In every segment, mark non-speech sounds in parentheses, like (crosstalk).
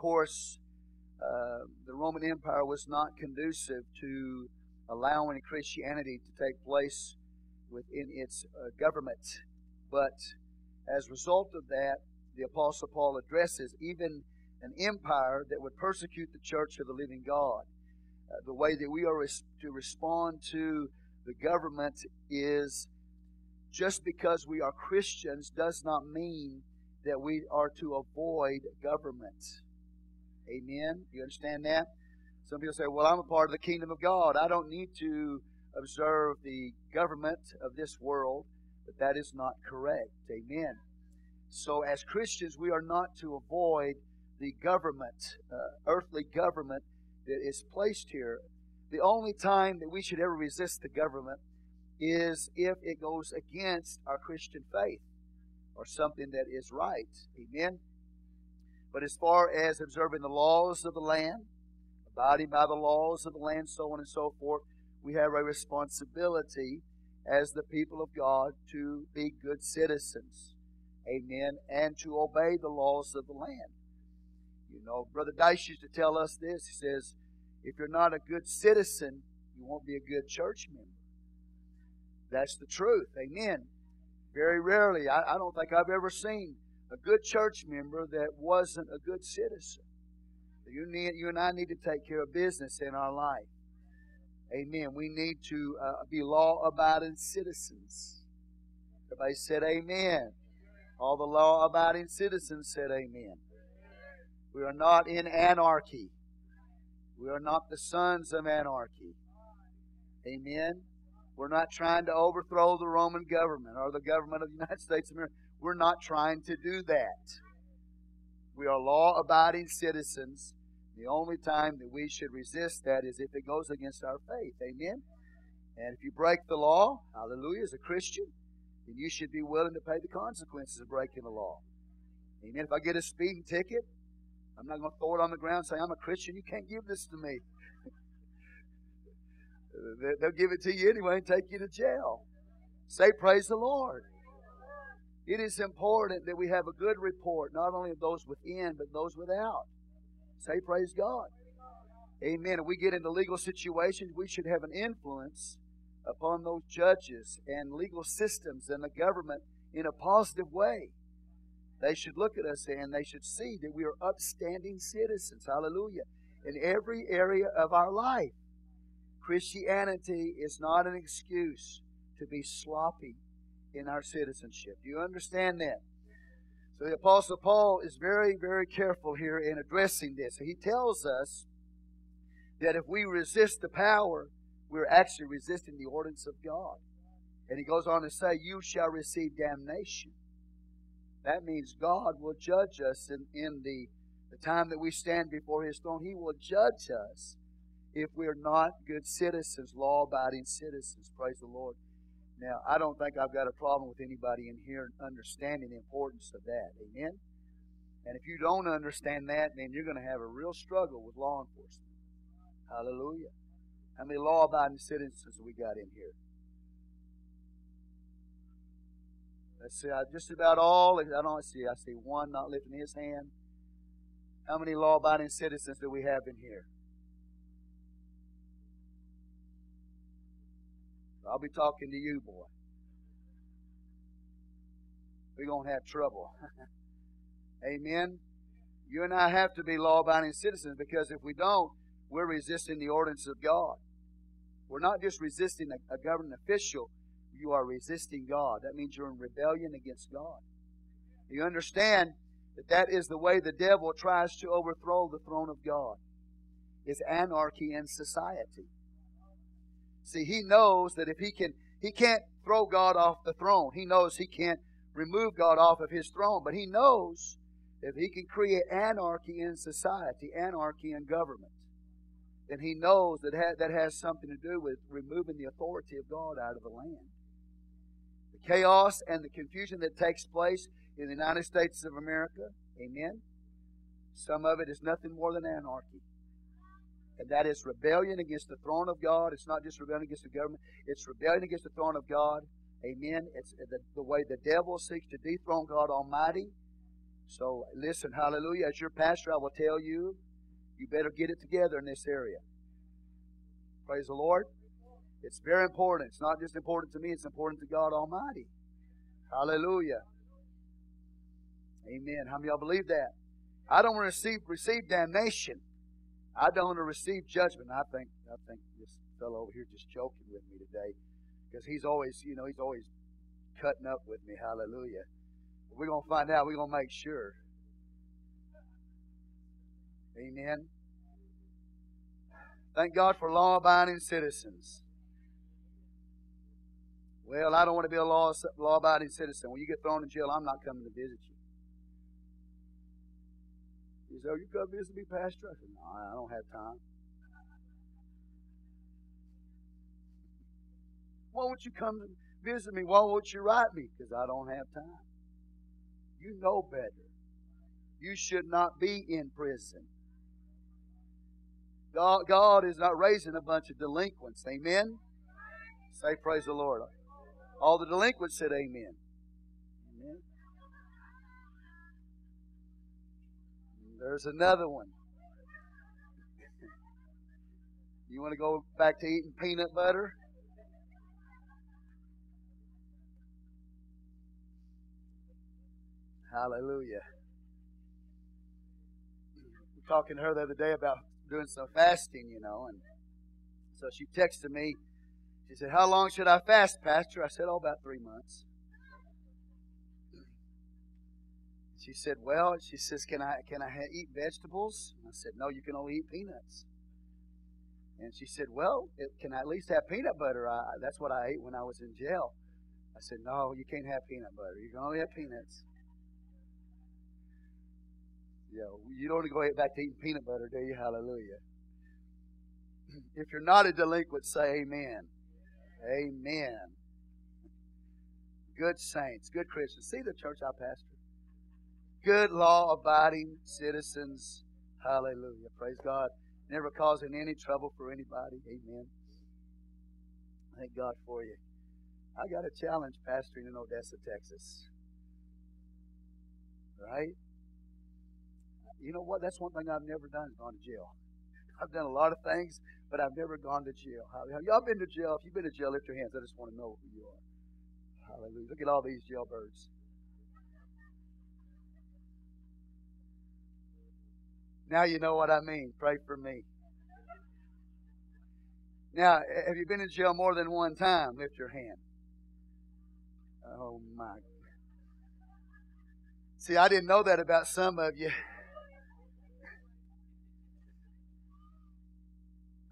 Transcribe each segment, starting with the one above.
course, uh, the Roman Empire was not conducive to allowing Christianity to take place within its uh, government. But as a result of that, the Apostle Paul addresses even an empire that would persecute the church of the living God. Uh, the way that we are res- to respond to the government is just because we are Christians does not mean that we are to avoid government. Amen? You understand that? Some people say, well, I'm a part of the kingdom of God. I don't need to observe the government of this world. But that is not correct. Amen. So, as Christians, we are not to avoid the government, uh, earthly government that is placed here. The only time that we should ever resist the government is if it goes against our Christian faith or something that is right. Amen. But as far as observing the laws of the land, abiding by the laws of the land, so on and so forth, we have a responsibility as the people of God to be good citizens. Amen. And to obey the laws of the land. You know, Brother Dice used to tell us this. He says, if you're not a good citizen, you won't be a good church member. That's the truth. Amen. Very rarely, I, I don't think I've ever seen a good church member that wasn't a good citizen. You, need, you and I need to take care of business in our life. Amen. We need to uh, be law abiding citizens. Everybody said amen. All the law abiding citizens said amen. We are not in anarchy. We are not the sons of anarchy. Amen. We're not trying to overthrow the Roman government or the government of the United States of America. We're not trying to do that. We are law abiding citizens the only time that we should resist that is if it goes against our faith. Amen? And if you break the law, hallelujah, as a Christian, then you should be willing to pay the consequences of breaking the law. Amen. If I get a speeding ticket, I'm not going to throw it on the ground and say, I'm a Christian, you can't give this to me. (laughs) They'll give it to you anyway and take you to jail. Say, Praise the Lord. It is important that we have a good report, not only of those within, but those without. Say, praise God. Amen. If we get into legal situations, we should have an influence upon those judges and legal systems and the government in a positive way. They should look at us and they should see that we are upstanding citizens. Hallelujah. In every area of our life. Christianity is not an excuse to be sloppy in our citizenship. Do you understand that? So the Apostle Paul is very, very careful here in addressing this. He tells us that if we resist the power, we're actually resisting the ordinance of God. And he goes on to say, You shall receive damnation. That means God will judge us in, in the, the time that we stand before his throne. He will judge us if we're not good citizens, law abiding citizens. Praise the Lord. Now, I don't think I've got a problem with anybody in here understanding the importance of that. Amen? And if you don't understand that, then you're going to have a real struggle with law enforcement. Hallelujah. How many law abiding citizens we got in here? Let's see, just about all. I don't see. I see one not lifting his hand. How many law abiding citizens do we have in here? I'll be talking to you, boy. We're going to have trouble. (laughs) Amen. You and I have to be law abiding citizens because if we don't, we're resisting the ordinance of God. We're not just resisting a, a government official, you are resisting God. That means you're in rebellion against God. You understand that that is the way the devil tries to overthrow the throne of God. Is anarchy in society. See, he knows that if he can, he can't throw God off the throne. He knows he can't remove God off of his throne, but he knows if he can create anarchy in society, anarchy in government, then he knows that ha- that has something to do with removing the authority of God out of the land. The chaos and the confusion that takes place in the United States of America, amen, some of it is nothing more than anarchy and that is rebellion against the throne of God. It's not just rebellion against the government, it's rebellion against the throne of God. Amen. It's the, the way the devil seeks to dethrone God Almighty So listen, hallelujah. As your pastor, I will tell you, you better get it together in this area. Praise the Lord. It's very important. It's not just important to me, it's important to God Almighty. Hallelujah. Amen. How many of y'all believe that? I don't want to receive, receive damnation. I don't want to receive judgment. I think I think this fellow over here just joking with me today because he's always, you know, he's always cutting up with me. Hallelujah. We're going to find out. We're going to make sure. Amen. Thank God for law abiding citizens. Well, I don't want to be a law abiding citizen. When you get thrown in jail, I'm not coming to visit you. You say, oh, you come visit me, Pastor? I said, no, I don't have time. Why won't you come visit me? Why won't you write me? Because I don't have time. You know better. You should not be in prison. God, God is not raising a bunch of delinquents. Amen? Say, praise the Lord. All the delinquents said, Amen. Amen. There's another one. You want to go back to eating peanut butter? Hallelujah. We are talking to her the other day about doing some fasting, you know, and so she texted me. She said, How long should I fast, Pastor? I said, Oh, about three months. She said, Well, she says, Can I can I eat vegetables? I said, No, you can only eat peanuts. And she said, Well, it, can I at least have peanut butter? I, that's what I ate when I was in jail. I said, No, you can't have peanut butter. You can only have peanuts. Yeah, you don't want to go back to eating peanut butter, do you? Hallelujah. If you're not a delinquent, say amen. Amen. Good saints, good Christians. See the church I pastor? Good law abiding citizens. Hallelujah. Praise God. Never causing any trouble for anybody. Amen. Thank God for you. I got a challenge pastoring in Odessa, Texas. Right? You know what? That's one thing I've never done gone to jail. I've done a lot of things, but I've never gone to jail. Have y'all been to jail? If you've been to jail, lift your hands. I just want to know who you are. Hallelujah. Look at all these jailbirds. Now you know what I mean. Pray for me. Now, have you been in jail more than one time? Lift your hand. Oh my. See, I didn't know that about some of you.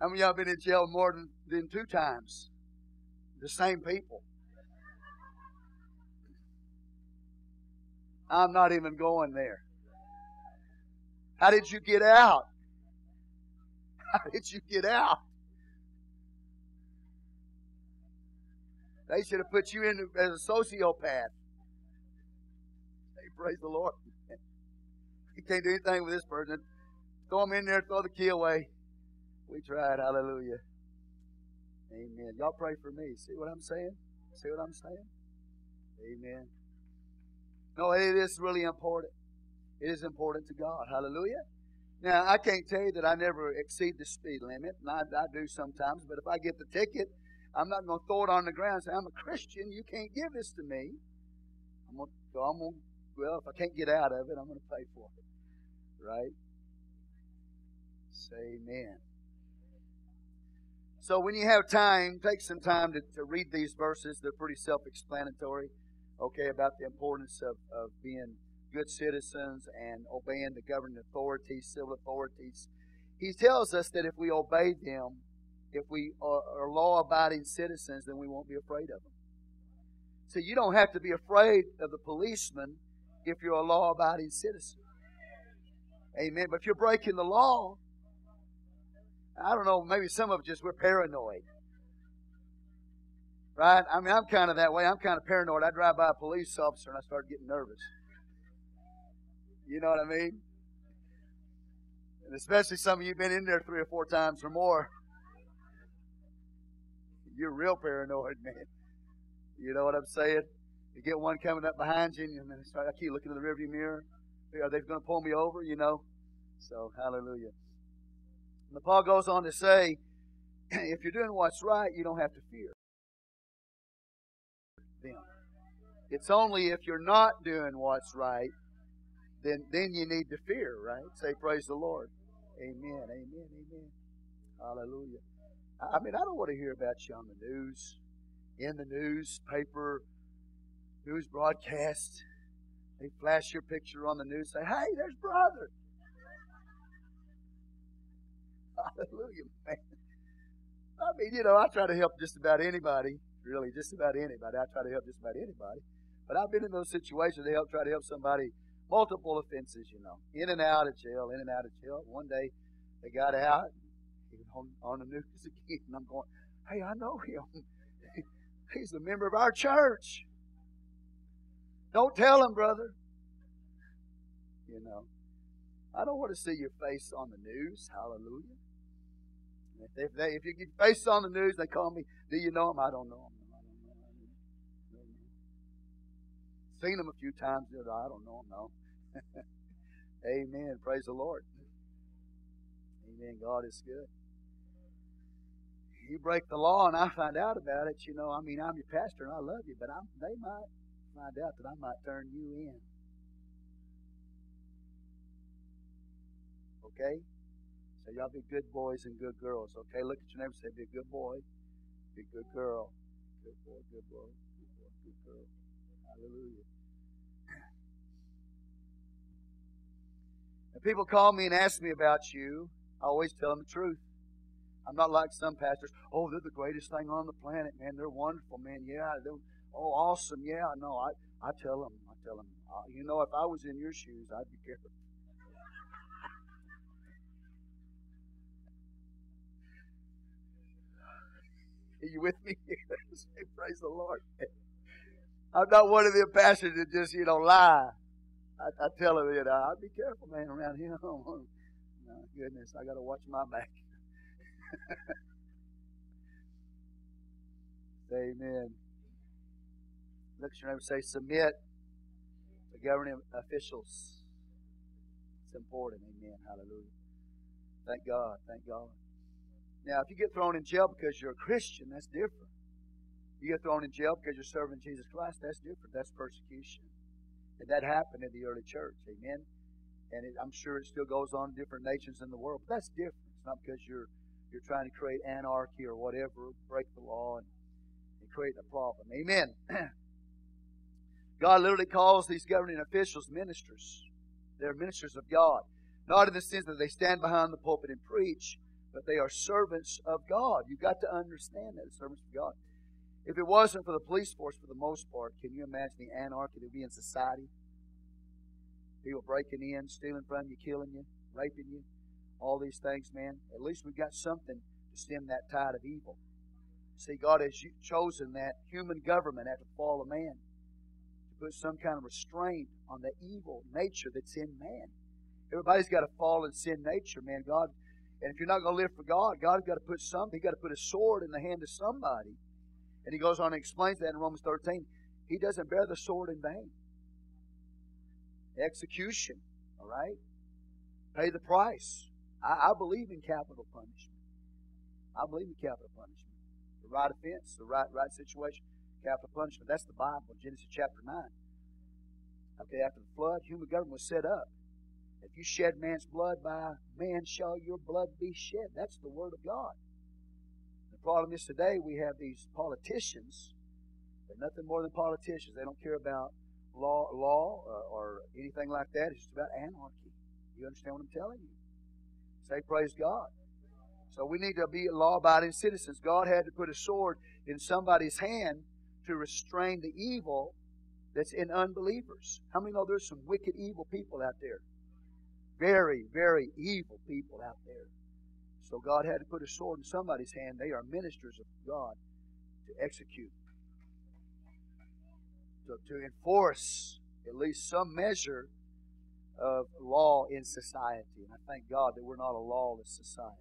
How many y'all been in jail more than, than two times? The same people. I'm not even going there. How did you get out? (laughs) How did you get out? They should have put you in as a sociopath. Hey, praise the Lord. (laughs) You can't do anything with this person. Throw in there, throw the key away. We tried. Hallelujah. Amen. Y'all pray for me. See what I'm saying? See what I'm saying? Amen. No, it is really important. It is important to God. Hallelujah. Now, I can't tell you that I never exceed the speed limit, and I, I do sometimes, but if I get the ticket, I'm not going to throw it on the ground and say, I'm a Christian. You can't give this to me. I'm going to, go I'm going to well, if I can't get out of it, I'm going to pay for it. Right? Say amen. So when you have time, take some time to, to read these verses. They're pretty self explanatory, okay, about the importance of, of being good citizens and obeying the governing authorities, civil authorities. He tells us that if we obey them, if we uh, are law abiding citizens, then we won't be afraid of them. So you don't have to be afraid of the policeman if you're a law abiding citizen. Amen. But if you're breaking the law, I don't know, maybe some of it just we're paranoid. Right? I mean, I'm kind of that way. I'm kind of paranoid. I drive by a police officer and I start getting nervous. You know what I mean? And especially some of you been in there three or four times or more. You're real paranoid, man. You know what I'm saying? You get one coming up behind you, and then I keep looking in the rearview mirror. Are they going to pull me over? You know? So, hallelujah. And the Paul goes on to say, (clears throat) if you're doing what's right, you don't have to fear them. It's only if you're not doing what's right, then then you need to fear, right? Say praise the Lord. Amen. Amen. Amen. Hallelujah. I mean, I don't want to hear about you on the news, in the newspaper, news broadcast. They flash your picture on the news, say, "Hey, there's brother." (laughs) Hallelujah, man. I mean, you know, I try to help just about anybody, really, just about anybody. I try to help just about anybody. But I've been in those situations to help try to help somebody multiple offenses, you know, in and out of jail, in and out of jail. One day they got out, on, on the news (laughs) again, and I'm going, hey, I know him. (laughs) He's a member of our church. Don't tell him, brother. You know, I don't want to see your face on the news. Hallelujah. If, they, if you get face on the news, they call me, do you know him? I don't know him. Seen him a few times. I don't know him, no. (laughs) Amen. Praise the Lord. Amen. God is good. You break the law and I find out about it, you know, I mean, I'm your pastor and I love you, but I'm, they might find out that I might turn you in. Okay? So y'all be good boys and good girls. Okay? Look at your neighbor say, be a good boy, be a good girl. Good boy, good boy, good boy, good girl. Hallelujah. And people call me and ask me about you. I always tell them the truth. I'm not like some pastors. Oh, they're the greatest thing on the planet, man. They're wonderful, man. Yeah, they're oh awesome. Yeah, no, I I tell them, I tell them. Uh, you know, if I was in your shoes, I'd be careful. (laughs) Are you with me? (laughs) Praise the Lord. I'm not one of the pastors that just, you know, lie. I, I tell him, you know, I'll be careful, man, around here. (laughs) no, goodness, I got to watch my back. Say (laughs) amen. Look at your neighbor say, submit to governing officials. It's important. Amen. Hallelujah. Thank God. Thank God. Now, if you get thrown in jail because you're a Christian, that's different. You get thrown in jail because you're serving Jesus Christ, that's different. That's persecution. And that happened in the early church. Amen. And it, I'm sure it still goes on in different nations in the world. But that's different. It's not because you're you're trying to create anarchy or whatever, break the law and, and create a problem. Amen. (clears throat) God literally calls these governing officials ministers. They're ministers of God. Not in the sense that they stand behind the pulpit and preach, but they are servants of God. You've got to understand that, servants of God. If it wasn't for the police force, for the most part, can you imagine the anarchy that would be in society? People breaking in, stealing from you, killing you, raping you, all these things, man. At least we've got something to stem that tide of evil. See, God has chosen that human government after the fall of man to put some kind of restraint on the evil nature that's in man. Everybody's got a fallen sin nature, man. God, and if you're not going to live for God, God's got to put something. He's got to put a sword in the hand of somebody and he goes on and explains that in Romans 13. He doesn't bear the sword in vain. Execution, all right? Pay the price. I, I believe in capital punishment. I believe in capital punishment. The right offense, the right right situation, capital punishment. That's the Bible, Genesis chapter 9. Okay, after the flood, human government was set up. If you shed man's blood, by man shall your blood be shed. That's the word of God. The problem is today we have these politicians. They're nothing more than politicians. They don't care about law, law uh, or anything like that. It's just about anarchy. You understand what I'm telling you? Say praise God. So we need to be law-abiding citizens. God had to put a sword in somebody's hand to restrain the evil that's in unbelievers. How many know there's some wicked, evil people out there? Very, very evil people out there. So God had to put a sword in somebody's hand. They are ministers of God to execute, to, enforce at least some measure of law in society. And I thank God that we're not a lawless society.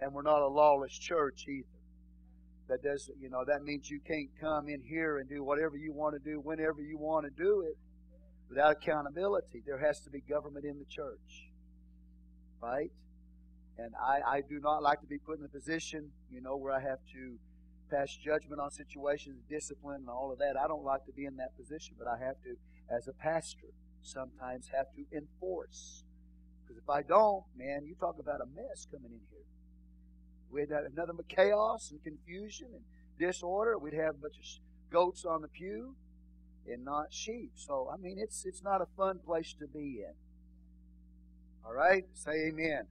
And we're not a lawless church either. That does you know, that means you can't come in here and do whatever you want to do whenever you want to do it. without accountability, there has to be government in the church. Right? And I, I do not like to be put in a position, you know, where I have to pass judgment on situations, discipline, and all of that. I don't like to be in that position, but I have to, as a pastor, sometimes have to enforce. Because if I don't, man, you talk about a mess coming in here. We'd have another chaos and confusion and disorder. We'd have a bunch of goats on the pew and not sheep. So, I mean, it's it's not a fun place to be in. All right? Say amen.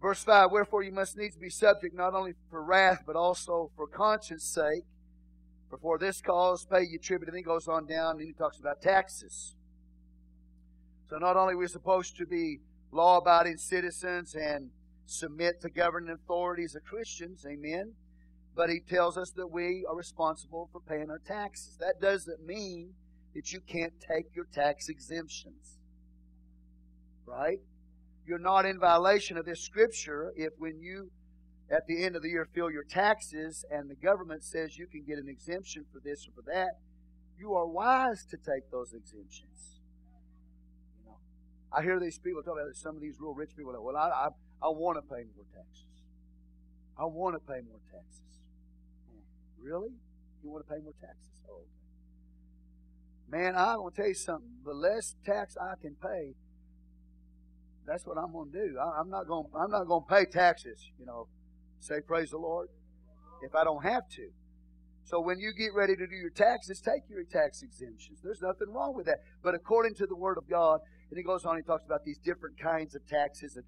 Verse 5 Wherefore you must needs be subject not only for wrath, but also for conscience sake. For for this cause pay you tribute. And then he goes on down and he talks about taxes. So not only are we supposed to be law abiding citizens and submit to governing authorities as Christians, amen, but he tells us that we are responsible for paying our taxes. That doesn't mean that you can't take your tax exemptions. Right? You're not in violation of this scripture if when you at the end of the year fill your taxes and the government says you can get an exemption for this or for that, you are wise to take those exemptions. You know, I hear these people talk about some of these real rich people. Well, I, I, I want to pay more taxes. I want to pay more taxes. Really? You want to pay more taxes? Oh, man, I'm going to tell you something. The less tax I can pay, that's what I'm going to do. I, am not going. I'm not going to pay taxes. You know, say praise the Lord. If I don't have to. So when you get ready to do your taxes, take your tax exemptions. There's nothing wrong with that. But according to the Word of God, and he goes on, he talks about these different kinds of taxes. And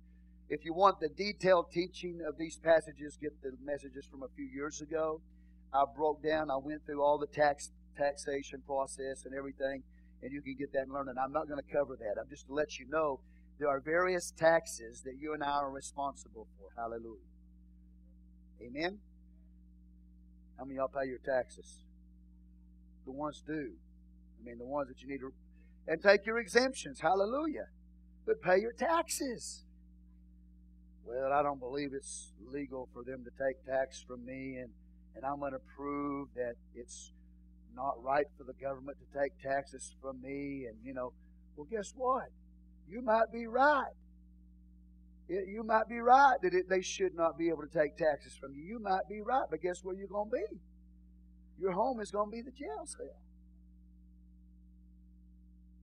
if you want the detailed teaching of these passages, get the messages from a few years ago. I broke down, I went through all the tax taxation process and everything, and you can get that and learn it. I'm not going to cover that. I'm just to let you know there are various taxes that you and I are responsible for. Hallelujah. Amen. How many y'all pay your taxes? The ones do. I mean, the ones that you need to. And take your exemptions. Hallelujah. But pay your taxes. Well, I don't believe it's legal for them to take tax from me and and I'm going to prove that it's not right for the government to take taxes from me. And, you know, well, guess what? You might be right. You might be right that it, they should not be able to take taxes from you. You might be right, but guess where you're going to be? Your home is going to be the jail cell.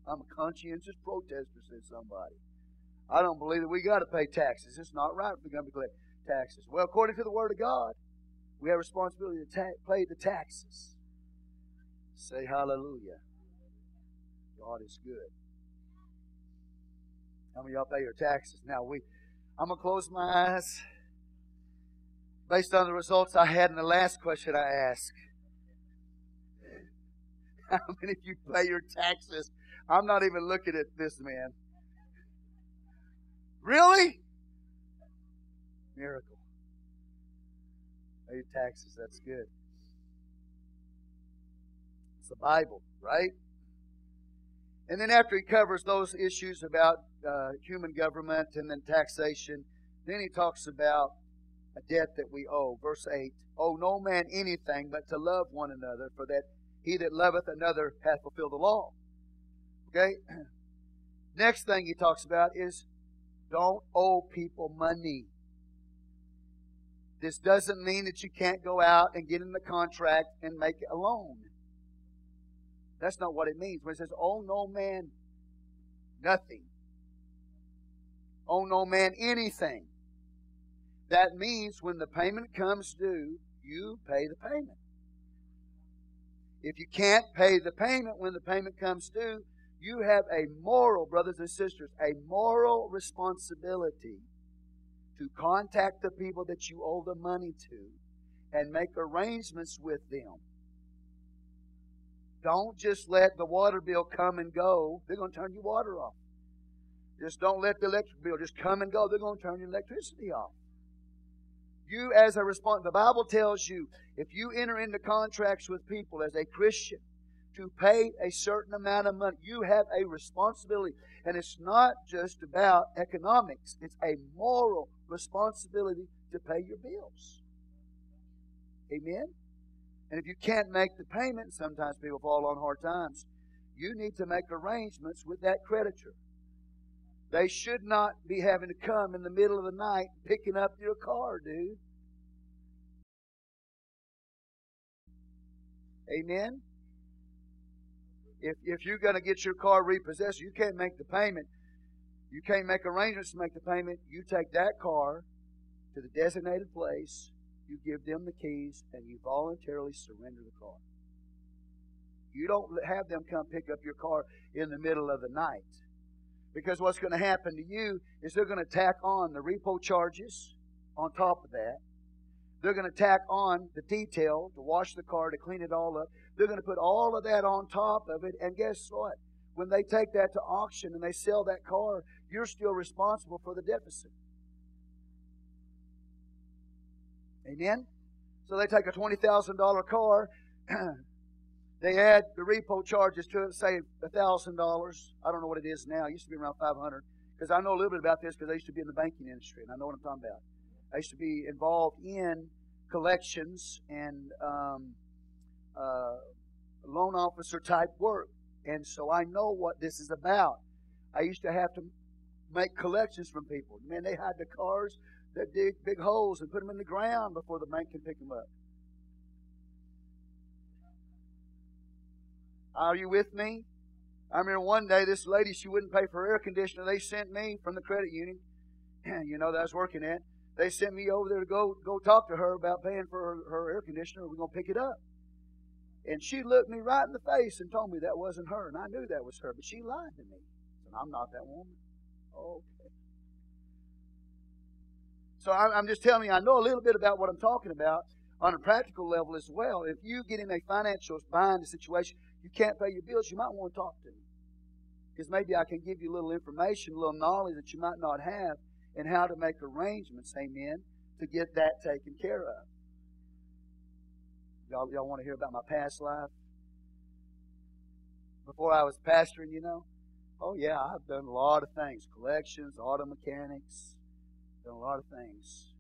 I'm a conscientious protester, said somebody. I don't believe that we got to pay taxes. It's not right we're going to collect taxes. Well, according to the Word of God, we have responsibility to ta- pay the taxes. Say hallelujah. God is good. How many y'all pay your taxes? Now we I'm gonna close my eyes based on the results I had in the last question I asked. (laughs) How many of you pay your taxes? I'm not even looking at this man. Really? Miracle. Pay your taxes. That's good. It's the Bible, right? And then after he covers those issues about uh, human government and then taxation, then he talks about a debt that we owe. Verse 8 Owe no man anything but to love one another, for that he that loveth another hath fulfilled the law. Okay? (clears throat) Next thing he talks about is don't owe people money. This doesn't mean that you can't go out and get in the contract and make a loan. That's not what it means. When it says, "Oh no man nothing," "Oh no man anything," that means when the payment comes due, you pay the payment. If you can't pay the payment when the payment comes due, you have a moral, brothers and sisters, a moral responsibility to contact the people that you owe the money to and make arrangements with them. Don't just let the water bill come and go. They're going to turn your water off. Just don't let the electric bill just come and go. They're going to turn your electricity off. You, as a response, the Bible tells you if you enter into contracts with people as a Christian to pay a certain amount of money, you have a responsibility. And it's not just about economics, it's a moral responsibility to pay your bills. Amen? And if you can't make the payment, sometimes people fall on hard times. you need to make arrangements with that creditor. They should not be having to come in the middle of the night picking up your car, dude. Amen? If, if you're going to get your car repossessed, you can't make the payment. You can't make arrangements to make the payment. You take that car to the designated place, you give them the keys, and you voluntarily surrender the car. You don't have them come pick up your car in the middle of the night. Because what's going to happen to you is they're going to tack on the repo charges on top of that. They're going to tack on the detail to wash the car, to clean it all up. They're going to put all of that on top of it. And guess what? When they take that to auction and they sell that car, you're still responsible for the deficit. Amen? So they take a $20,000 car, (clears throat) they add the repo charges to it, say $1,000. I don't know what it is now. It used to be around 500 because I know a little bit about this because I used to be in the banking industry and I know what I'm talking about. I used to be involved in collections and um, uh, loan officer type work. And so I know what this is about. I used to have to make collections from people. Man, they had the cars that dig big holes and put them in the ground before the bank can pick them up. Are you with me? I remember one day this lady, she wouldn't pay for air conditioner. They sent me from the credit union, (clears throat) you know, that I was working at. They sent me over there to go go talk to her about paying for her, her air conditioner. We're going to pick it up. And she looked me right in the face and told me that wasn't her. And I knew that was her, but she lied to me. And I'm not that woman. Okay. So I'm just telling you, I know a little bit about what I'm talking about on a practical level as well. If you get in a financial bind situation, you can't pay your bills, you might want to talk to me. Because maybe I can give you a little information, a little knowledge that you might not have, and how to make arrangements, amen, to get that taken care of. Y'all, y'all want to hear about my past life? Before I was pastoring, you know? Oh, yeah, I've done a lot of things collections, auto mechanics, done a lot of things.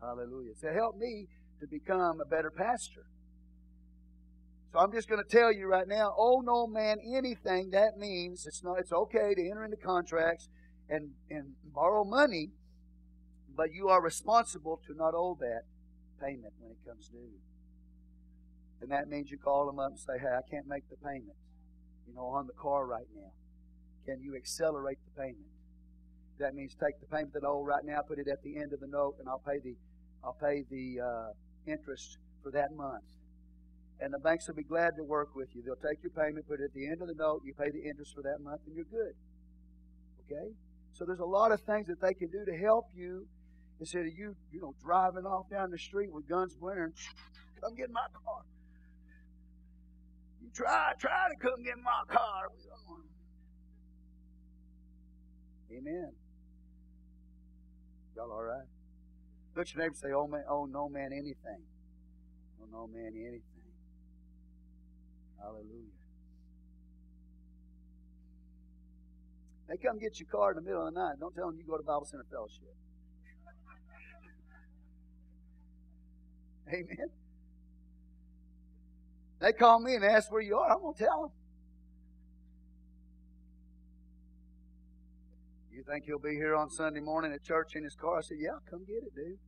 Hallelujah. So help me to become a better pastor. So I'm just going to tell you right now, oh no man anything, that means it's not it's okay to enter into contracts and, and borrow money, but you are responsible to not owe that payment when it comes due. And that means you call them up and say, Hey, I can't make the payment, you know, on the car right now. Can you accelerate the payment? That means take the payment that I owe right now, put it at the end of the note, and I'll pay the I'll pay the uh, interest for that month. And the banks will be glad to work with you. They'll take your payment, it at the end of the note, you pay the interest for that month, and you're good. Okay? So there's a lot of things that they can do to help you instead of you, you know, driving off down the street with guns blaring. Come get my car. You try, try to come get my car. Amen. Y'all all right? Look your neighbor say, oh, man, oh no man anything. Oh no man anything. Hallelujah. They come get your car in the middle of the night. Don't tell them you go to Bible Centered Fellowship. Amen. They call me and ask where you are. I'm going to tell them. You think he'll be here on Sunday morning at church in his car? I said, Yeah, come get it, dude.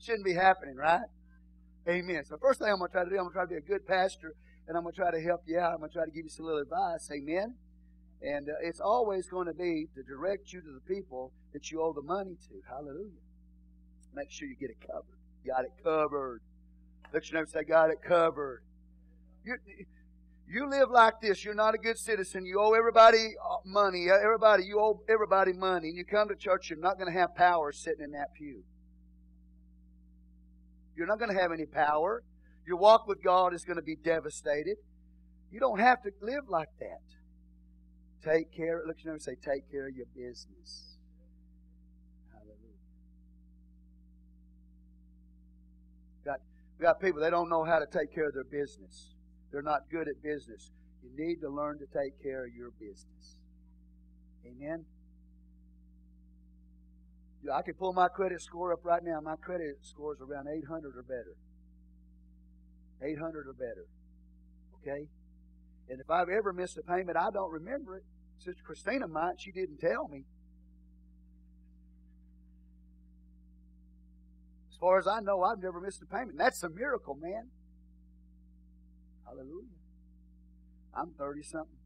Shouldn't be happening, right? Amen. So, first thing I'm going to try to do, I'm going to try to be a good pastor, and I'm going to try to help you out. I'm going to try to give you some little advice. Amen. And uh, it's always going to be to direct you to the people that you owe the money to. Hallelujah. Make sure you get it covered. Got it covered. Look your neighbor say, got it covered. You, you live like this. You're not a good citizen. You owe everybody uh, money. Everybody, you owe everybody money. And you come to church, you're not going to have power sitting in that pew. You're not going to have any power. Your walk with God is going to be devastated. You don't have to live like that. Take care. Look your neighbor say, take care of your business. Hallelujah. Got, we got people, they don't know how to take care of their business. They're not good at business. You need to learn to take care of your business. Amen. I can pull my credit score up right now. My credit score is around 800 or better. 800 or better. Okay? And if I've ever missed a payment, I don't remember it. Sister Christina might. She didn't tell me. As far as I know, I've never missed a payment. That's a miracle, man. Hallelujah. I'm 30 something.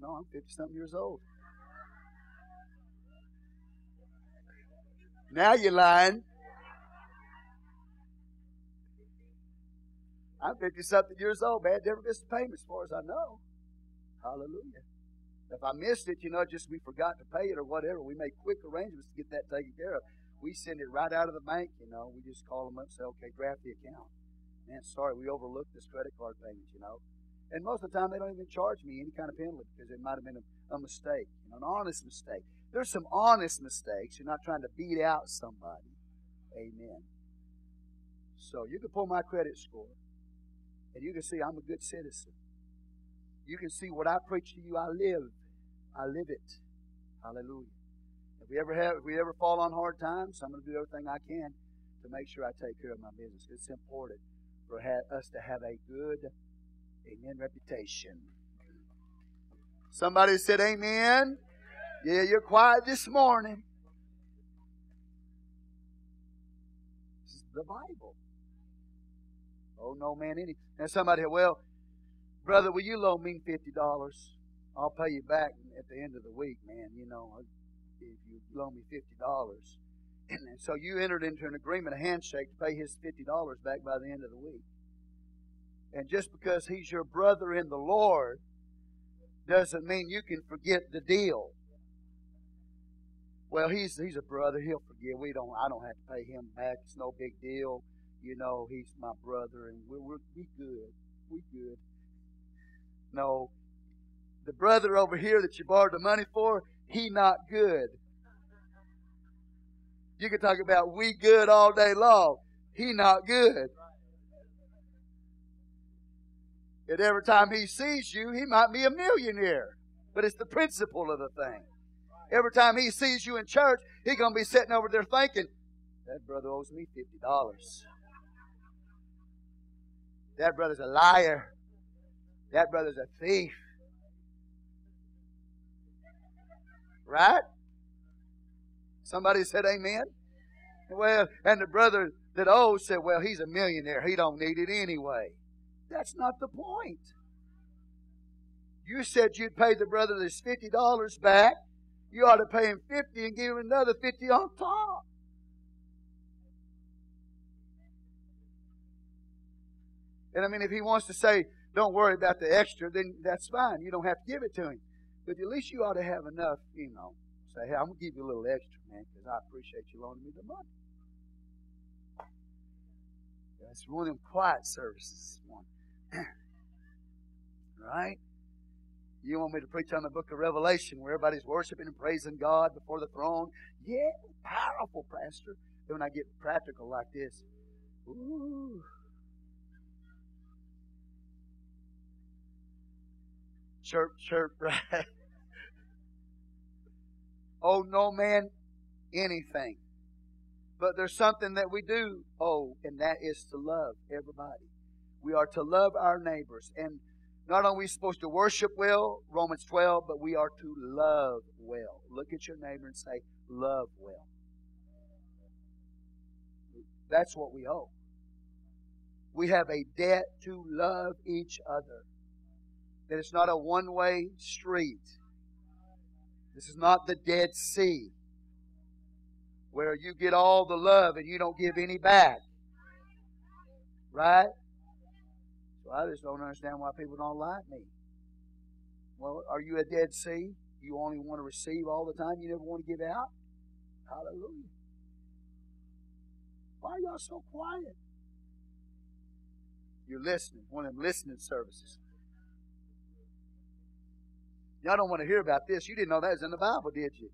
No, I'm 50 something years old. Now you're lying. I'm 50 something years old, man. Never missed a payment as far as I know. Hallelujah. If I missed it, you know, just we forgot to pay it or whatever, we make quick arrangements to get that taken care of. We send it right out of the bank, you know. We just call them up and say, okay, draft the account. Man, sorry, we overlooked this credit card payment, you know. And most of the time, they don't even charge me any kind of penalty because it might have been a, a mistake, you know, an honest mistake. There's some honest mistakes. You're not trying to beat out somebody. Amen. So you can pull my credit score, and you can see I'm a good citizen. You can see what I preach to you, I live. I live it. Hallelujah. If we ever have, if we ever fall on hard times, I'm going to do everything I can to make sure I take care of my business. It's important for us to have a good Amen. Reputation. Somebody said amen. Yeah, you're quiet this morning. This is the Bible. Oh no man any and somebody well, brother, will you loan me fifty dollars? I'll pay you back at the end of the week, man. You know, if you loan me fifty dollars. And so you entered into an agreement, a handshake, to pay his fifty dollars back by the end of the week. And just because he's your brother in the Lord doesn't mean you can forget the deal. Well, he's he's a brother. He'll forgive. We don't. I don't have to pay him back. It's no big deal. You know, he's my brother, and we're, we're we good. We good. No, the brother over here that you borrowed the money for, he not good. You can talk about we good all day long. He not good. And every time he sees you, he might be a millionaire. But it's the principle of the thing. Every time he sees you in church, he's going to be sitting over there thinking, that brother owes me $50. That brother's a liar. That brother's a thief. Right? Somebody said amen. Well, and the brother that owes said, well, he's a millionaire. He don't need it anyway. That's not the point. You said you'd pay the brother this $50 back. You ought to pay him 50 and give him another 50 on top. And I mean, if he wants to say, don't worry about the extra, then that's fine. You don't have to give it to him. But at least you ought to have enough, you know, say, hey, I'm going to give you a little extra, man, because I appreciate you loaning me the money. That's one of them quiet services morning. (clears throat) right? You want me to preach on the book of Revelation where everybody's worshiping and praising God before the throne? Yeah, powerful, Pastor. Then when I get practical like this, ooh. Chirp, chirp, (laughs) right? oh, no man anything. But there's something that we do oh, and that is to love everybody. We are to love our neighbors. And not only are we supposed to worship well, Romans 12, but we are to love well. Look at your neighbor and say, love well. That's what we owe. We have a debt to love each other. That it's not a one way street. This is not the Dead Sea where you get all the love and you don't give any back. Right? I just don't understand why people don't like me. Well, are you a Dead Sea? You only want to receive all the time. You never want to give out. Hallelujah. Why are y'all so quiet? You're listening. One of them listening services. Y'all don't want to hear about this. You didn't know that was in the Bible, did you?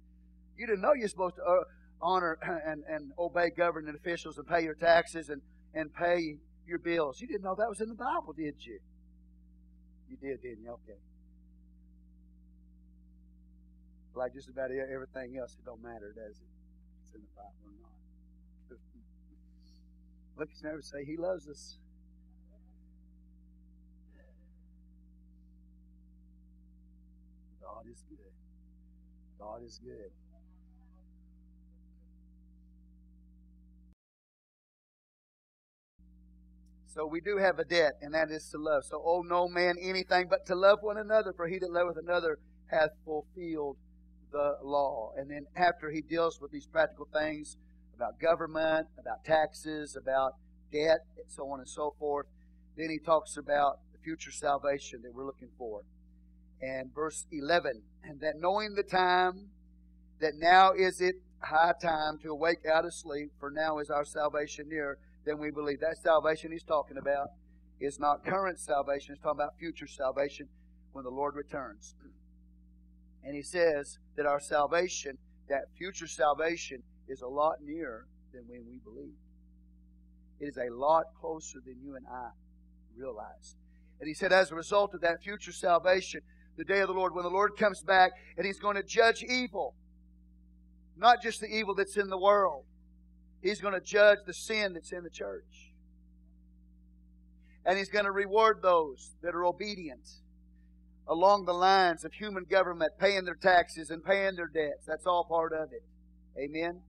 You didn't know you're supposed to uh, honor and, and obey governing officials and pay your taxes and, and pay your bills. You didn't know that was in the Bible, did you? You did, didn't you? Okay. Like just about everything else, it don't matter, does it? It's in the Bible or not. (laughs) Look, it's never say he loves us. God is good. God is good. So we do have a debt, and that is to love. So owe no man anything but to love one another, for he that loveth another hath fulfilled the law. And then after he deals with these practical things about government, about taxes, about debt, and so on and so forth, then he talks about the future salvation that we're looking for. And verse 11, and that knowing the time, that now is it high time to awake out of sleep, for now is our salvation near then we believe. That salvation he's talking about is not current salvation, he's talking about future salvation when the Lord returns. And he says that our salvation, that future salvation, is a lot nearer than when we believe. It is a lot closer than you and I realize. And he said, as a result of that future salvation, the day of the Lord, when the Lord comes back and he's going to judge evil, not just the evil that's in the world, He's going to judge the sin that's in the church. And He's going to reward those that are obedient along the lines of human government, paying their taxes and paying their debts. That's all part of it. Amen.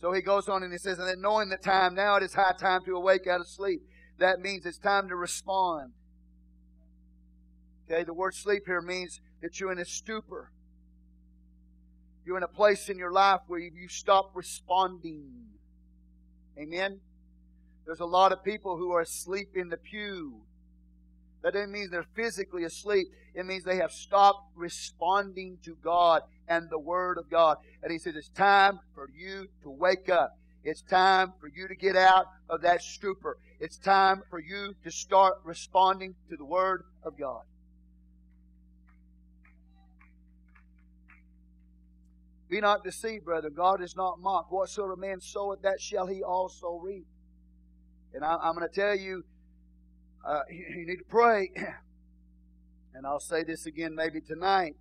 So he goes on and he says, and then knowing the time, now it is high time to awake out of sleep. That means it's time to respond. Okay, the word sleep here means that you're in a stupor. You're in a place in your life where you stop responding. Amen? There's a lot of people who are asleep in the pew. That doesn't mean they're physically asleep. It means they have stopped responding to God and the Word of God. And He says, It's time for you to wake up. It's time for you to get out of that stupor. It's time for you to start responding to the Word of God. Be not deceived, brother. God is not mocked. Whatsoever man soweth, that shall he also reap. And I, am going to tell you, uh, you need to pray. (clears throat) and I'll say this again maybe tonight.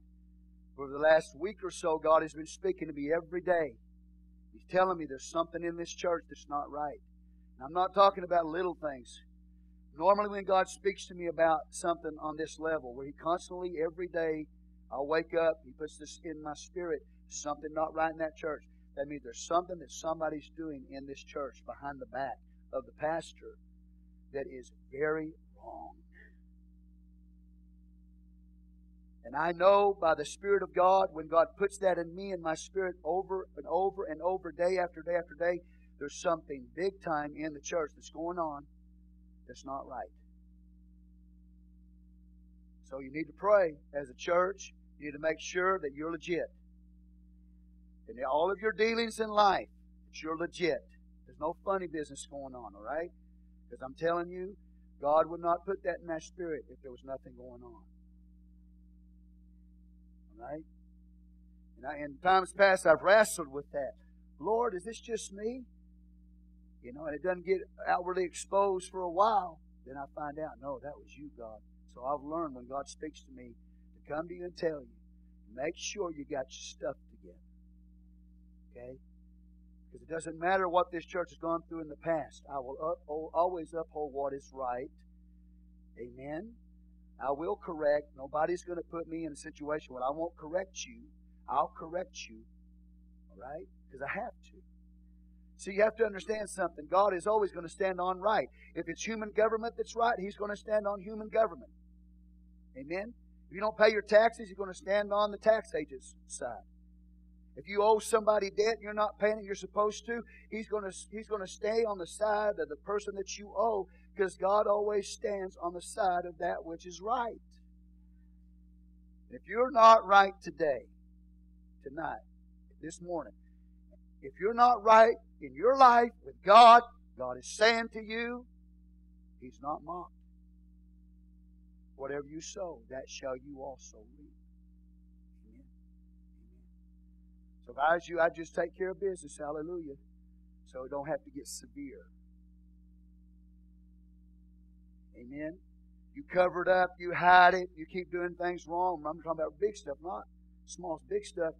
For the last week or so, God has been speaking to me every day. He's telling me there's something in this church that's not right. And I'm not talking about little things. Normally, when God speaks to me about something on this level, where He constantly, every day, I'll wake up, He puts this in my spirit something not right in that church. That means there's something that somebody's doing in this church behind the back of the pastor that is very wrong. And I know by the Spirit of God, when God puts that in me and my spirit over and over and over, day after day after day, there's something big time in the church that's going on that's not right. So you need to pray as a church. You need to make sure that you're legit. In all of your dealings in life, that you're legit. There's no funny business going on, all right? Because I'm telling you, God would not put that in that spirit if there was nothing going on. All right? And I, in times past, I've wrestled with that. Lord, is this just me? You know, and it doesn't get outwardly exposed for a while. Then I find out, no, that was you, God. So I've learned when God speaks to me to come to you and tell you, make sure you got your stuff Okay? Because it doesn't matter what this church has gone through in the past. I will uphold, oh, always uphold what is right. Amen. I will correct. Nobody's going to put me in a situation where I won't correct you. I'll correct you. All right? Because I have to. So you have to understand something. God is always going to stand on right. If it's human government that's right, He's going to stand on human government. Amen? If you don't pay your taxes, you're going to stand on the tax agent's side. If you owe somebody debt and you're not paying it you're supposed to, he's going to he's going to stay on the side of the person that you owe because God always stands on the side of that which is right. If you're not right today, tonight, this morning, if you're not right in your life with God, God is saying to you, He's not mocked. Whatever you sow, that shall you also reap. So if I was you, I'd just take care of business. Hallelujah. So it don't have to get severe. Amen. You cover it up, you hide it, you keep doing things wrong. I'm talking about big stuff, not small, big stuff.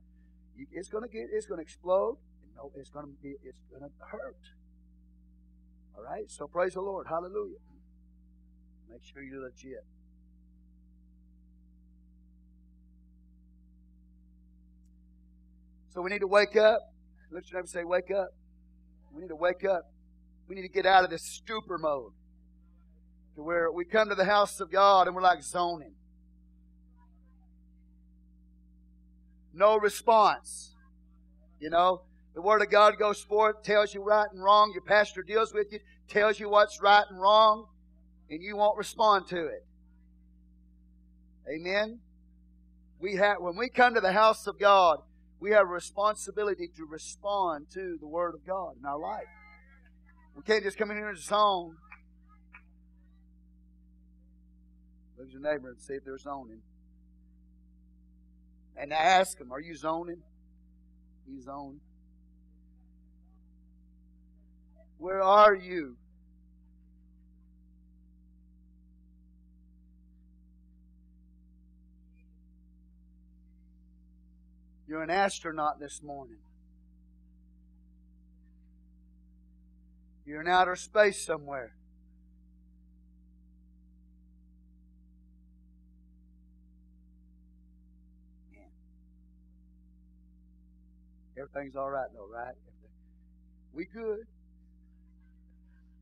You, it's going to get, it's going to explode. No, it's going to be, it's going to hurt. All right. So praise the Lord. Hallelujah. Make sure you're legit. So we need to wake up. Look at your neighbor say, Wake up. We need to wake up. We need to get out of this stupor mode to where we come to the house of God and we're like zoning. No response. You know, the Word of God goes forth, tells you right and wrong. Your pastor deals with you, tells you what's right and wrong, and you won't respond to it. Amen. We have when we come to the house of God, we have a responsibility to respond to the Word of God in our life. We can't just come in here and zone. Look at your neighbor and see if they're zoning. And ask them, are you zoning? He's zone. Where are you? You're an astronaut this morning. You're in outer space somewhere. Everything's all right though, right? We good.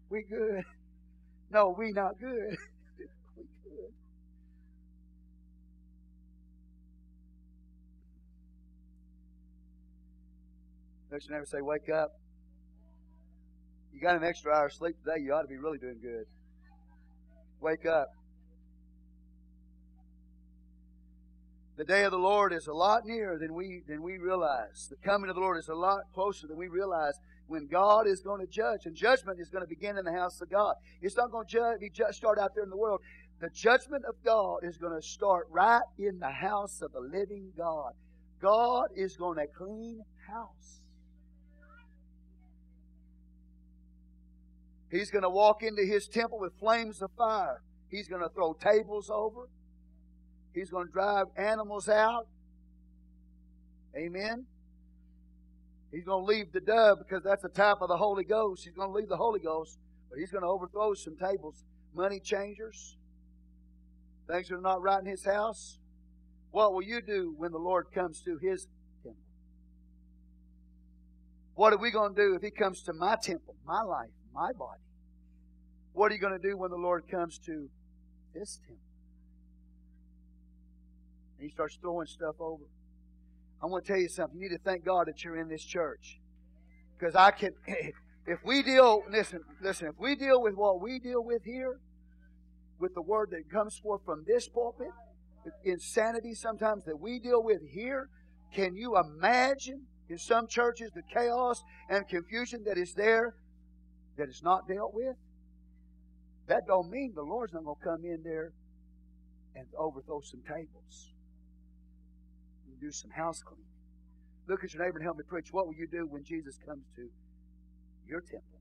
We good. (laughs) No, we not good. (laughs) Don't you never say, wake up. You got an extra hour of sleep today, you ought to be really doing good. Wake up. The day of the Lord is a lot nearer than we than we realize. The coming of the Lord is a lot closer than we realize when God is going to judge. And judgment is going to begin in the house of God. It's not going to judge, be just start out there in the world. The judgment of God is going to start right in the house of the living God. God is going to clean house. He's going to walk into his temple with flames of fire. He's going to throw tables over. He's going to drive animals out. Amen. He's going to leave the dove because that's a type of the Holy Ghost. He's going to leave the Holy Ghost, but he's going to overthrow some tables. Money changers. Things are not right in his house. What will you do when the Lord comes to his temple? What are we going to do if he comes to my temple, my life, my body? What are you going to do when the Lord comes to this temple? And he starts throwing stuff over. I want to tell you something. You need to thank God that you're in this church. Because I can, (laughs) if we deal, listen, listen, if we deal with what we deal with here, with the word that comes forth from this pulpit, insanity sometimes that we deal with here, can you imagine in some churches the chaos and confusion that is there that is not dealt with? That don't mean the Lord's not going to come in there and overthrow some tables and do some house cleaning. Look at your neighbor and help me preach. What will you do when Jesus comes to your temple?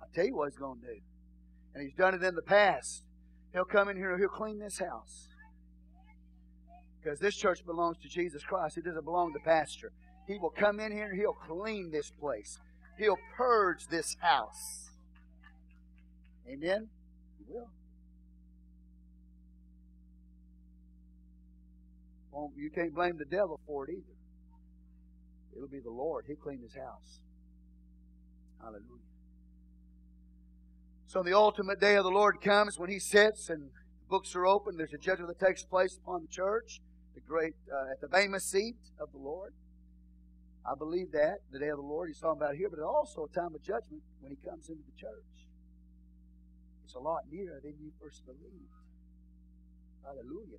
I'll tell you what he's going to do. And he's done it in the past. He'll come in here and he'll clean this house. Because this church belongs to Jesus Christ. It doesn't belong to pastor. He will come in here and he'll clean this place. He'll purge this house. Amen? He will. Well, you can't blame the devil for it either. It'll be the Lord. He'll clean his house. Hallelujah. So the ultimate day of the Lord comes when he sits and books are open. There's a judgment that takes place upon the church, the great uh, at the famous seat of the Lord. I believe that the day of the Lord he's talking about here, but also a time of judgment when he comes into the church. It's a lot nearer than you first believed. Hallelujah.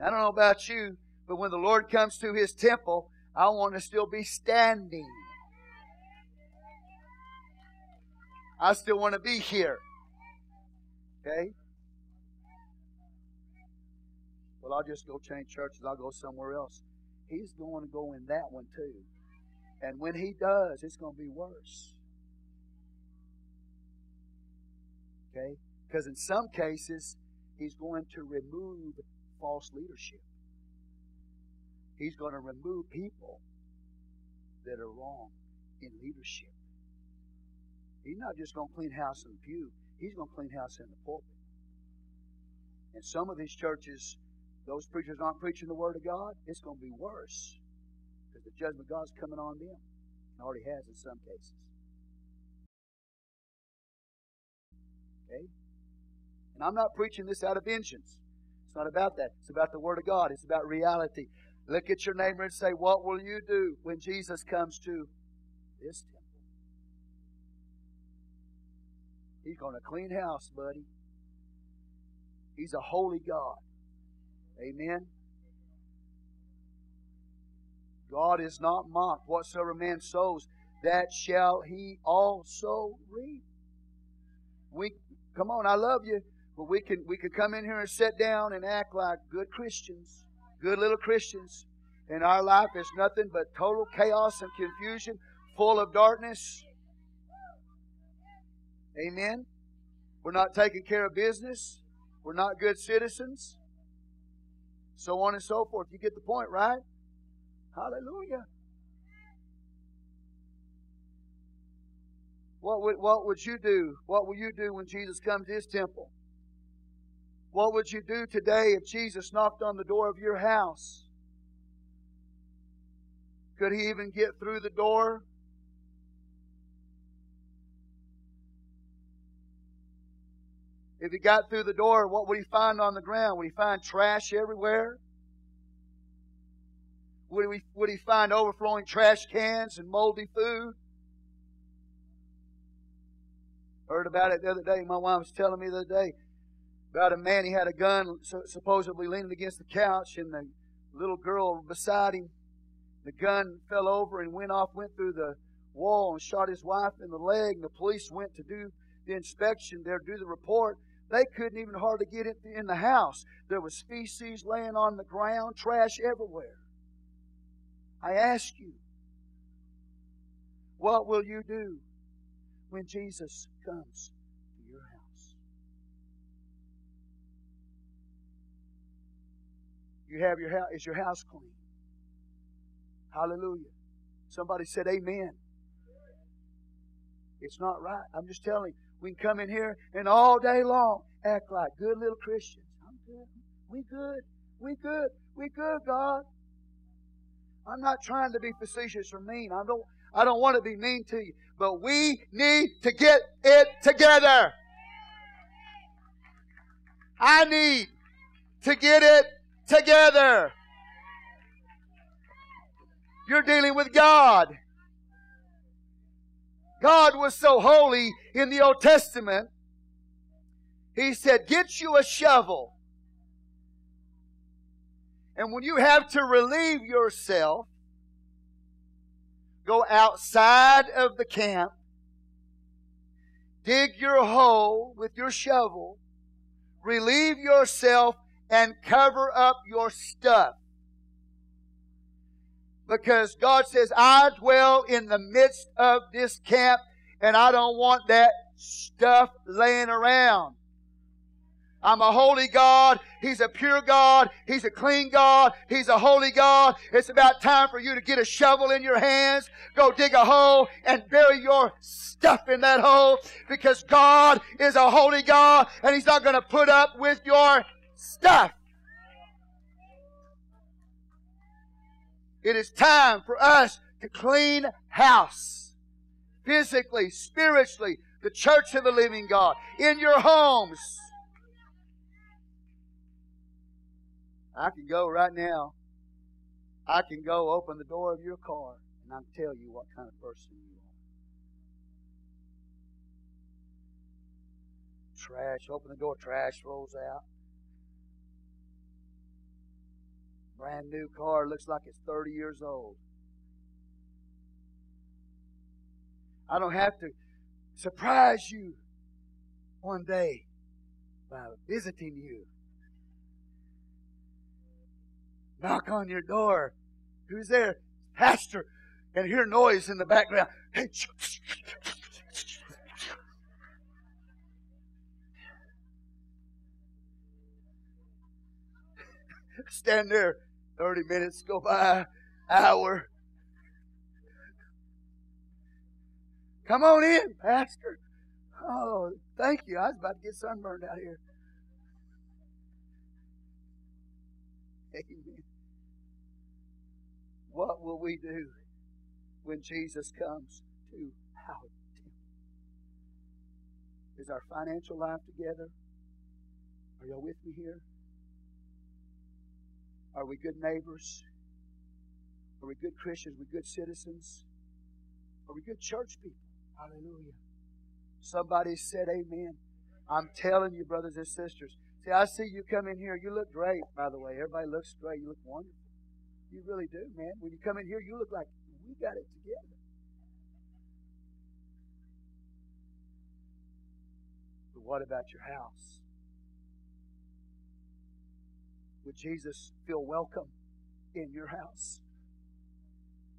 I don't know about you, but when the Lord comes to his temple, I want to still be standing. I still want to be here. Okay? Well, I'll just go change churches. I'll go somewhere else. He's going to go in that one too. And when he does, it's going to be worse. Okay? Because in some cases, he's going to remove false leadership. He's going to remove people that are wrong in leadership. He's not just going to clean house in the pew, he's going to clean house in the pulpit. And some of these churches, those preachers aren't preaching the Word of God, it's going to be worse. The judgment of God's coming on them. It already has in some cases. Okay? And I'm not preaching this out of vengeance. It's not about that. It's about the Word of God. It's about reality. Look at your neighbor and say, What will you do when Jesus comes to this temple? He's going to clean house, buddy. He's a holy God. Amen. God is not mocked. Whatsoever man sows, that shall he also reap. We come on, I love you, but we can we can come in here and sit down and act like good Christians, good little Christians, and our life is nothing but total chaos and confusion, full of darkness. Amen. We're not taking care of business. We're not good citizens. So on and so forth. You get the point, right? Hallelujah. What would, what would you do? What will you do when Jesus comes to his temple? What would you do today if Jesus knocked on the door of your house? Could he even get through the door? If he got through the door, what would he find on the ground? Would he find trash everywhere? Would he, would he find overflowing trash cans and moldy food? Heard about it the other day. My wife was telling me the other day about a man. He had a gun supposedly leaning against the couch, and the little girl beside him, the gun fell over and went off, went through the wall and shot his wife in the leg. And the police went to do the inspection there, do the report. They couldn't even hardly get it in the house. There was feces laying on the ground, trash everywhere. I ask you, what will you do when Jesus comes to your house? You have your house, is your house clean? Hallelujah. Somebody said amen. It's not right. I'm just telling you, we can come in here and all day long act like good little Christians. I'm good. We good. We good. We good, God. I'm not trying to be facetious or mean. I don't I don't want to be mean to you. But we need to get it together. I need to get it together. You're dealing with God. God was so holy in the Old Testament. He said, Get you a shovel. And when you have to relieve yourself, go outside of the camp, dig your hole with your shovel, relieve yourself, and cover up your stuff. Because God says, I dwell in the midst of this camp, and I don't want that stuff laying around. I'm a holy God. He's a pure God. He's a clean God. He's a holy God. It's about time for you to get a shovel in your hands, go dig a hole, and bury your stuff in that hole because God is a holy God and He's not going to put up with your stuff. It is time for us to clean house. Physically, spiritually, the church of the living God, in your homes I can go right now. I can go open the door of your car and I'll tell you what kind of person you are. Trash, open the door, trash rolls out. Brand new car, looks like it's 30 years old. I don't have to surprise you one day by visiting you knock on your door. Who's there? Pastor. And hear noise in the background. Hey, stand there 30 minutes go by hour come on in pastor oh thank you i was about to get sunburned out here Amen. What will we do when Jesus comes to our temple? Is our financial life together? Are y'all with me here? Are we good neighbors? Are we good Christians? Are we good citizens? Are we good church people? Hallelujah. Somebody said amen. I'm telling you, brothers and sisters. See, I see you come in here. You look great, by the way. Everybody looks great. You look wonderful. You really do, man. When you come in here, you look like we got it together. But what about your house? Would Jesus feel welcome in your house?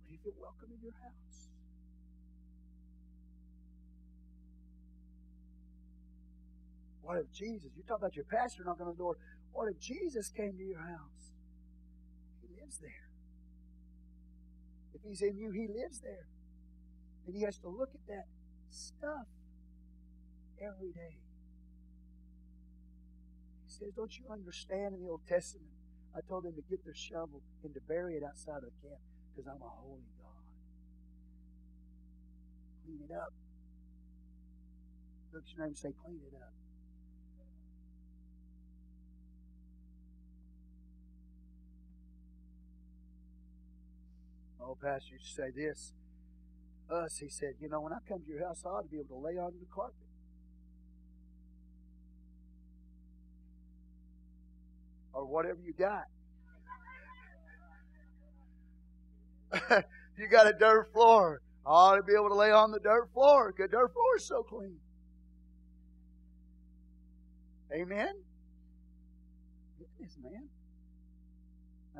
Would he feel welcome in your house? What if Jesus, you talk about your pastor knocking on the door, what if Jesus came to your house? Lives there. If he's in you, he lives there. And he has to look at that stuff every day. He says, Don't you understand in the Old Testament? I told them to get their shovel and to bury it outside of the camp because I'm a holy God. Clean it up. Look at your name and say, Clean it up. Old pastor used to say this. Us, he said, you know, when I come to your house, I ought to be able to lay on the carpet. Or whatever you got. (laughs) you got a dirt floor. I ought to be able to lay on the dirt floor because dirt floor is so clean. Amen? Yes, man.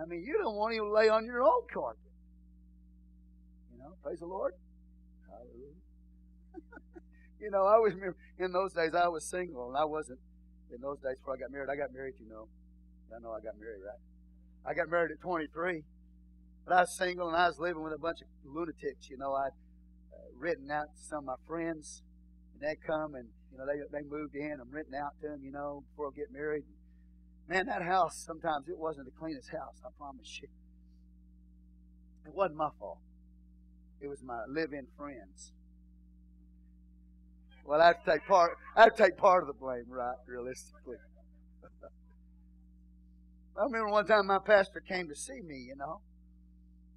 I mean, you don't want to even lay on your own carpet. Praise the Lord. Hallelujah. (laughs) you know, I always remember in those days I was single and I wasn't in those days before I got married. I got married, you know. I know I got married, right? I got married at 23. But I was single and I was living with a bunch of lunatics. You know, I'd uh, written out to some of my friends and they'd come and, you know, they, they moved in. I'm renting out to them, you know, before I get married. Man, that house, sometimes it wasn't the cleanest house, I promise you. It wasn't my fault. It was my live-in friends. Well, I have to take part. I have to take part of the blame, right? Realistically. (laughs) I remember one time my pastor came to see me, you know,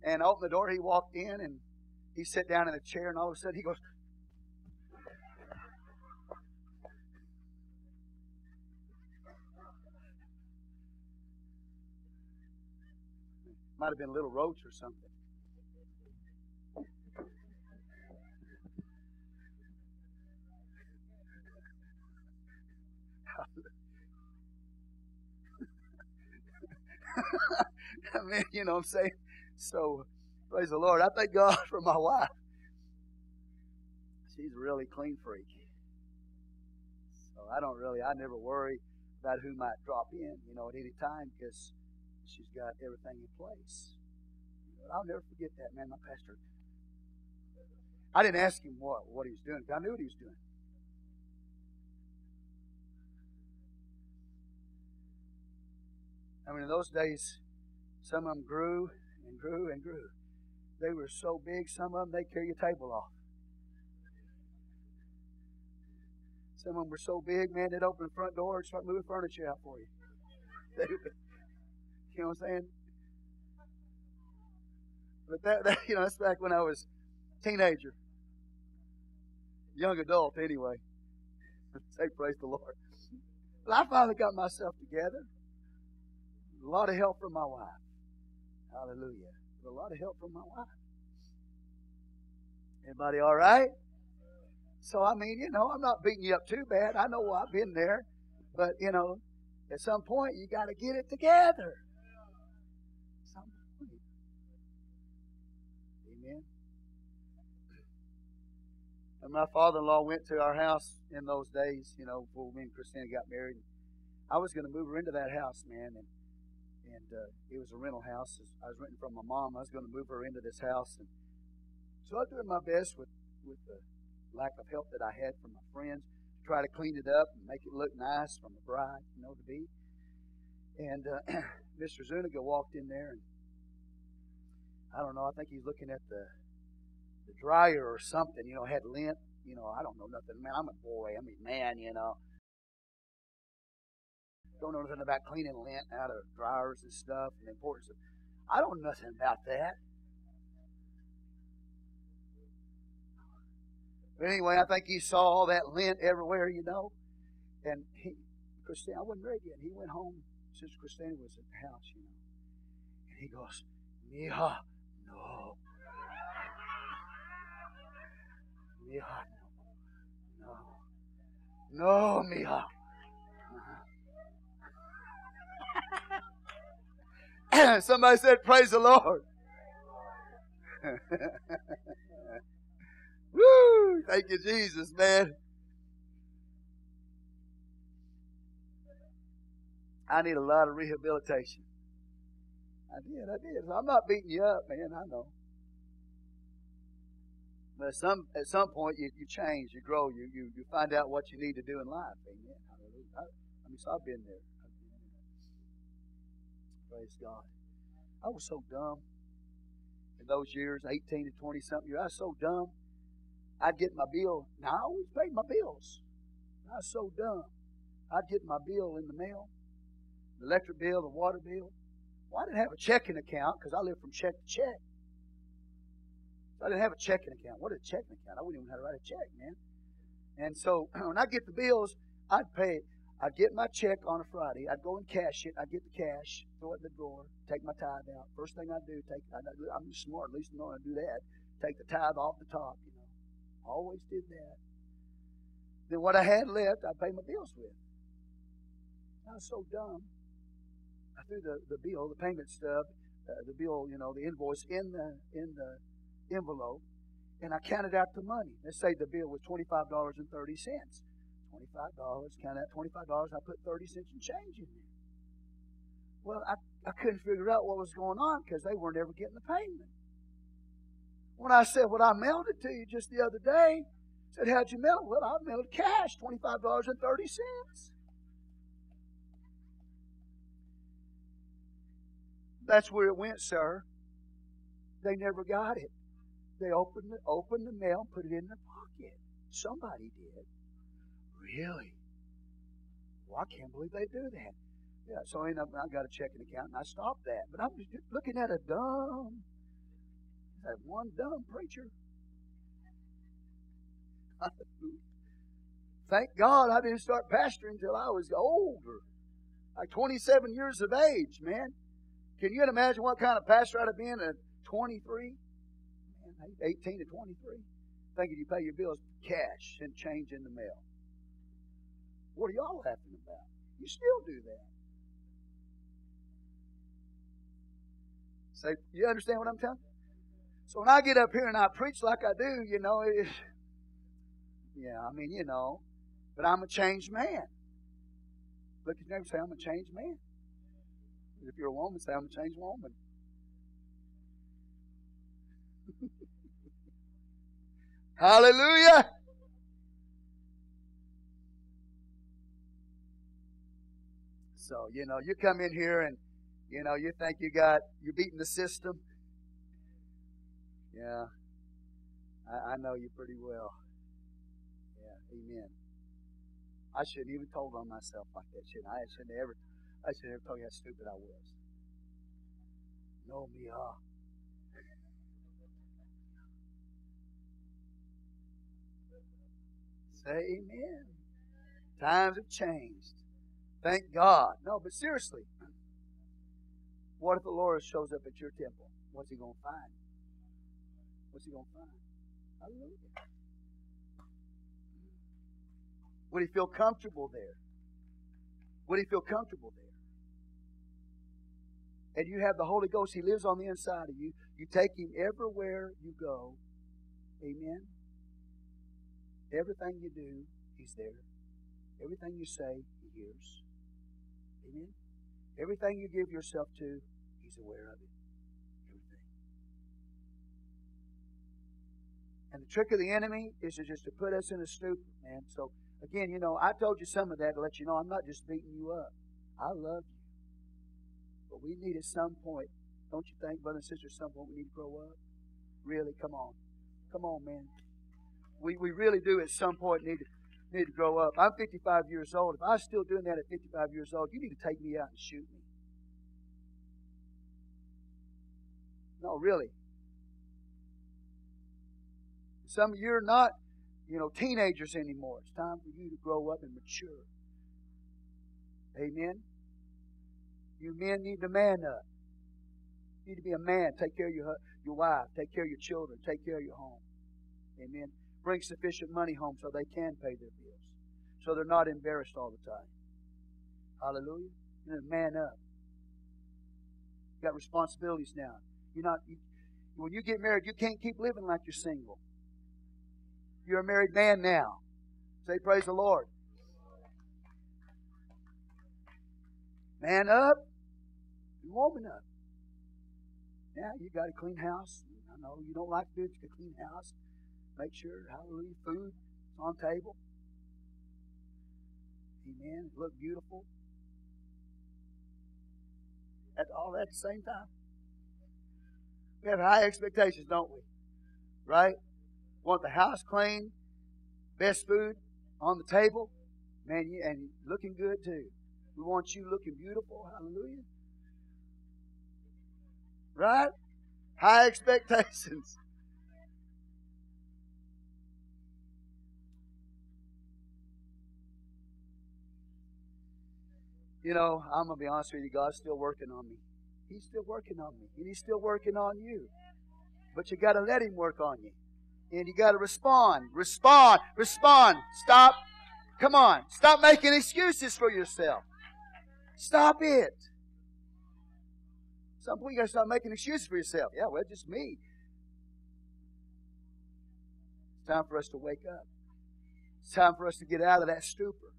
and opened the door. He walked in and he sat down in a chair, and all of a sudden he goes, Might have been a little roach or something. (laughs) I mean, you know what I'm saying? So, praise the Lord. I thank God (laughs) for my wife. She's a really clean freak. So I don't really, I never worry about who might drop in, you know, at any time because she's got everything in place. I'll never forget that, man. My pastor. I didn't ask him what, what he was doing I knew what he was doing. I mean, in those days, some of them grew and grew and grew. They were so big, some of them, they carry your table off. Some of them were so big, man, they'd open the front door and start moving furniture out for you. (laughs) They, you know what I'm saying? But that, that, (laughs) you know, that's back when I was teenager, young adult, anyway. (laughs) Say praise the Lord. But I finally got myself together. A lot of help from my wife. Hallelujah. A lot of help from my wife. Everybody all right? So, I mean, you know, I'm not beating you up too bad. I know I've been there. But, you know, at some point, you got to get it together. Amen. And my father in law went to our house in those days, you know, before me and Christina got married. I was going to move her into that house, man. And and uh, it was a rental house. I was renting from my mom. I was going to move her into this house, and so I was doing my best with with the lack of help that I had from my friends to try to clean it up and make it look nice from the bride, you know, to be. And uh, (clears throat) Mr. Zuniga walked in there, and I don't know. I think he's looking at the the dryer or something. You know, had lint. You know, I don't know nothing. Man, I'm a boy. I'm a man. You know, don't know nothing about cleaning lint out of dryers and stuff and the importance of. I don't know nothing about that. But anyway, I think he saw all that lint everywhere, you know. And he, Christina, I wasn't ready yet. He went home. since Christina was at the house, you know. And he goes, Mija, no. Mija, no. No, no. (coughs) Somebody said, Praise the Lord. (laughs) Woo! Thank you, Jesus, man. I need a lot of rehabilitation. I did, I did. I'm not beating you up, man. I know. But at some at some point, you, you change, you grow, you, you you find out what you need to do in life. Amen. Hallelujah. I, I mean, so I've been there. Praise God. I was so dumb in those years, 18 to 20 something years. I was so dumb. I'd get my bill. Now, I always paid my bills. I was so dumb. I'd get my bill in the mail the electric bill, the water bill. Well, I didn't have a checking account because I lived from check to check. I didn't have a checking account. What a checking account? I wouldn't even know how to write a check, man. And so (clears throat) when I get the bills, I'd pay it. I'd get my check on a Friday. I'd go and cash it. I'd get the cash, throw it in the drawer, take my tithe out. First thing I do, take I'm smart, at least I know how to do that. Take the tithe off the top, you know. Always did that. Then what I had left, I'd pay my bills with. I was so dumb. I threw the, the bill, the payment stub, uh, the bill, you know, the invoice in the in the envelope, and I counted out the money. Let's say the bill was twenty five dollars and thirty cents. $25. Count out $25. I put 30 cents in change in there. Well, I, I couldn't figure out what was going on because they weren't ever getting the payment. When I said, Well, I mailed it to you just the other day, I said, How'd you mail it? Well, I mailed cash, $25.30. That's where it went, sir. They never got it. They opened the, opened the mail, put it in their pocket. Somebody did. Really? Well, I can't believe they do that. Yeah, so I ended up, I got a checking account and I stopped that. But I was just looking at a dumb, that one dumb preacher. (laughs) Thank God I didn't start pastoring until I was older. Like 27 years of age, man. Can you imagine what kind of pastor I'd have been at 23? 18 to 23. Thinking you pay your bills cash and change in the mail. What are y'all laughing about? You still do that. Say, you understand what I'm telling you? So when I get up here and I preach like I do, you know, it, yeah, I mean, you know, but I'm a changed man. Look at your neighbor say, I'm a changed man. If you're a woman, say, I'm a changed woman. (laughs) Hallelujah. So, you know, you come in here and, you know, you think you got, you're beating the system. Yeah. I, I know you pretty well. Yeah. Amen. I shouldn't even told on myself like that, should I? I shouldn't ever, I shouldn't ever told you how stupid I was. No, me, ah. Say amen. Times have changed. Thank God. No, but seriously, what if the Lord shows up at your temple? What's he going to find? What's he going to find? Hallelujah. Would he feel comfortable there? Would he feel comfortable there? And you have the Holy Ghost. He lives on the inside of you. You take him everywhere you go. Amen. Everything you do, he's there. Everything you say, he hears. Amen. Everything you give yourself to, He's aware of it. Everything. And the trick of the enemy is to just to put us in a stupor, man. So again, you know, I told you some of that to let you know I'm not just beating you up. I love you. But we need at some point, don't you think, brothers and sisters, at some point we need to grow up? Really, come on. Come on, man. We, we really do at some point need to need to grow up. I'm 55 years old. If I'm still doing that at 55 years old, you need to take me out and shoot me. No, really. Some of you are not, you know, teenagers anymore. It's time for you to grow up and mature. Amen. You men need to man up. You need to be a man. Take care of your your wife. Take care of your children. Take care of your home. Amen. Bring sufficient money home so they can pay their bills. So they're not embarrassed all the time. Hallelujah. You know, man up. You got responsibilities now. You're not you, when you get married, you can't keep living like you're single. You're a married man now. Say praise the Lord. Man up and woman up. Now you got a clean house. I know you don't like to do a clean house. Make sure, hallelujah, food is on table. Amen. Look beautiful. At all at the same time. We have high expectations, don't we? Right? Want the house clean, best food on the table, man, and looking good too. We want you looking beautiful. Hallelujah. Right? High (laughs) expectations. You know, I'm going to be honest with you, God's still working on me. He's still working on me. And He's still working on you. But you got to let Him work on you. And you got to respond. Respond. Respond. Stop. Come on. Stop making excuses for yourself. Stop it. Some point you got to stop making excuses for yourself. Yeah, well, just me. It's time for us to wake up. It's time for us to get out of that stupor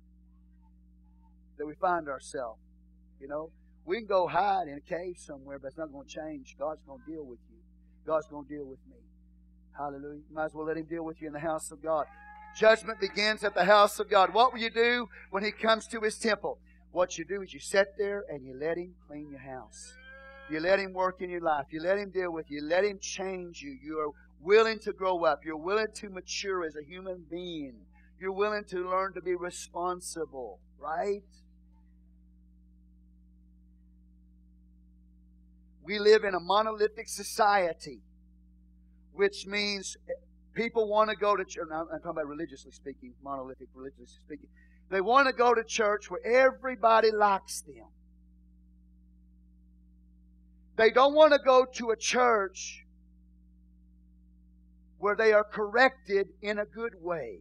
that we find ourselves. You know, we can go hide in a cave somewhere, but it's not going to change. God's going to deal with you. God's going to deal with me. Hallelujah. You might as well let Him deal with you in the house of God. Judgment begins at the house of God. What will you do when He comes to His temple? What you do is you sit there and you let Him clean your house. You let Him work in your life. You let Him deal with you. Let Him change you. You are willing to grow up. You're willing to mature as a human being. You're willing to learn to be responsible, right? We live in a monolithic society, which means people want to go to church. I'm talking about religiously speaking, monolithic, religiously speaking. They want to go to church where everybody likes them. They don't want to go to a church where they are corrected in a good way.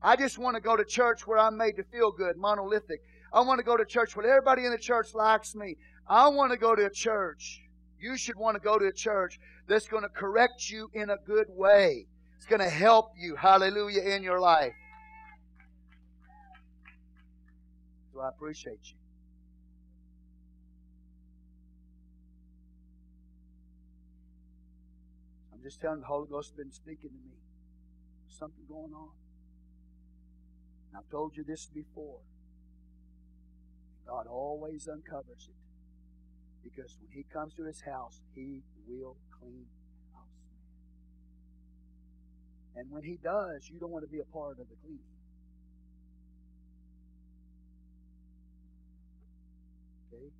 I just want to go to church where I'm made to feel good, monolithic. I want to go to church where everybody in the church likes me. I want to go to a church. You should want to go to a church that's going to correct you in a good way. It's going to help you, hallelujah, in your life. So I appreciate you. I'm just telling the Holy Ghost has been speaking to me. There's something going on. I've told you this before. God always uncovers it. Because when He comes to His house, He will clean house. And when He does, you don't want to be a part of the cleaning. Okay?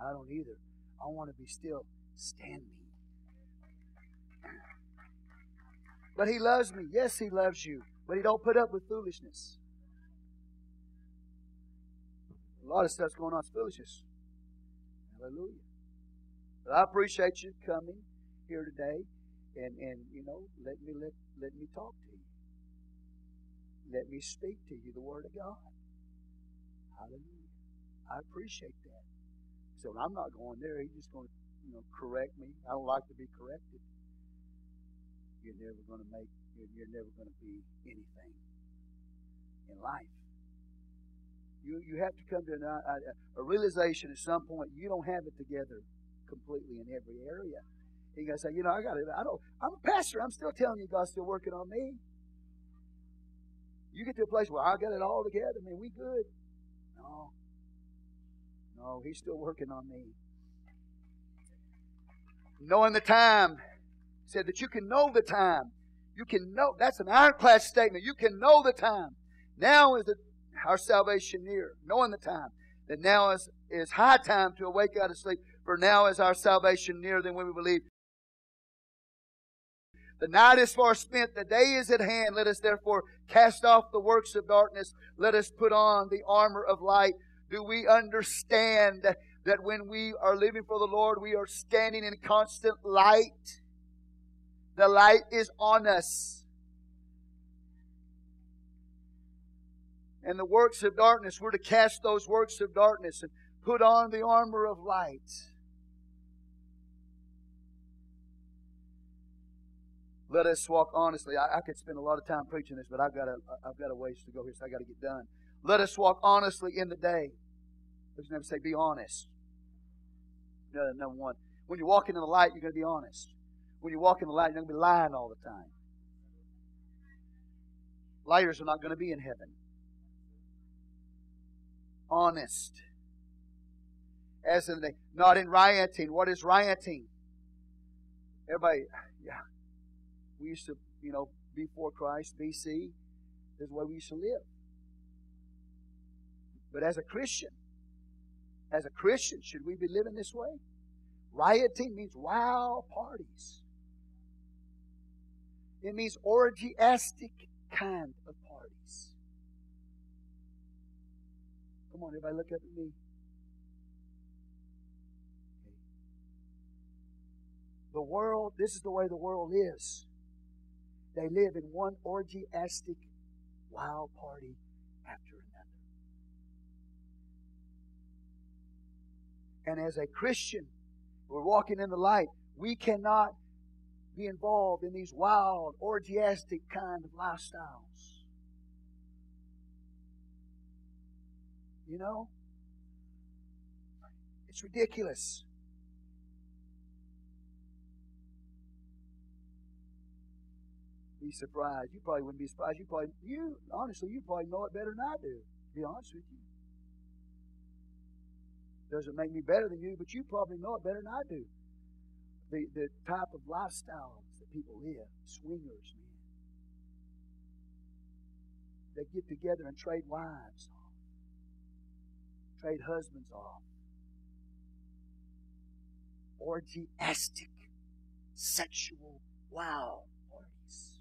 I don't either. I want to be still standing. But He loves me. Yes, He loves you. But He don't put up with foolishness. A lot of stuff's going on. It's foolishness. Hallelujah. But I appreciate you coming here today and, and you know, let me let let me talk to you. Let me speak to you the word of God. Hallelujah. I appreciate that. So I'm not going there. He's just going to, you know, correct me. I don't like to be corrected. You're never going to make. You're, you're never going to be anything in life. You, you have to come to an, uh, a, a realization at some point you don't have it together completely in every area. You gotta say, you know, I got it. I don't. I'm a pastor. I'm still telling you, God's still working on me. You get to a place where I got it all together. Man, we good. No. no, He's still working on me. Knowing the time said that you can know the time. You can know. That's an ironclad statement. You can know the time. Now is the, our salvation near. Knowing the time. That now is, is high time to awake out of sleep. For now is our salvation nearer than when we believe. The night is far spent, the day is at hand. Let us therefore cast off the works of darkness. Let us put on the armor of light. Do we understand that when we are living for the Lord, we are standing in constant light? The light is on us. And the works of darkness, we're to cast those works of darkness and put on the armor of light. Let us walk honestly. I, I, could spend a lot of time preaching this, but I've got a I've got a ways to go here, so I got to get done. Let us walk honestly in the day. Let's never say be honest. No, number one. When you're walking in the light, you're going to be honest. When you walk in the light, you're going to be lying all the time. Liars are not going to be in heaven. Honest. As in the not in rioting. What is rioting? Everybody, yeah. We used to, you know, before Christ, BC, is way we used to live. But as a Christian, as a Christian, should we be living this way? Rioting means wow parties. It means orgiastic kind of. Come on, everybody, look up at me. The world, this is the way the world is. They live in one orgiastic wild party after another. And as a Christian, we're walking in the light. We cannot be involved in these wild, orgiastic kind of lifestyles. You know? It's ridiculous. Be surprised. You probably wouldn't be surprised. You probably, you honestly, you probably know it better than I do. To be honest with you. Doesn't make me better than you, but you probably know it better than I do. The, the type of lifestyles that people live, swingers, man. They get together and trade wives trade husbands off. Orgiastic, sexual, wow parties.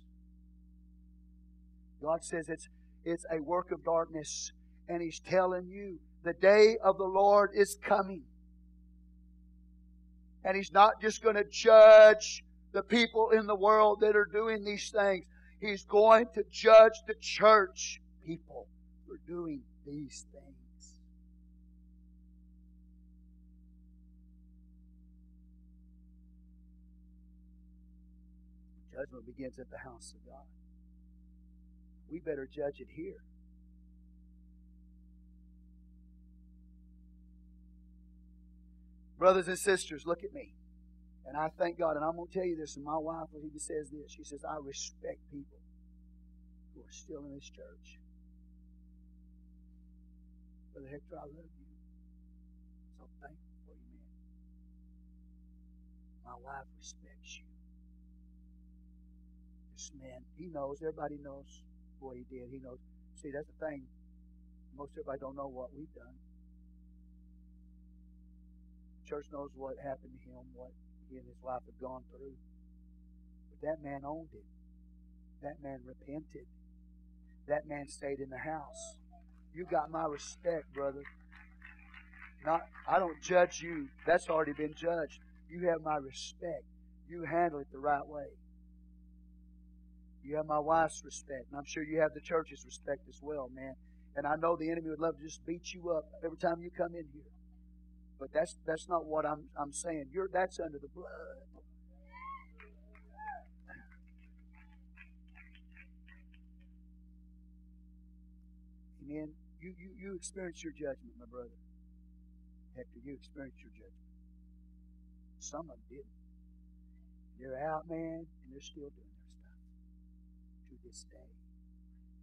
God says it's, it's a work of darkness, and He's telling you the day of the Lord is coming. And He's not just going to judge the people in the world that are doing these things. He's going to judge the church people for doing these things. Judgment begins at the house of God. We better judge it here. Brothers and sisters, look at me. And I thank God, and I'm going to tell you this, and my wife even says this. She says, I respect people who are still in this church. Brother Hector, I love you. So thankful for you, man. My wife respects you. Man, he knows, everybody knows what he did. He knows. See, that's the thing. Most everybody don't know what we've done church knows what happened to him, what he and his wife have gone through. But that man owned it. That man repented. That man stayed in the house. You got my respect, brother. Not I don't judge you. That's already been judged. You have my respect. You handle it the right way. You have my wife's respect, and I'm sure you have the church's respect as well, man. And I know the enemy would love to just beat you up every time you come in here. But that's that's not what I'm I'm saying. You're that's under the blood. Amen. You you you experience your judgment, my brother. Hector, you experience your judgment. Some of them didn't. They're out, man, and they're still doing this day.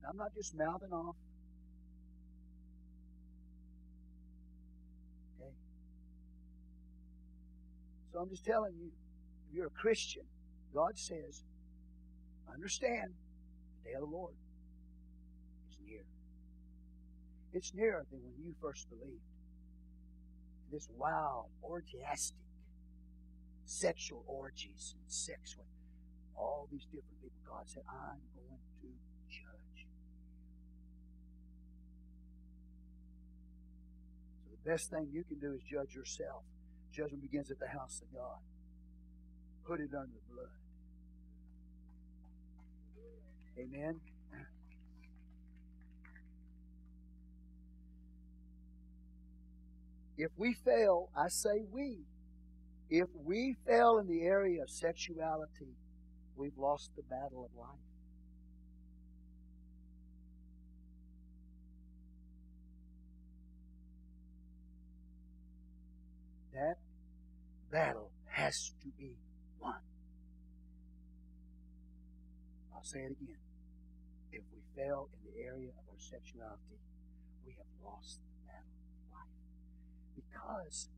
I'm not just mouthing off Okay? So I'm just telling you, if you're a Christian, God says, understand, the day of the Lord is near. It's nearer than when you first believed. This wild, orgiastic, sexual orgies and sex with all these different people. God said, I'm going to judge. So the best thing you can do is judge yourself. Judgment begins at the house of God. Put it under the blood. Amen. If we fail, I say we, if we fail in the area of sexuality, we've lost the battle of life. That battle has to be won. I'll say it again. If we fail in the area of our sexuality, we have lost the battle of life. Because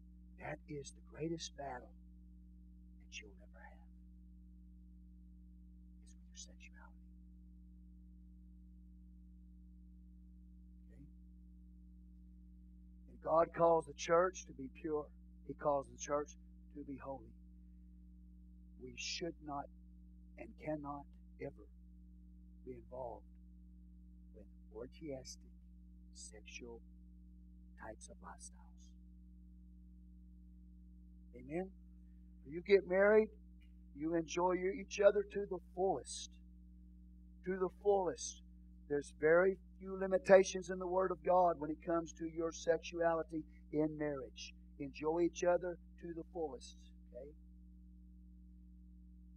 that is the greatest battle that you'll ever sexuality. Okay? And God calls the church to be pure. He calls the church to be holy. We should not and cannot ever be involved with orgiastic sexual types of lifestyles. Amen? You get married, you enjoy each other to the fullest. To the fullest. There's very few limitations in the Word of God when it comes to your sexuality in marriage. Enjoy each other to the fullest. Okay?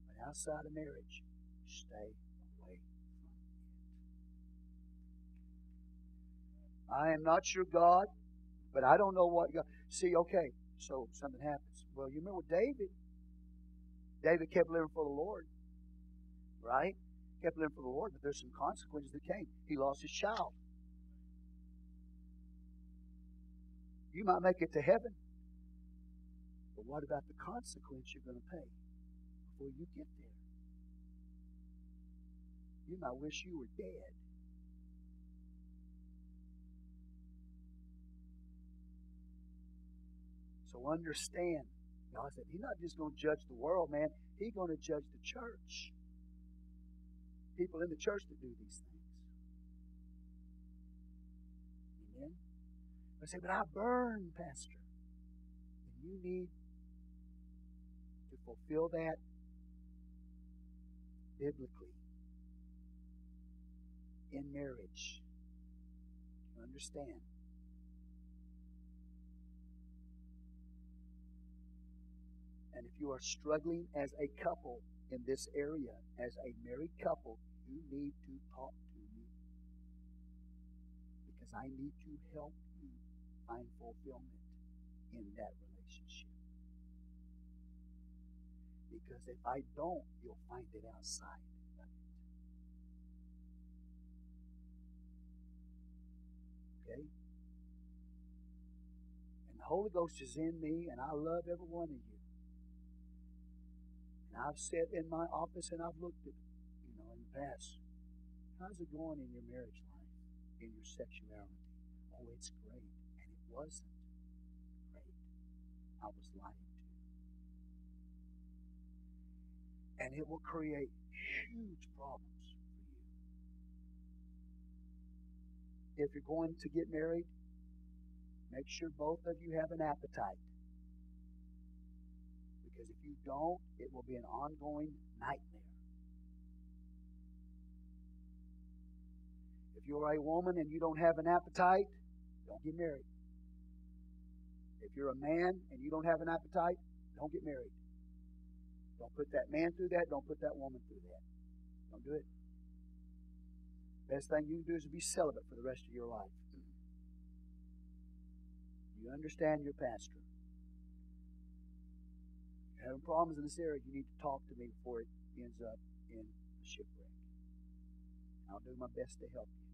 But outside of marriage, stay away from it. I am not your God, but I don't know what God. See, okay, so something happens. Well, you remember David? David kept living for the Lord, right? Kept living for the Lord, but there's some consequences that came. He lost his child. You might make it to heaven, but what about the consequence you're going to pay before you get there? You might wish you were dead. So understand, God said, He's not just going to judge the world, man. He's going to judge the church. People in the church that do these things. Amen. I say, but I burn, Pastor. And you need to fulfill that biblically in marriage. You understand? And if you are struggling as a couple in this area, as a married couple, you need to talk to me. Because I need to help you find fulfillment in that relationship. Because if I don't, you'll find it outside. Okay? And the Holy Ghost is in me, and I love every one of you. And I've sat in my office and I've looked at, you know, in the past, how's it going in your marriage life, in your sexuality? Oh, it's great. And it wasn't great. I was lying to. And it will create huge problems for you. If you're going to get married, make sure both of you have an appetite. Because if you don't, it will be an ongoing nightmare. If you're a woman and you don't have an appetite, don't get married. If you're a man and you don't have an appetite, don't get married. Don't put that man through that. Don't put that woman through that. Don't do it. Best thing you can do is be celibate for the rest of your life. You understand your pastor having problems in this area, you need to talk to me before it ends up in a shipwreck. I'll do my best to help you.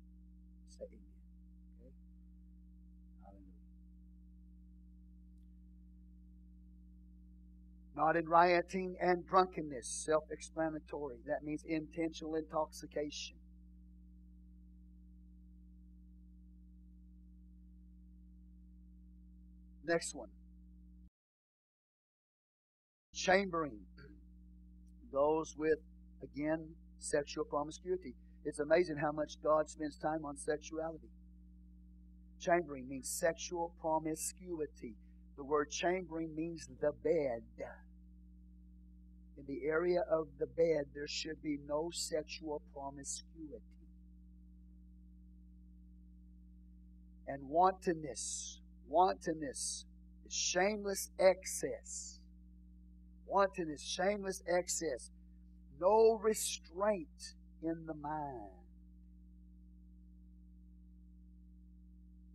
Say amen. Okay? Hallelujah. Not in rioting and drunkenness, self explanatory. That means intentional intoxication. Next one. Chambering goes with, again, sexual promiscuity. It's amazing how much God spends time on sexuality. Chambering means sexual promiscuity. The word chambering means the bed. In the area of the bed, there should be no sexual promiscuity. And wantonness. Wantonness is shameless excess. Wantonness, shameless excess. No restraint in the mind.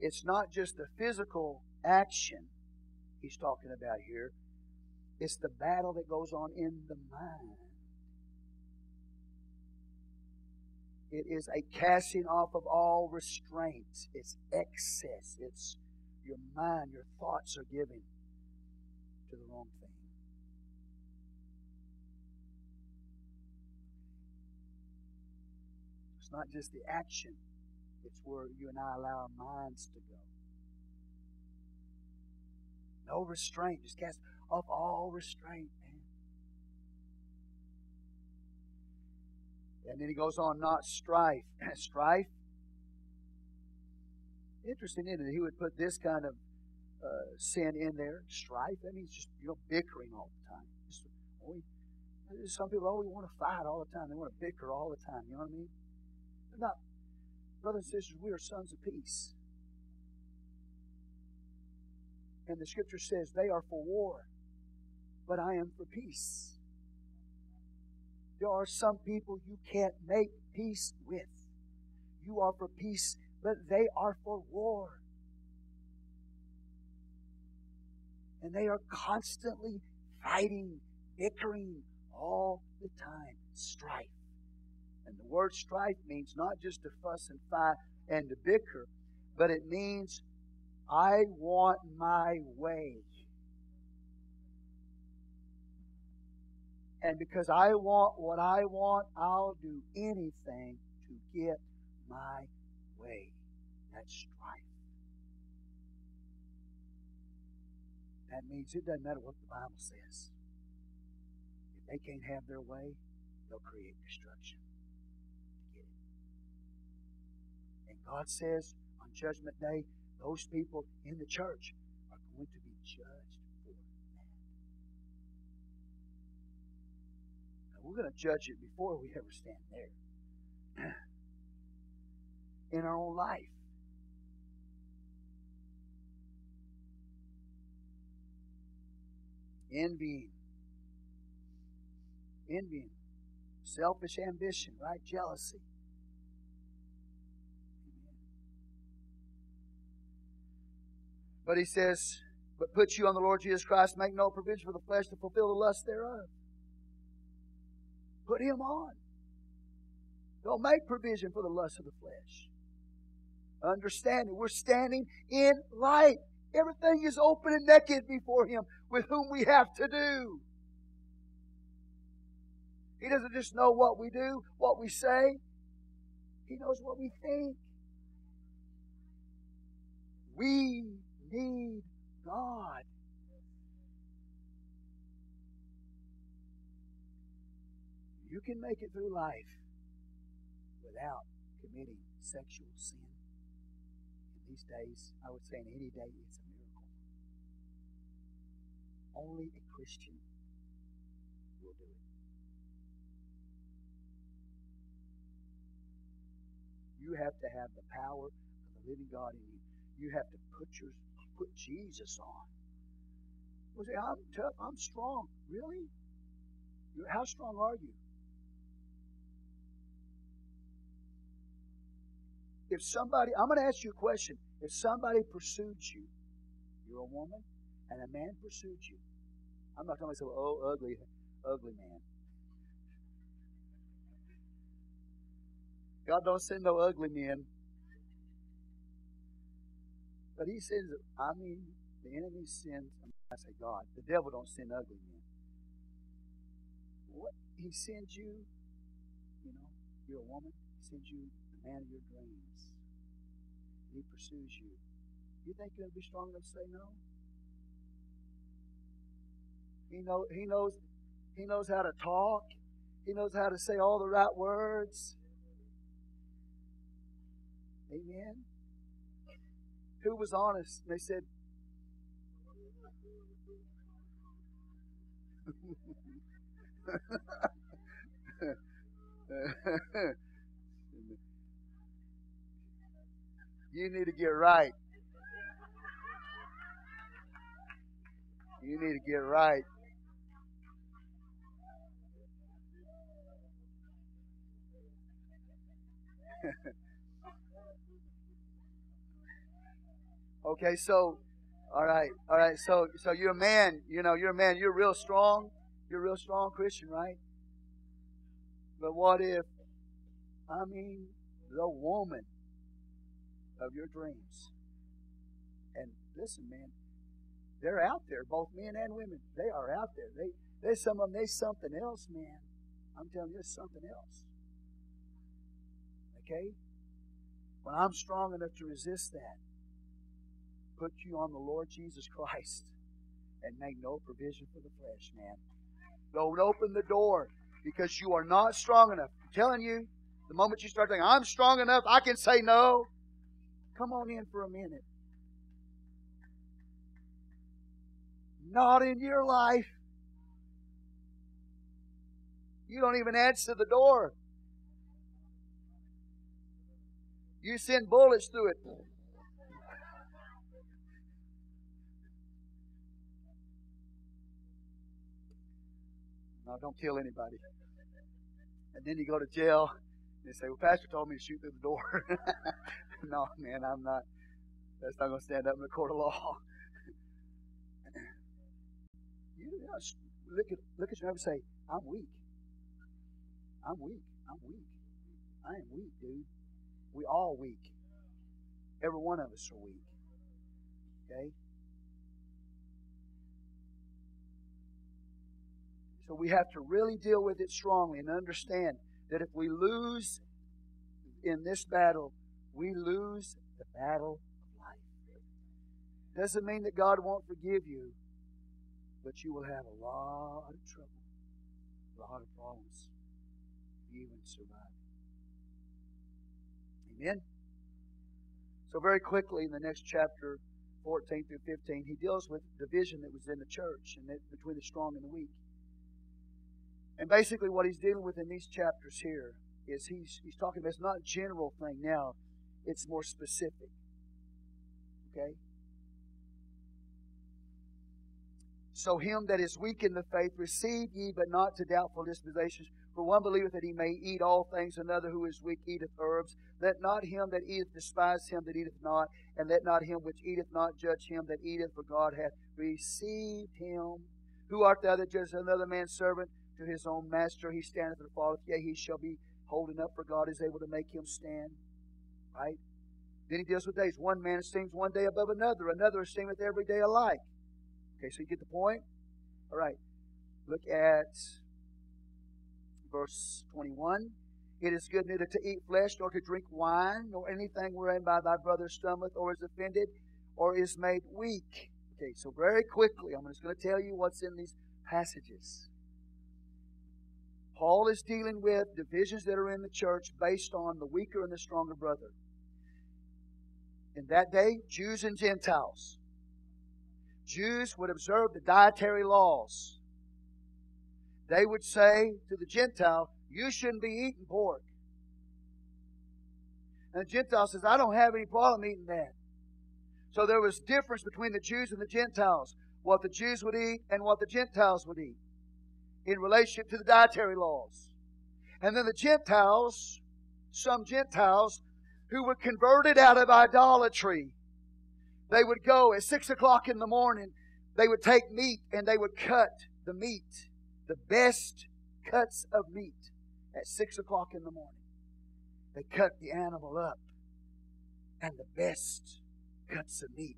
It's not just the physical action he's talking about here, it's the battle that goes on in the mind. It is a casting off of all restraints. It's excess. It's your mind, your thoughts are given to the wrong not just the action, it's where you and I allow our minds to go. No restraint. Just cast off all restraint, man. And then he goes on, not strife. (clears throat) strife. Interesting, isn't it? He would put this kind of uh, sin in there. Strife. That means just you know bickering all the time. Just, oh, some people always want to fight all the time. They want to bicker all the time. You know what I mean? Not, brothers and sisters. We are sons of peace. And the scripture says they are for war, but I am for peace. There are some people you can't make peace with. You are for peace, but they are for war. And they are constantly fighting, bickering all the time. Strife. Word strife means not just to fuss and fight and to bicker, but it means I want my way. And because I want what I want, I'll do anything to get my way. That's strife. That means it doesn't matter what the Bible says. If they can't have their way, they'll create destruction. God says on Judgment Day, those people in the church are going to be judged for that. Now, we're going to judge it before we ever stand there. (clears throat) in our own life. Envying. Envying. Selfish ambition, right? Jealousy. But he says, But put you on the Lord Jesus Christ, make no provision for the flesh to fulfill the lust thereof. Put him on. Don't make provision for the lust of the flesh. Understand that we're standing in light. Everything is open and naked before him with whom we have to do. He doesn't just know what we do, what we say. He knows what we think. We need God. You can make it through life without committing sexual sin. In these days, I would say in any day, it's a miracle. Only a Christian will do it. You have to have the power of the living God in you. You have to put your put Jesus on. Well, say, I'm tough, I'm strong. Really? How strong are you? If somebody, I'm going to ask you a question. If somebody pursued you, you're a woman, and a man pursued you, I'm not talking about, oh, ugly, ugly man. God don't send no ugly men. But he says, I mean, the enemy sends, I say God, the devil don't send ugly men. what he sends you, you know, you're a woman, he sends you the man of your dreams. He pursues you. You think you're to be strong enough to say no? He know he knows he knows how to talk. He knows how to say all the right words. Amen. Who was honest? They said, (laughs) you need to get right. You need to get right. (laughs) okay, so all right, all right. So, so you're a man. You know, you're a man. You're real strong. You're a real strong Christian, right? But what if, I mean, the woman of your dreams? And listen, man, they're out there, both men and women. They are out there. They, there's some of them. There's something else, man. I'm telling you, there's something else. Okay? When I'm strong enough to resist that, put you on the Lord Jesus Christ and make no provision for the flesh, man. Don't open the door because you are not strong enough. I'm telling you, the moment you start thinking, I'm strong enough, I can say no, come on in for a minute. Not in your life. You don't even answer the door. You send bullets through it. No, don't kill anybody. And then you go to jail and they say, Well, Pastor told me to shoot through the door. (laughs) no, man, I'm not. That's not going to stand up in the court of law. (clears throat) you know, look at look at your neighbor and say, I'm weak. I'm weak. I'm weak. I am weak, dude. We all weak. Every one of us are weak. Okay? So we have to really deal with it strongly and understand that if we lose in this battle, we lose the battle of life. Doesn't mean that God won't forgive you, but you will have a lot of trouble, a lot of problems, even survive. Amen? So, very quickly in the next chapter, 14 through 15, he deals with division that was in the church and between the strong and the weak. And basically, what he's dealing with in these chapters here is he's, he's talking about it's not a general thing now, it's more specific. Okay? So, him that is weak in the faith, receive ye, but not to doubtful dispositions. For one believeth that he may eat all things, another who is weak eateth herbs. Let not him that eateth despise him that eateth not, and let not him which eateth not judge him that eateth, for God hath received him. Who art thou that judgest another man's servant? To his own master he standeth and falleth, yea, he shall be holding up, for God is able to make him stand. Right? Then he deals with days. One man esteems one day above another, another esteemeth every day alike. Okay, so you get the point? All right. Look at verse 21. It is good neither to eat flesh nor to drink wine nor anything wherein by thy brother stumbleth or is offended or is made weak. Okay, so very quickly, I'm just going to tell you what's in these passages. Paul is dealing with divisions that are in the church based on the weaker and the stronger brother. In that day, Jews and Gentiles. Jews would observe the dietary laws they would say to the Gentile, You shouldn't be eating pork. And the Gentile says, I don't have any problem eating that. So there was difference between the Jews and the Gentiles, what the Jews would eat and what the Gentiles would eat in relation to the dietary laws. And then the Gentiles, some Gentiles who were converted out of idolatry, they would go at six o'clock in the morning, they would take meat and they would cut the meat the best cuts of meat at six o'clock in the morning. They cut the animal up, and the best cuts of meat.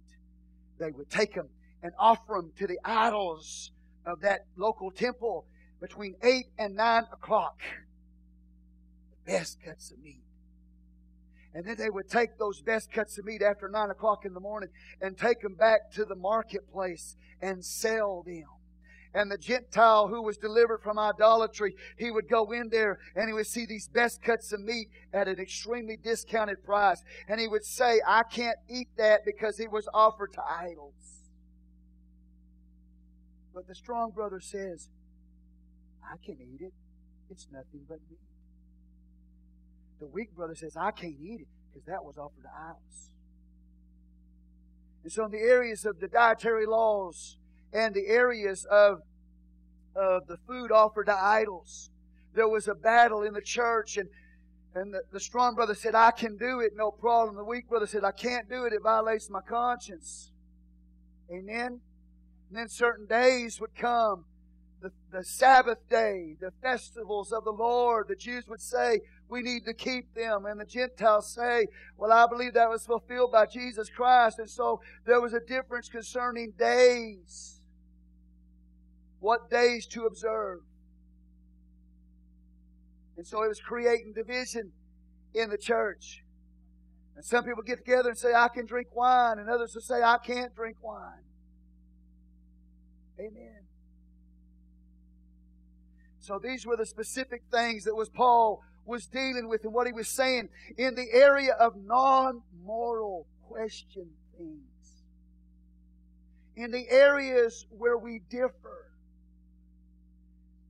They would take them and offer them to the idols of that local temple. Between 8 and 9 o'clock. The best cuts of meat. And then they would take those best cuts of meat after 9 o'clock in the morning and take them back to the marketplace and sell them. And the Gentile who was delivered from idolatry, he would go in there and he would see these best cuts of meat at an extremely discounted price. And he would say, I can't eat that because it was offered to idols. But the strong brother says, I can eat it. It's nothing but meat. The weak brother says, I can't eat it because that was offered to idols. And so, in the areas of the dietary laws and the areas of, of the food offered to idols, there was a battle in the church, and, and the, the strong brother said, I can do it, no problem. The weak brother said, I can't do it, it violates my conscience. Amen? And then certain days would come the, the Sabbath day, the festivals of the Lord, the Jews would say, we need to keep them. And the Gentiles say, well, I believe that was fulfilled by Jesus Christ. And so there was a difference concerning days. What days to observe. And so it was creating division in the church. And some people get together and say, I can drink wine, and others will say, I can't drink wine. Amen. So these were the specific things that was Paul was dealing with and what he was saying in the area of non-moral question things. In the areas where we differ.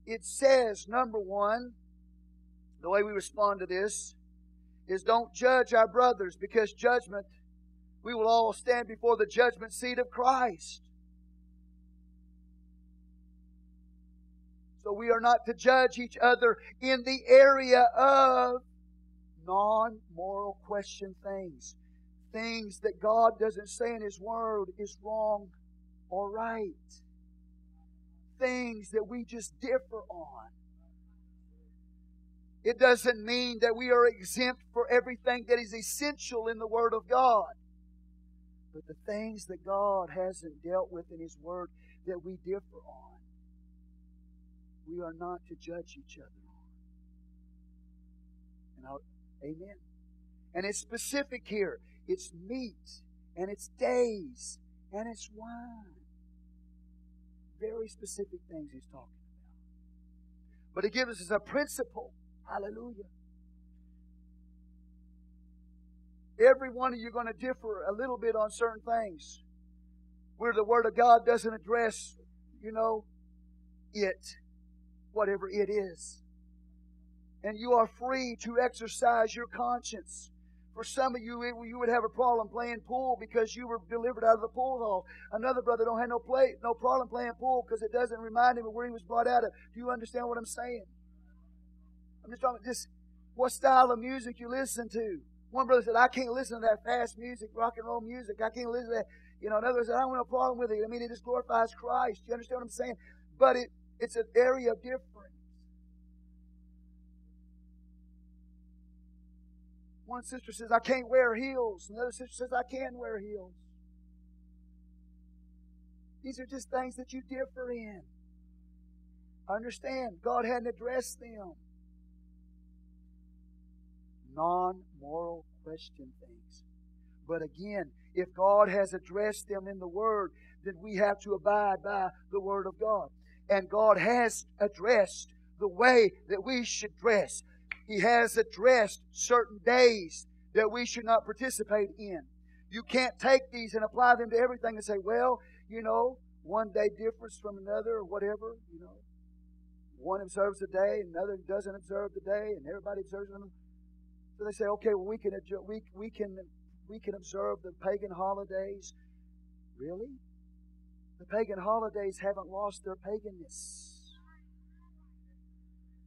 It says, number one, the way we respond to this is don't judge our brothers because judgment, we will all stand before the judgment seat of Christ. So we are not to judge each other in the area of non moral question things. Things that God doesn't say in His Word is wrong or right. Things that we just differ on. It doesn't mean that we are exempt for everything that is essential in the Word of God. But the things that God hasn't dealt with in His Word that we differ on we are not to judge each other. And I'll, amen. And it's specific here. It's meat, and it's days, and it's wine. Very specific things he's talking about. But he gives us a principle. Hallelujah. Every one of you are going to differ a little bit on certain things. Where the Word of God doesn't address, you know, it whatever it is. And you are free to exercise your conscience. For some of you, it, you would have a problem playing pool because you were delivered out of the pool hall. Another brother don't have no play, no problem playing pool because it doesn't remind him of where he was brought out of. Do you understand what I'm saying? I'm just talking just what style of music you listen to. One brother said, I can't listen to that fast music, rock and roll music. I can't listen to that. You know, another said, I don't have no problem with it. I mean, it just glorifies Christ. You understand what I'm saying? But it, it's an area of difference. One sister says, I can't wear heels. Another sister says, I can wear heels. These are just things that you differ in. Understand, God hadn't addressed them. Non moral question things. But again, if God has addressed them in the Word, then we have to abide by the Word of God and God has addressed the way that we should dress. He has addressed certain days that we should not participate in. You can't take these and apply them to everything and say, well, you know, one day differs from another or whatever, you know. One observes the day, another doesn't observe the day, and everybody observes them. So they say, okay, well, we can, we, we can, we can observe the pagan holidays. Really? The pagan holidays haven't lost their paganness.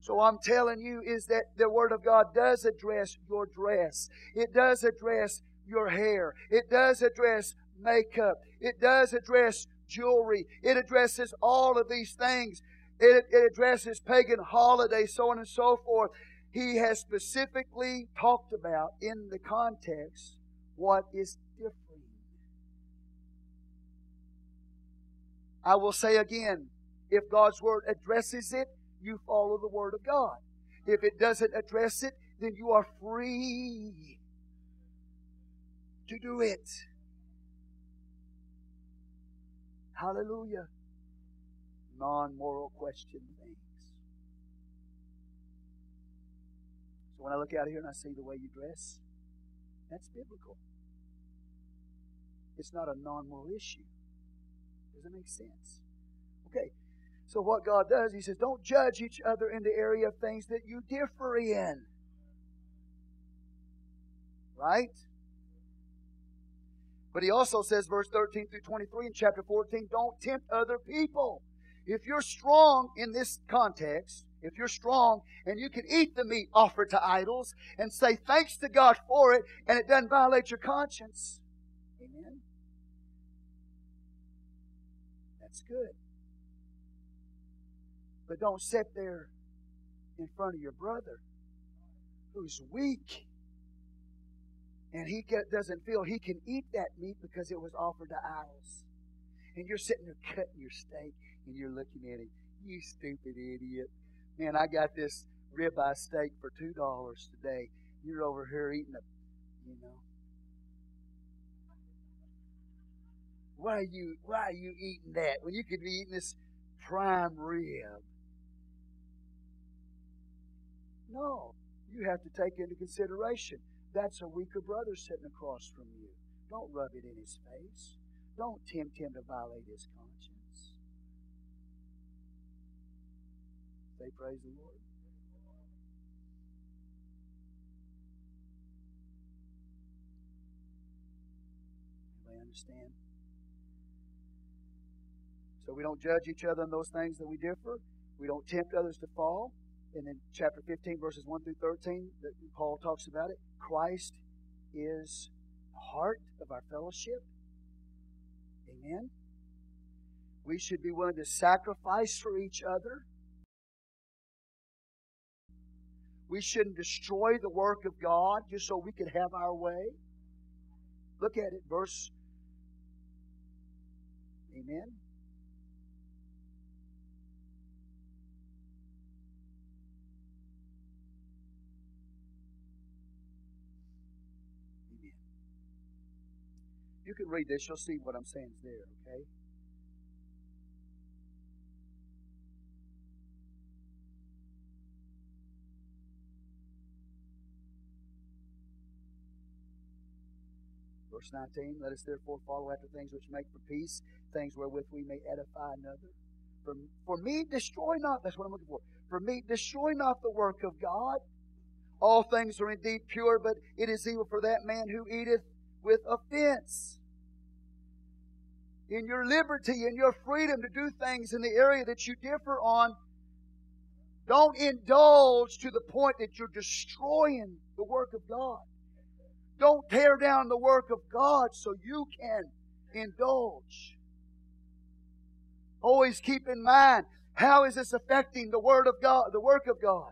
So I'm telling you is that the Word of God does address your dress. It does address your hair. It does address makeup. It does address jewelry. It addresses all of these things. It, it addresses pagan holidays, so on and so forth. He has specifically talked about in the context what is different. I will say again, if God's Word addresses it, you follow the Word of God. If it doesn't address it, then you are free to do it. Hallelujah. Non moral question things. So when I look out here and I see the way you dress, that's biblical. It's not a non moral issue. Does that make sense? Okay. So what God does, He says, don't judge each other in the area of things that you differ in. Right? But he also says, verse 13 through 23 in chapter 14, don't tempt other people. If you're strong in this context, if you're strong and you can eat the meat offered to idols and say thanks to God for it and it doesn't violate your conscience, That's good. But don't sit there in front of your brother who's weak and he doesn't feel he can eat that meat because it was offered to idols. And you're sitting there cutting your steak and you're looking at him. You stupid idiot. Man, I got this ribeye steak for $2 today. You're over here eating a, you know. Why are you, why are you eating that when you could be eating this prime rib? No, you have to take into consideration that's a weaker brother sitting across from you. Don't rub it in his face. Don't tempt him to violate his conscience. Say, Praise the Lord. Understand? So we don't judge each other on those things that we differ. We don't tempt others to fall and in chapter 15, verses 1 through 13, that Paul talks about it. Christ is the heart of our fellowship. Amen. We should be willing to sacrifice for each other. We shouldn't destroy the work of God just so we can have our way. Look at it, verse. Amen. Can read this, you'll see what I'm saying is there, okay? Verse 19, let us therefore follow after things which make for peace, things wherewith we may edify another. For, for me, destroy not, that's what I'm looking for. For me, destroy not the work of God. All things are indeed pure, but it is evil for that man who eateth with offense. In your liberty and your freedom to do things in the area that you differ on, don't indulge to the point that you're destroying the work of God. Don't tear down the work of God so you can indulge. Always keep in mind, how is this affecting the word of God, the work of God?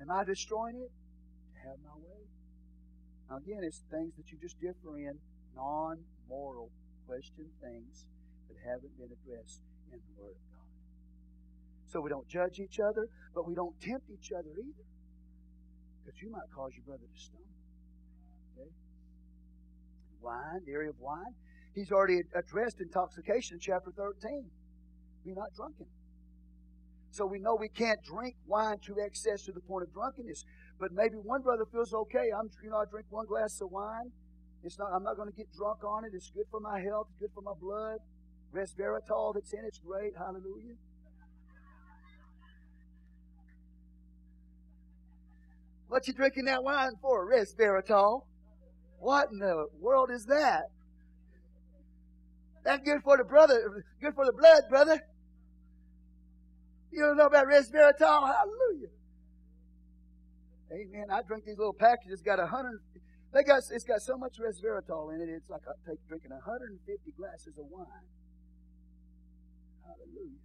Am I destroying it? Have my way. Now again, it's things that you just differ in, non-moral question things that haven't been addressed in the Word of God. So we don't judge each other, but we don't tempt each other either. Because you might cause your brother to stumble. Okay? Wine, the area of wine. He's already addressed intoxication in chapter 13. Be not drunken. So we know we can't drink wine to excess to the point of drunkenness. But maybe one brother feels okay. I'm, you know, I drink one glass of wine it's not, I'm not going to get drunk on it. It's good for my health, It's good for my blood. Resveratrol that's in it's great. Hallelujah. What you drinking that wine for? Resveratrol. What in the world is that? That's good for the brother, good for the blood, brother. You don't know about resveratrol? Hallelujah. Amen. I drink these little packages, got a hundred they got, it's got so much resveratrol in it, it's like I take drinking 150 glasses of wine. Hallelujah.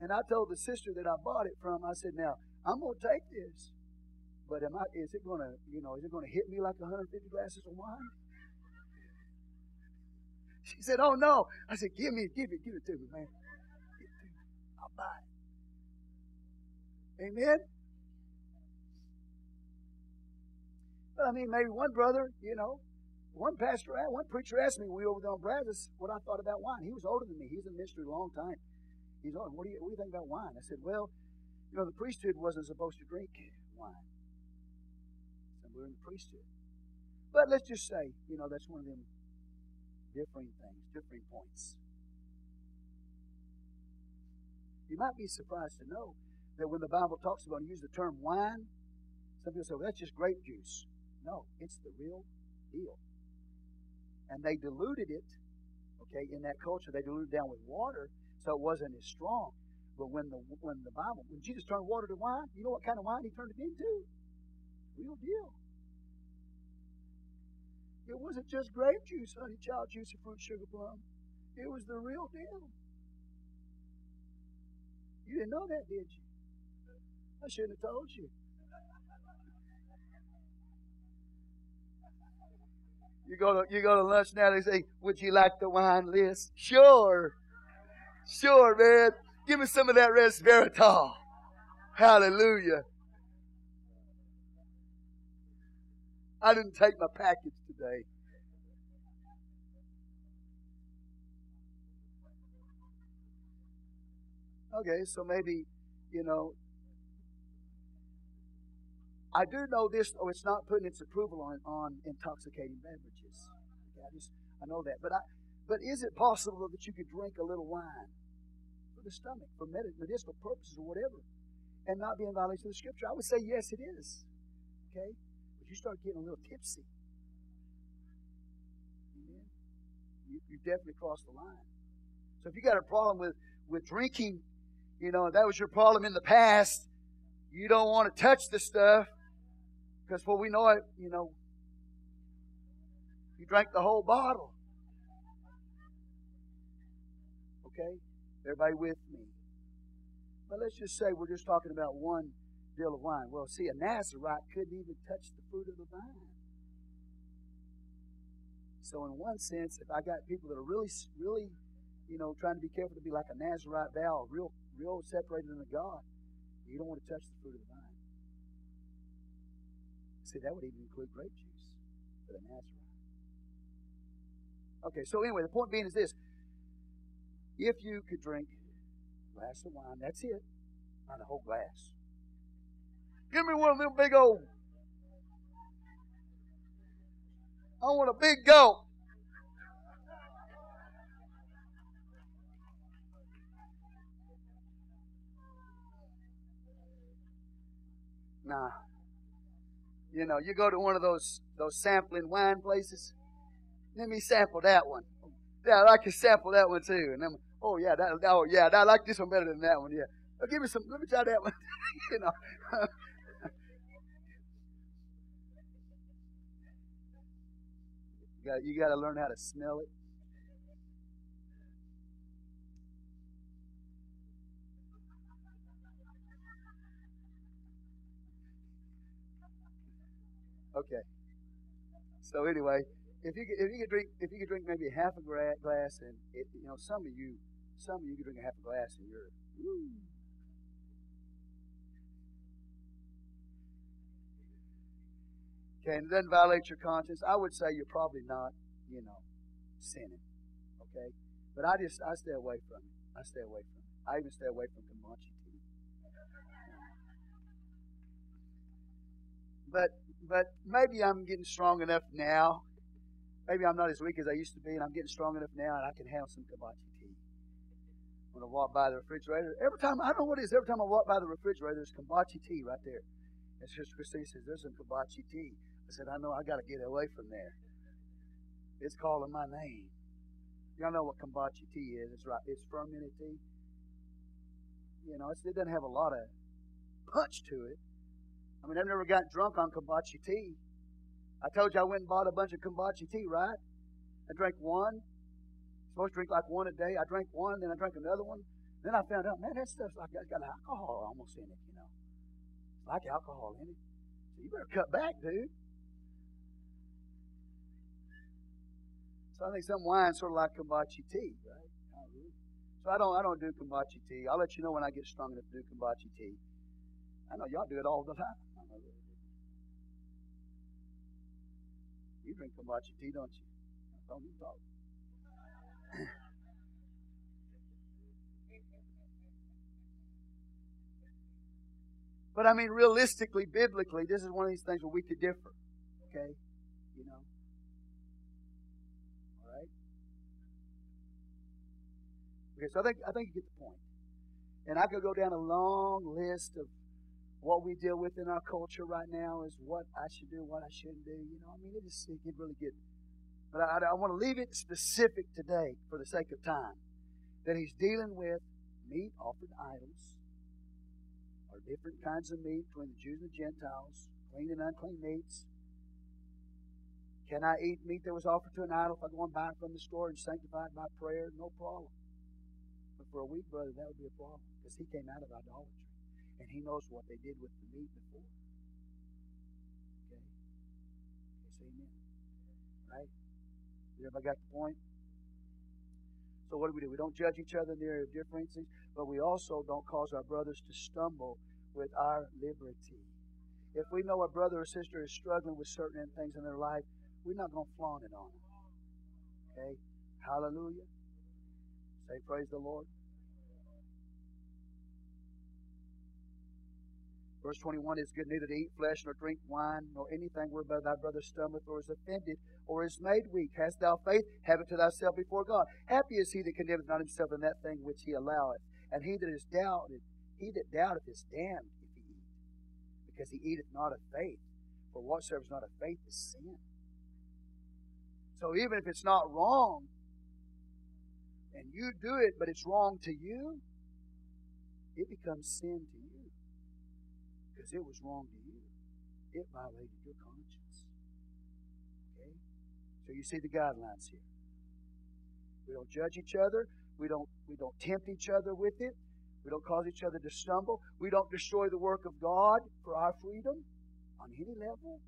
And I told the sister that I bought it from, I said, now, I'm going to take this. But am I, is it going to, you know, is it going to hit me like 150 glasses of wine? She said, oh no. I said, give me, give it, give it to me, man. I'll buy it. Amen? But I mean, maybe one brother, you know, one pastor, one preacher asked me we were over there on Brazos what I thought about wine. He was older than me. He's in ministry a long time. He's on. What do you what do you think about wine? I said, well, you know, the priesthood wasn't supposed to drink wine. And we're in the priesthood. But let's just say, you know, that's one of them differing things, differing points. You might be surprised to know that when the Bible talks about use the term wine, some people say, well, that's just grape juice. No, it's the real deal. And they diluted it, okay, in that culture, they diluted it down with water so it wasn't as strong. But when the when the Bible, when Jesus turned water to wine, you know what kind of wine he turned it into? Real deal. It wasn't just grape juice, honey, child juice, and fruit sugar plum. It was the real deal. You didn't know that, did you? I shouldn't have told you. You go to you go to lunch now. They say, "Would you like the wine list?" Sure, sure, man. Give me some of that resveratrol. Hallelujah. I didn't take my package today. Okay, so maybe, you know, I do know this, though it's not putting its approval on, on intoxicating beverages. Okay, I just I know that. But I but is it possible that you could drink a little wine for the stomach, for medicinal purposes or whatever, and not be in violation of the scripture? I would say yes, it is. Okay? But you start getting a little tipsy. Amen. You, you definitely crossed the line. So if you got a problem with, with drinking, you know, that was your problem in the past, you don't want to touch the stuff because before we know it, you know, you drank the whole bottle. Okay? Everybody with me? But let's just say we're just talking about one deal of wine. Well, see, a Nazarite couldn't even touch the fruit of the vine. So, in one sense, if I got people that are really, really, you know, trying to be careful to be like a Nazarite vow, real, real separated unto God, you don't want to touch the fruit of the vine. See, that would even include grape juice for the Nazarite. Okay, so anyway, the point being is this. If you could drink a glass of wine, that's it. Not a whole glass. Give me one of them big old. I want a big gulp. Nah. You know, you go to one of those those sampling wine places. Let me sample that one. Yeah, I to sample that one too. And then, oh yeah, that oh yeah, I like this one better than that one. Yeah, oh, give me some. Let me try that one. (laughs) you know. (laughs) you got to learn how to smell it. Okay. So anyway, if you could, if you could drink if you could drink maybe half a glass and it, you know some of you some of you could drink a half a glass and you're woo. Okay, and it doesn't violate your conscience. I would say you're probably not, you know, sinning. Okay, but I just I stay away from it. I stay away from it. I even stay away from kombucha tea. But but maybe I'm getting strong enough now. Maybe I'm not as weak as I used to be, and I'm getting strong enough now, and I can have some kombucha tea. When I walk by the refrigerator, every time I don't know what it is. Every time I walk by the refrigerator, there's kombucha tea right there. And Sister Christine says, "There's some kombucha tea." I said, "I know. I got to get away from there. It's calling my name." Y'all know what kombucha tea is? It's right. It's fermented tea. You know, it doesn't have a lot of punch to it. I mean, I've never gotten drunk on kombucha tea. I told you I went and bought a bunch of kombucha tea, right? I drank one. supposed to drink like one a day. I drank one, then I drank another one. Then I found out, man, that stuff's like got, got alcohol almost in it, you know. Like alcohol in it. So you better cut back, dude. So I think some wine sort of like kombucha tea, right? So So I don't I don't do kombucha tea. I'll let you know when I get strong enough to do kombucha tea. I know y'all do it all the time. You drink kombucha tea, don't you? Don't you talk. (laughs) But I mean, realistically, biblically, this is one of these things where we could differ. Okay? You know? All right? Okay, so I think, I think you get the point. And I could go down a long list of what we deal with in our culture right now is what I should do, what I shouldn't do. You know, I mean, it just it can really get. But I, I want to leave it specific today for the sake of time that he's dealing with meat offered to idols or different kinds of meat between the Jews and the Gentiles, clean and unclean meats. Can I eat meat that was offered to an idol if I go and buy it from the store and sanctify it by prayer? No problem. But for a weak brother, that would be a problem because he came out of idolatry and he knows what they did with the meat before. Okay? Yes, amen. Right? Everybody got the point? So what do we do? We don't judge each other in the area of differences, but we also don't cause our brothers to stumble with our liberty. If we know a brother or sister is struggling with certain things in their life, we're not going to flaunt it on them. Okay? Hallelujah. Say, Praise the Lord. Verse 21 is good neither to eat flesh nor drink wine nor anything whereby thy brother stumbleth or is offended or is made weak. Hast thou faith? Have it to thyself before God. Happy is he that condemneth not himself in that thing which he alloweth. And he that is doubted, he that doubteth is damned if he eat, because he eateth not of faith. For whatsoever is not of faith is sin. So even if it's not wrong, and you do it, but it's wrong to you, it becomes sin to you because it was wrong to you. It violated your conscience. Okay? So you see the guidelines here. We don't judge each other. We don't we don't tempt each other with it. We don't cause each other to stumble. We don't destroy the work of God for our freedom on any level.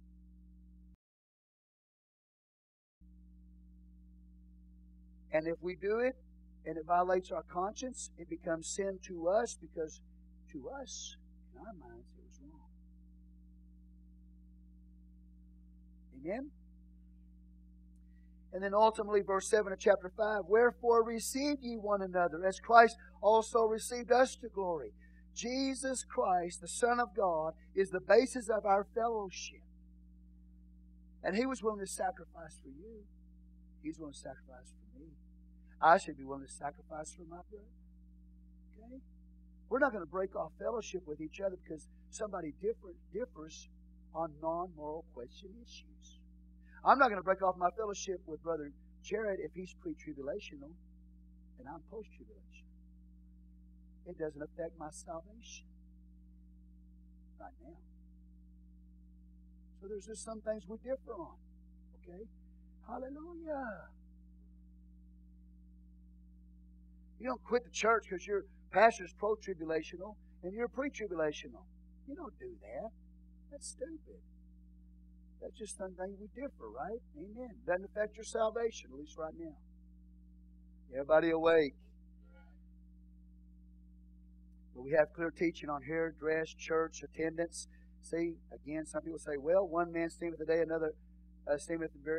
And if we do it and it violates our conscience, it becomes sin to us because to us, in our minds, Amen? And then ultimately, verse 7 of chapter 5 Wherefore receive ye one another, as Christ also received us to glory. Jesus Christ, the Son of God, is the basis of our fellowship. And He was willing to sacrifice for you. He's willing to sacrifice for me. I should be willing to sacrifice for my brother. Okay? We're not going to break off fellowship with each other because somebody different differs on non moral question issues. I'm not going to break off my fellowship with Brother Jared if he's pre tribulational and I'm post tribulation. It doesn't affect my salvation right now. So there's just some things we differ on. Okay? Hallelujah. You don't quit the church because your pastor's pro tribulational and you're pre tribulational. You don't do that. That's stupid. That's just something we differ, right? Amen. Doesn't affect your salvation, at least right now. Everybody awake. But we have clear teaching on hair, dress, church, attendance. See, again, some people say, well, one man steameth a day, another uh,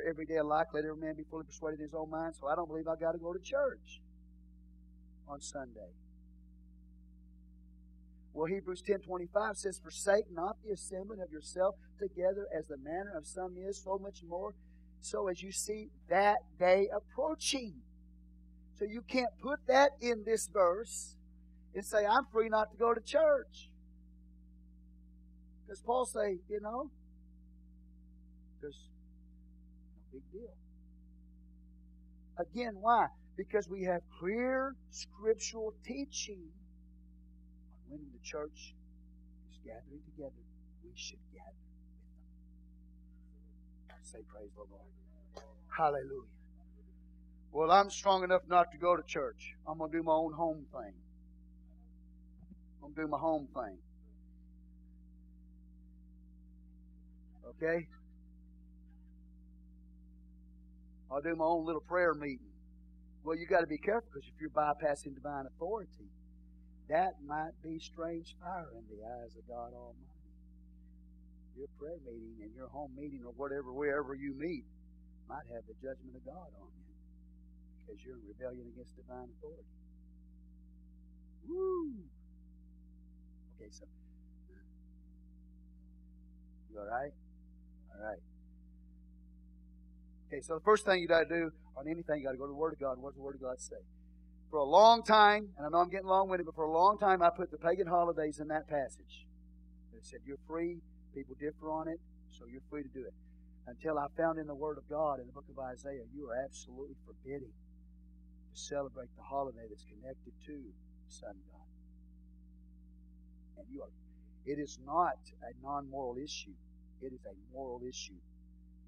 every day alike. Let every man be fully persuaded in his own mind. So I don't believe i got to go to church on Sunday. Well, Hebrews 10.25 says, Forsake not the assembling of yourself together as the manner of some is, so much more, so as you see that day approaching. So you can't put that in this verse and say, I'm free not to go to church. Because Paul say, you know, there's no big deal. Again, why? Because we have clear scriptural teaching when the church is gathering together, we should gather with them. Say, Praise the Lord. Hallelujah. Well, I'm strong enough not to go to church. I'm going to do my own home thing. I'm going to do my home thing. Okay? I'll do my own little prayer meeting. Well, you got to be careful because if you're bypassing divine authority, that might be strange fire in the eyes of God Almighty. Your prayer meeting and your home meeting or whatever, wherever you meet, might have the judgment of God on you because you're in rebellion against divine authority. Woo! Okay, so you all right? All right. Okay, so the first thing you got to do on anything, you got to go to the Word of God. What does the Word of God say? For a long time, and I know I'm getting long winded, but for a long time I put the pagan holidays in that passage. It said you're free, people differ on it, so you're free to do it. Until I found in the Word of God, in the book of Isaiah, you are absolutely forbidden to celebrate the holiday that's connected to the Son of God. And you are it is not a non moral issue. It is a moral issue.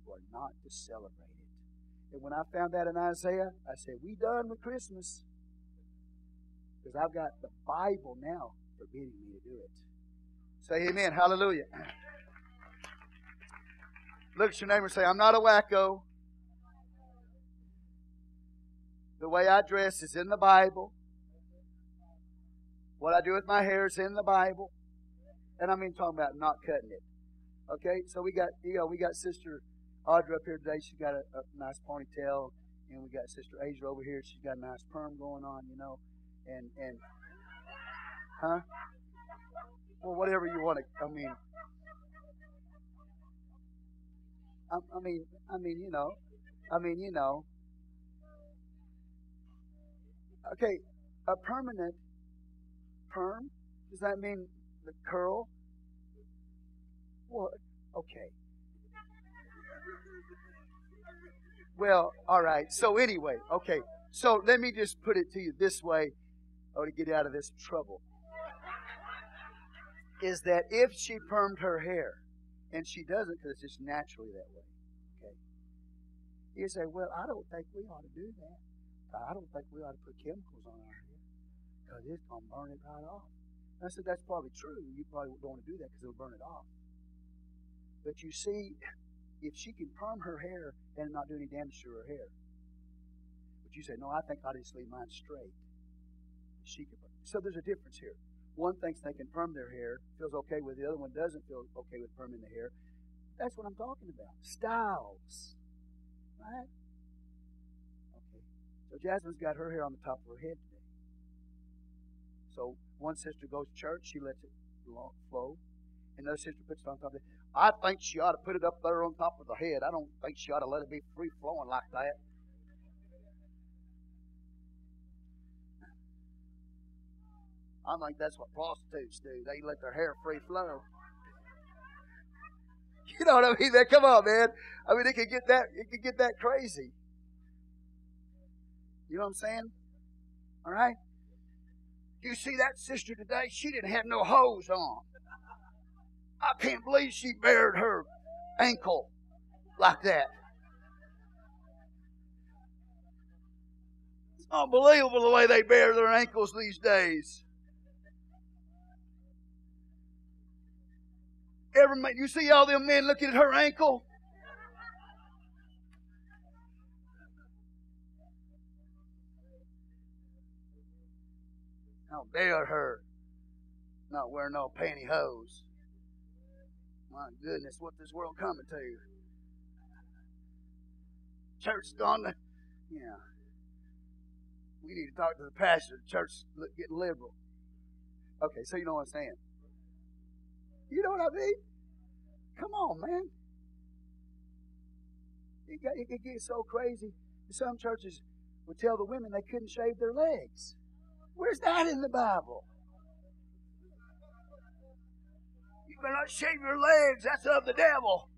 You are not to celebrate it. And when I found that in Isaiah, I said, We done with Christmas. Because I've got the Bible now forbidding me to do it. Say amen. Hallelujah. Look at your neighbor and say, I'm not a wacko. The way I dress is in the Bible. What I do with my hair is in the Bible. And I mean talking about not cutting it. Okay, so we got you know we got Sister Audra up here today. She's got a, a nice ponytail, and we got Sister Asia over here. She's got a nice perm going on, you know, and and huh? Well, whatever you want to. I mean, I, I mean, I mean, you know, I mean, you know. Okay, a permanent perm. Does that mean the curl? What? okay. Well, all right. So anyway, okay. So let me just put it to you this way, or to get out of this trouble. Is that if she permed her hair, and she doesn't because it's just naturally that way, okay? You say, well, I don't think we ought to do that. I don't think we ought to put chemicals on our hair because it's going to burn it right off. I said, that's probably true. You probably don't want to do that because it'll burn it off. But you see, if she can perm her hair and not do any damage to her hair, but you say, no, I think I just leave mine straight. So there's a difference here. One thinks they can perm their hair, feels okay with the other one doesn't feel okay with perming the hair. That's what I'm talking about. Styles. Right? Okay. So Jasmine's got her hair on the top of her head today. So one sister goes to church, she lets it flow. Another sister puts it on top of it. I think she ought to put it up there on top of the head. I don't think she ought to let it be free flowing like that. I think that's what prostitutes do. They let their hair free flow. (laughs) You know what I mean? come on, man. I mean, it can get that it can get that crazy. You know what I'm saying? All right. You see that sister today? She didn't have no hose on. I can't believe she bared her ankle like that. It's unbelievable the way they bare their ankles these days. Every you see all them men looking at her ankle? How dare her not wear no pantyhose? My goodness, what this world coming to? Church gone to, yeah. We need to talk to the pastor. The church getting liberal. Okay, so you know what I'm saying. You know what I mean? Come on, man. It, got, it get so crazy. Some churches would tell the women they couldn't shave their legs. Where's that in the Bible? You better not shave your legs. That's of the devil.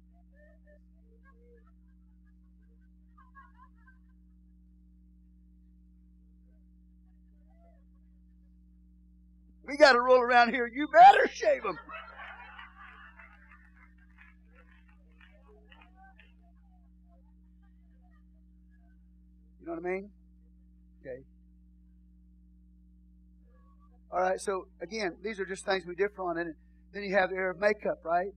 We got a rule around here. You better shave them. You know what I mean? Okay. All right, so again, these are just things we differ on. And then you have the area of makeup, right?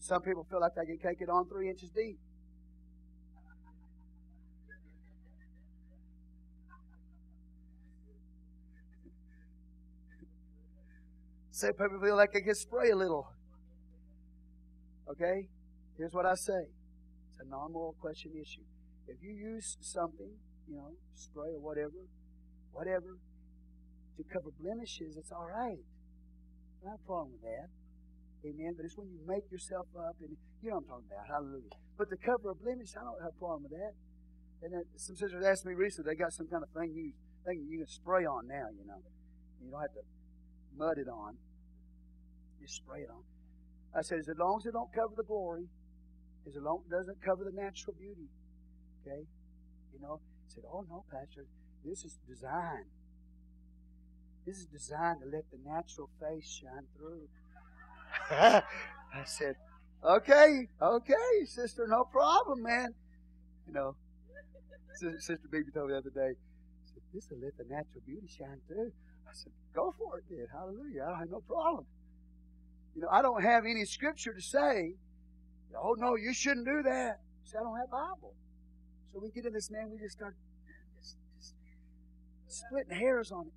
Some people feel like they can take it on three inches deep. Some people feel like they can spray a little. Okay? Here's what I say it's a non moral question issue. If you use something you know, spray or whatever, whatever, to cover blemishes, it's all right. Not a problem with that. Amen. But it's when you make yourself up, and you know what I'm talking about. Hallelujah. But to cover a blemish, I don't have a problem with that. And then some sisters asked me recently, they got some kind of thing you thing you can spray on now, you know. You don't have to mud it on. You spray it on. I said, as long as it don't cover the glory, as long as it doesn't cover the natural beauty, okay? You know, Said, oh no, Pastor, this is designed. This is designed to let the natural face shine through. (laughs) I said, okay, okay, sister, no problem, man. You know, Sister Baby told me the other day, said, this will let the natural beauty shine through. I said, go for it, then. Hallelujah. I don't have no problem. You know, I don't have any scripture to say, oh, no, you shouldn't do that. See, I don't have Bible. So we get in this, man, we just start just, just splitting hairs on it.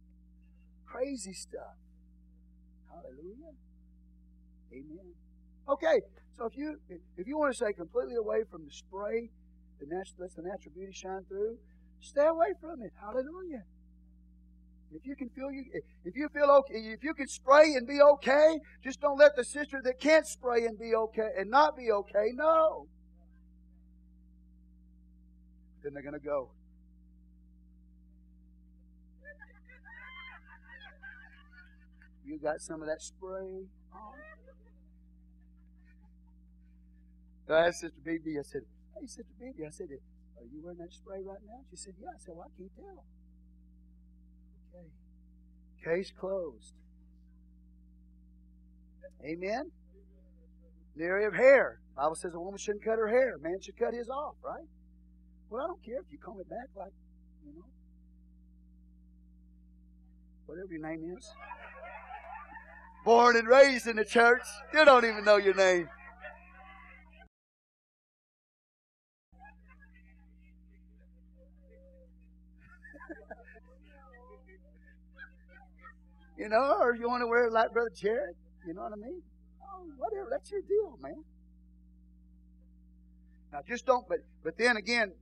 crazy stuff. Hallelujah. Amen. Okay, so if you if you want to stay completely away from the spray, the natural, lets the natural beauty shine through, stay away from it. Hallelujah. If you can feel you, if you feel okay, if you can spray and be okay, just don't let the sister that can't spray and be okay and not be okay. No. Then they're going to go. You got some of that spray on? I asked Sister BB, I said, Hey, Sister BB, I said, Are you wearing that spray right now? She said, Yeah. I said, Well, I can't tell. Okay. Case closed. Amen. The area of hair. Bible says a woman shouldn't cut her hair. Man should cut his off, right? Well, I don't care if you call me back like, you know, whatever your name is. Born and raised in the church. You don't even know your name. (laughs) you know, or you want to wear like Brother Jared, you know what I mean? Oh, whatever, that's your deal, man. Now, just don't. But but then again,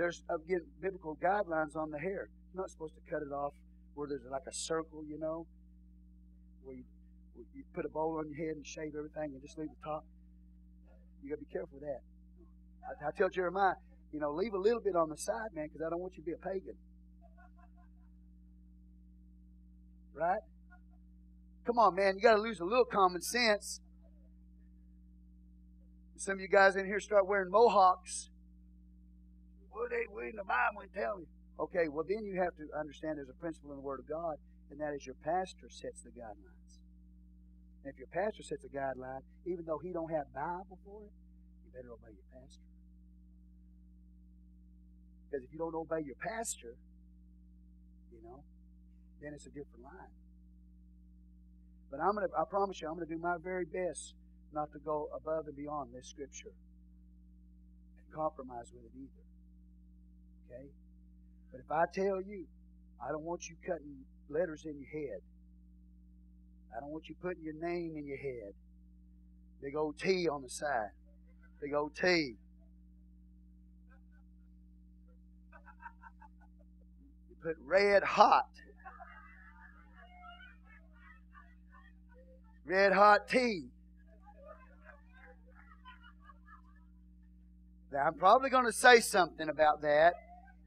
there's uh, again biblical guidelines on the hair. You're not supposed to cut it off where there's like a circle, you know, where you you put a bowl on your head and shave everything and just leave the top. You got to be careful with that. I, I tell Jeremiah, you know, leave a little bit on the side, man, because I don't want you to be a pagan. Right? Come on, man, you got to lose a little common sense. Some of you guys in here start wearing mohawks. What they reading the Bible and tell me? Okay, well then you have to understand there's a principle in the Word of God, and that is your pastor sets the guidelines. And if your pastor sets a guideline, even though he don't have Bible for it, you better obey your pastor. Because if you don't obey your pastor, you know, then it's a different line. But I'm gonna I promise you, I'm gonna do my very best not to go above and beyond this scripture and compromise with it either. Okay? But if I tell you, I don't want you cutting letters in your head. I don't want you putting your name in your head. Big old T on the side. Big old T. You put red hot. Red hot tea. Now, I'm probably going to say something about that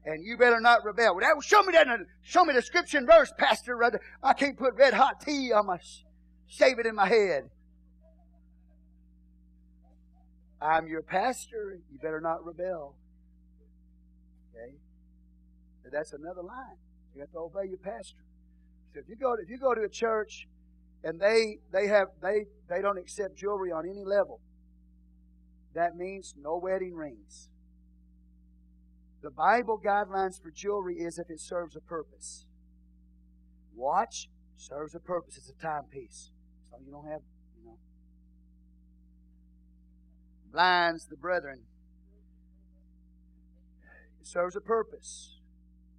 and you better not rebel. Well, show me that. Show me the scripture and verse, Pastor. I can't put red hot tea on my shave it in my head. I'm your pastor. You better not rebel. Okay, but that's another line. You have to obey your pastor. So if you go to, if you go to a church and they they have they they don't accept jewelry on any level, that means no wedding rings. The Bible guidelines for jewelry is if it serves a purpose. Watch serves a purpose. It's a timepiece. So you don't have, you know, blinds the brethren. It serves a purpose.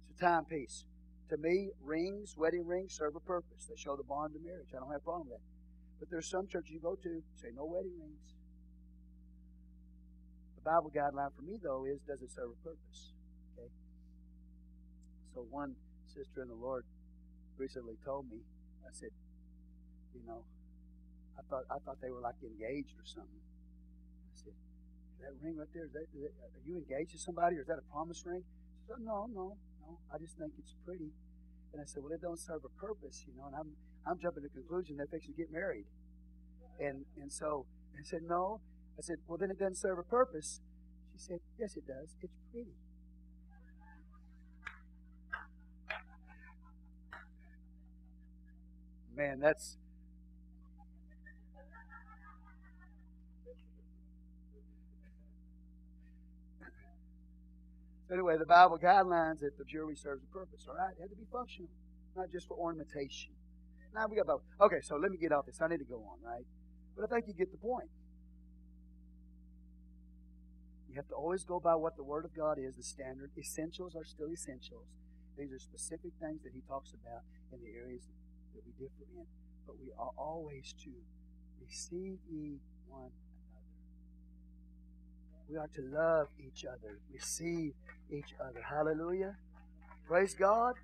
It's a timepiece. To me, rings, wedding rings, serve a purpose. They show the bond of marriage. I don't have a problem with that. But there's some churches you go to say no wedding rings. The Bible guideline for me though is does it serve a purpose? So one sister in the Lord recently told me, I said, you know, I thought I thought they were like engaged or something. I said, that ring right there, is that, is that, are you engaged to somebody or is that a promise ring? She said, no, no, no. I just think it's pretty. And I said, well, it don't serve a purpose, you know. And I'm I'm jumping to the conclusion that they're fixing get married. And and so I said, No. I said, Well then it doesn't serve a purpose. She said, Yes it does. It's pretty. Man, that's Anyway, the Bible guidelines that the jewelry serves a purpose, all right? It had to be functional, not just for ornamentation. Now we got about okay. So let me get off this. I need to go on, right? But I think you get the point. You have to always go by what the Word of God is, the standard. Essentials are still essentials. These are specific things that He talks about in the areas that we differ in. But we are always to receive ye one another. We are to love each other, receive each other. Hallelujah. Praise God.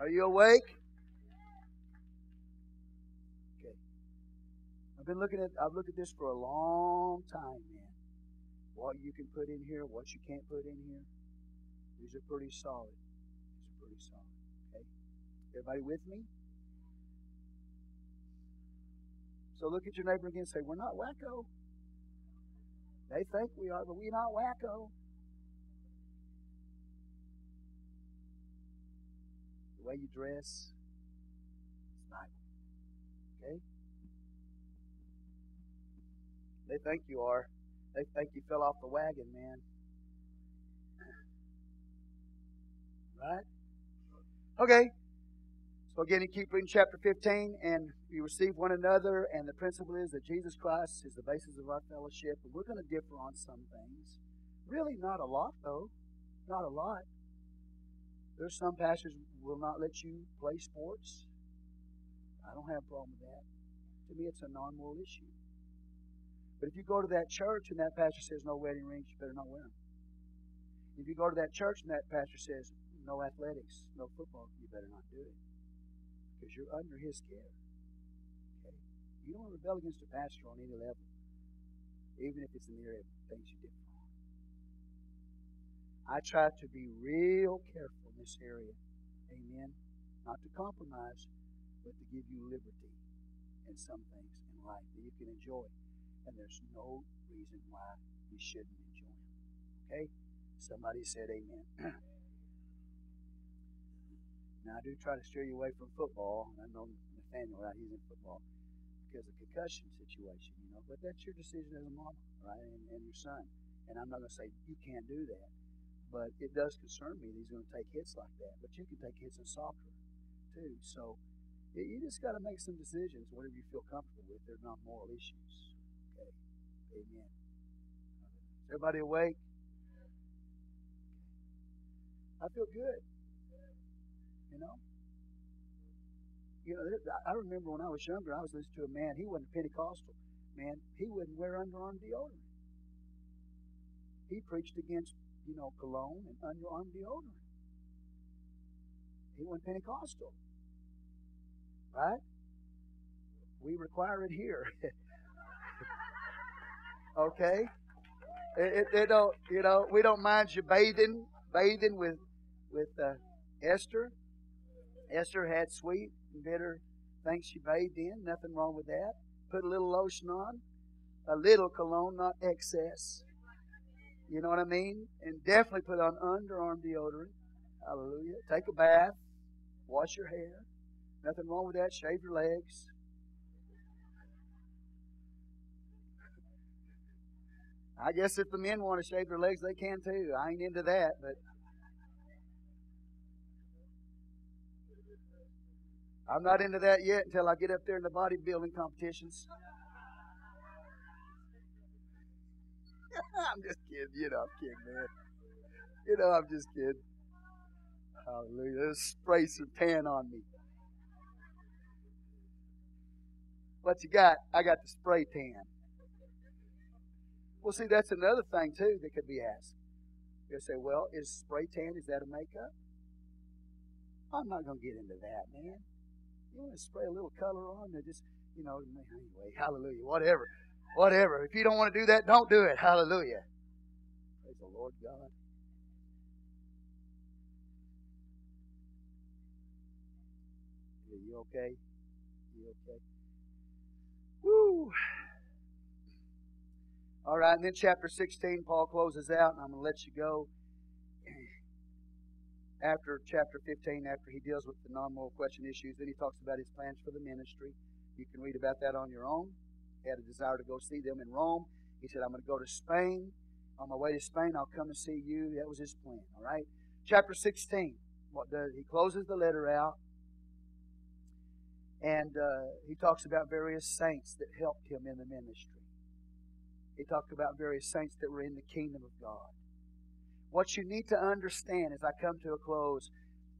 Are you awake? Okay. I've been looking at I've looked at this for a long time, man. What you can put in here, what you can't put in here. These are pretty solid. These are pretty solid. Okay? Everybody with me? So look at your neighbor again and say, We're not wacko. They think we are, but we're not wacko. The way you dress, Bible. Okay? They think you are. They think you fell off the wagon, man. Right? Okay. So again, you keep reading chapter 15, and we receive one another, and the principle is that Jesus Christ is the basis of our fellowship, and we're going to differ on some things. Really, not a lot, though. Not a lot. There's some pastors will not let you play sports. I don't have a problem with that. To me, it's a non-moral issue. But if you go to that church and that pastor says no wedding rings, you better not wear them. If you go to that church and that pastor says no athletics, no football, you better not do it. Because you're under his care. Okay? You don't rebel against a pastor on any level, even if it's in the area of things you did wrong. I try to be real careful in this area. Amen. Not to compromise, but to give you liberty in some things in life that you can enjoy and there's no reason why you shouldn't enjoy them. Okay? Somebody said amen. (clears throat) now, I do try to steer you away from football. I know Nathaniel, right? He's in football because of concussion situation, you know. But that's your decision as a mom, right? And, and your son. And I'm not going to say you can't do that. But it does concern me that he's going to take hits like that. But you can take hits in soccer, too. So you just got to make some decisions, whatever you feel comfortable with. They're not moral issues. Okay, amen. Is everybody awake? I feel good. You know? You know, I remember when I was younger, I was listening to a man, he wasn't Pentecostal. Man, he wouldn't wear underarm deodorant. He preached against, you know, cologne and underarm deodorant. He wasn't Pentecostal. Right? We require it here. (laughs) Okay? It, it, it, don't, you know, we don't mind you bathing, bathing with, with uh, Esther. Esther had sweet and bitter things she bathed in. Nothing wrong with that. Put a little lotion on, a little cologne, not excess. You know what I mean? And definitely put on underarm deodorant. Hallelujah. Take a bath. Wash your hair. Nothing wrong with that. Shave your legs. I guess if the men want to shave their legs, they can too. I ain't into that, but I'm not into that yet until I get up there in the bodybuilding competitions. (laughs) I'm just kidding. You know, I'm kidding, man. You know, I'm just kidding. Hallelujah. Let's spray some tan on me. What you got? I got the spray tan. Well, see, that's another thing too that could be asked. You say, well, is spray tan is that a makeup? I'm not going to get into that, man. You want to spray a little color on, and just you know, anyway, hallelujah, whatever, whatever. If you don't want to do that, don't do it. Hallelujah. Praise the Lord God. Are you okay? You okay? Woo! All right, and then chapter 16, Paul closes out, and I'm going to let you go. After chapter 15, after he deals with the non moral question issues, then he talks about his plans for the ministry. You can read about that on your own. He had a desire to go see them in Rome. He said, I'm going to go to Spain. On my way to Spain, I'll come and see you. That was his plan, all right? Chapter 16. What does he closes the letter out and uh, he talks about various saints that helped him in the ministry. He talked about various saints that were in the kingdom of God. What you need to understand as I come to a close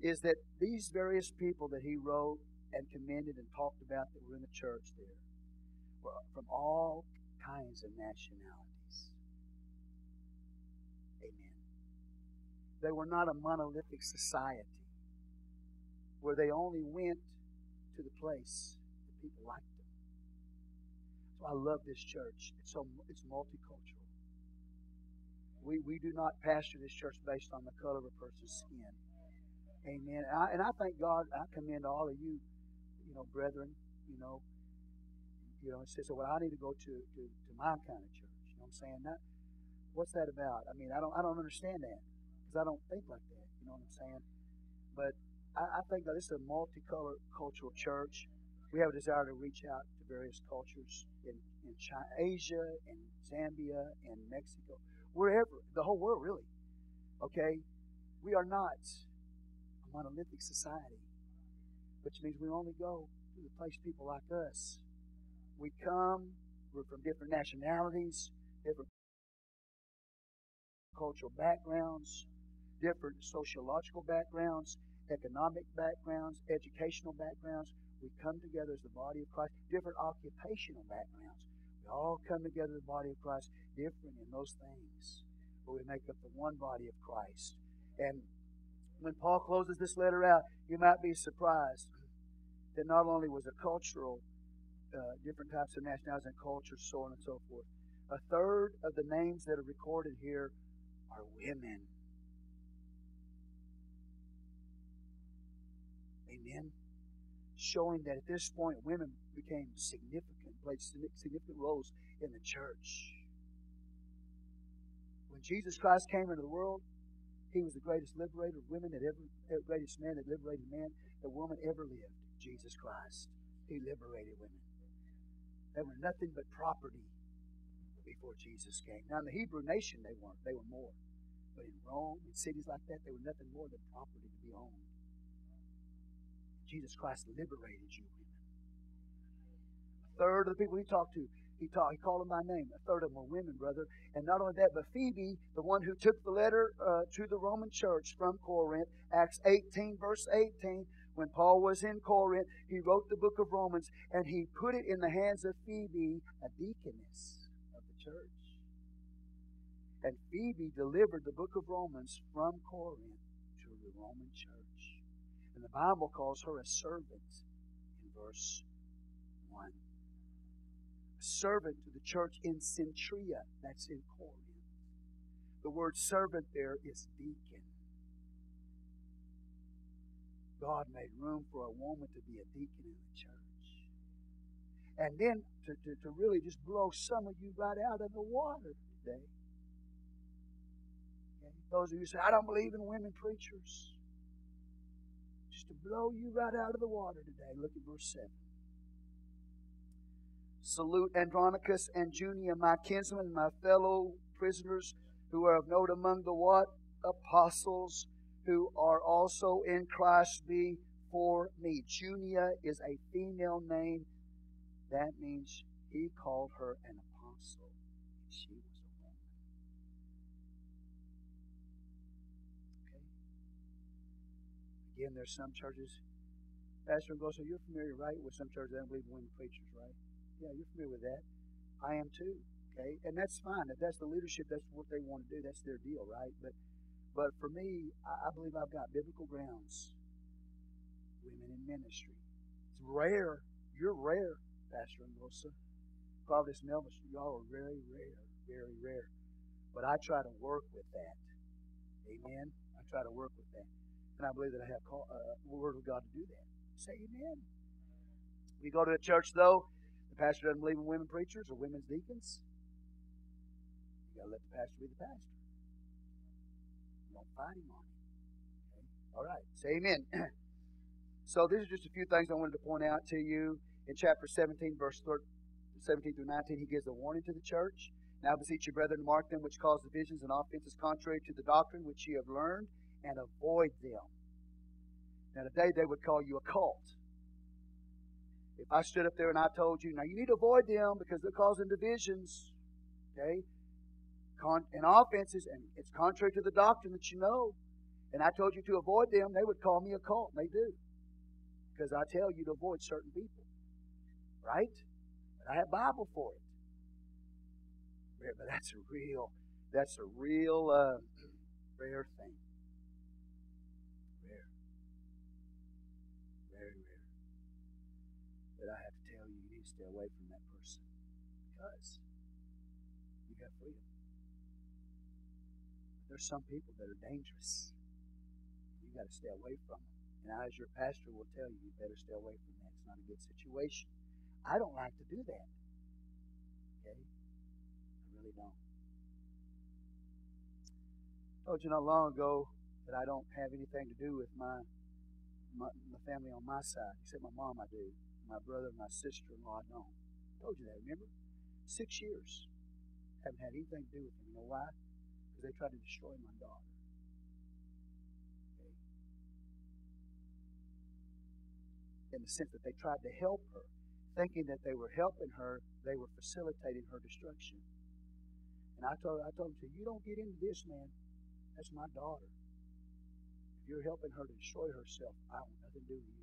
is that these various people that he wrote and commended and talked about that were in the church there were from all kinds of nationalities. Amen. They were not a monolithic society where they only went to the place that people liked them. So I love this church. It's so it's multicultural. We we do not pastor this church based on the color of a person's skin. Amen. And I, and I thank God. I commend all of you, you know, brethren. You know, you know, say so. Well, I need to go to to, to my kind of church. You know what I'm saying? That what's that about? I mean, I don't I don't understand that because I don't think like that. You know what I'm saying? But I, I think that this is a multicultural cultural church. We have a desire to reach out to various cultures in, in China, Asia, and Zambia, and Mexico, wherever, the whole world, really. Okay? We are not a monolithic society, which means we only go to the place people like us. We come, we're from different nationalities, different cultural backgrounds, different sociological backgrounds, economic backgrounds, educational backgrounds. We come together as the body of Christ, different occupational backgrounds. All come together the body of Christ, different in those things. But we make up the one body of Christ. And when Paul closes this letter out, you might be surprised that not only was a cultural, uh, different types of nationalities and cultures, so on and so forth, a third of the names that are recorded here are women. Amen. Showing that at this point, women became significant, played significant roles in the church. When Jesus Christ came into the world, he was the greatest liberator of women that ever, the greatest man that liberated man that woman ever lived. Jesus Christ. He liberated women. They were nothing but property before Jesus came. Now, in the Hebrew nation, they weren't. They were more. But in Rome, in cities like that, they were nothing more than property to be owned. Jesus Christ liberated you third of the people he talked to, he, taught, he called them by name. A third of them were women, brother. And not only that, but Phoebe, the one who took the letter uh, to the Roman church from Corinth, Acts 18, verse 18, when Paul was in Corinth, he wrote the book of Romans and he put it in the hands of Phoebe, a deaconess of the church. And Phoebe delivered the book of Romans from Corinth to the Roman church. And the Bible calls her a servant in verse 1. Servant to the church in Cenchrea, that's in Corinth. The word servant there is deacon. God made room for a woman to be a deacon in the church. And then to, to, to really just blow some of you right out of the water today. Okay? Those of you say, I don't believe in women preachers Just to blow you right out of the water today. Look at verse 7. Salute Andronicus and Junia, my kinsmen, my fellow prisoners, who are of note among the what? Apostles, who are also in Christ be for me. Junia is a female name. That means he called her an apostle. She was a woman. Okay. Again, there's some churches. Pastor goes, so you're familiar, right, with some churches that don't believe women preachers, right? Yeah, you're familiar with that. I am too. Okay, and that's fine. If that's the leadership, that's what they want to do. That's their deal, right? But, but for me, I, I believe I've got biblical grounds. Women in ministry. It's rare. You're rare, Pastor Wilson. Providence Melvin, y'all are very rare, very rare. But I try to work with that. Amen. I try to work with that, and I believe that I have call, uh, word of God to do that. Say Amen. We go to a church though. The pastor doesn't believe in women preachers or women's deacons. You gotta let the pastor be the pastor. don't fight him on it. Okay? All right. Say amen. (clears throat) so these are just a few things I wanted to point out to you. In chapter 17, verse 17 through 19, he gives a warning to the church. Now beseech you, brethren, mark them which cause divisions and offenses contrary to the doctrine which ye have learned, and avoid them. Now today they would call you a cult. If I stood up there and I told you, now you need to avoid them because they're causing divisions, okay, Con- and offenses, and it's contrary to the doctrine that you know, and I told you to avoid them, they would call me a cult. And they do. Because I tell you to avoid certain people. Right? But I have Bible for it. But that's a real, that's a real uh, rare thing. But I have to tell you, you need to stay away from that person because you got freedom. There's some people that are dangerous. You got to stay away from them. And I, as your pastor, will tell you, you better stay away from that. It's not a good situation. I don't like to do that. Okay? I really don't. I told you not long ago that I don't have anything to do with my, my, my family on my side, except my mom I do my brother, and my sister-in-law, I don't. I told you that, remember? Six years. Haven't had anything to do with them. You know why? Because they tried to destroy my daughter. Okay? In the sense that they tried to help her, thinking that they were helping her, they were facilitating her destruction. And I told I told them, you don't get into this, man. That's my daughter. If you're helping her to destroy herself, I want nothing to do with you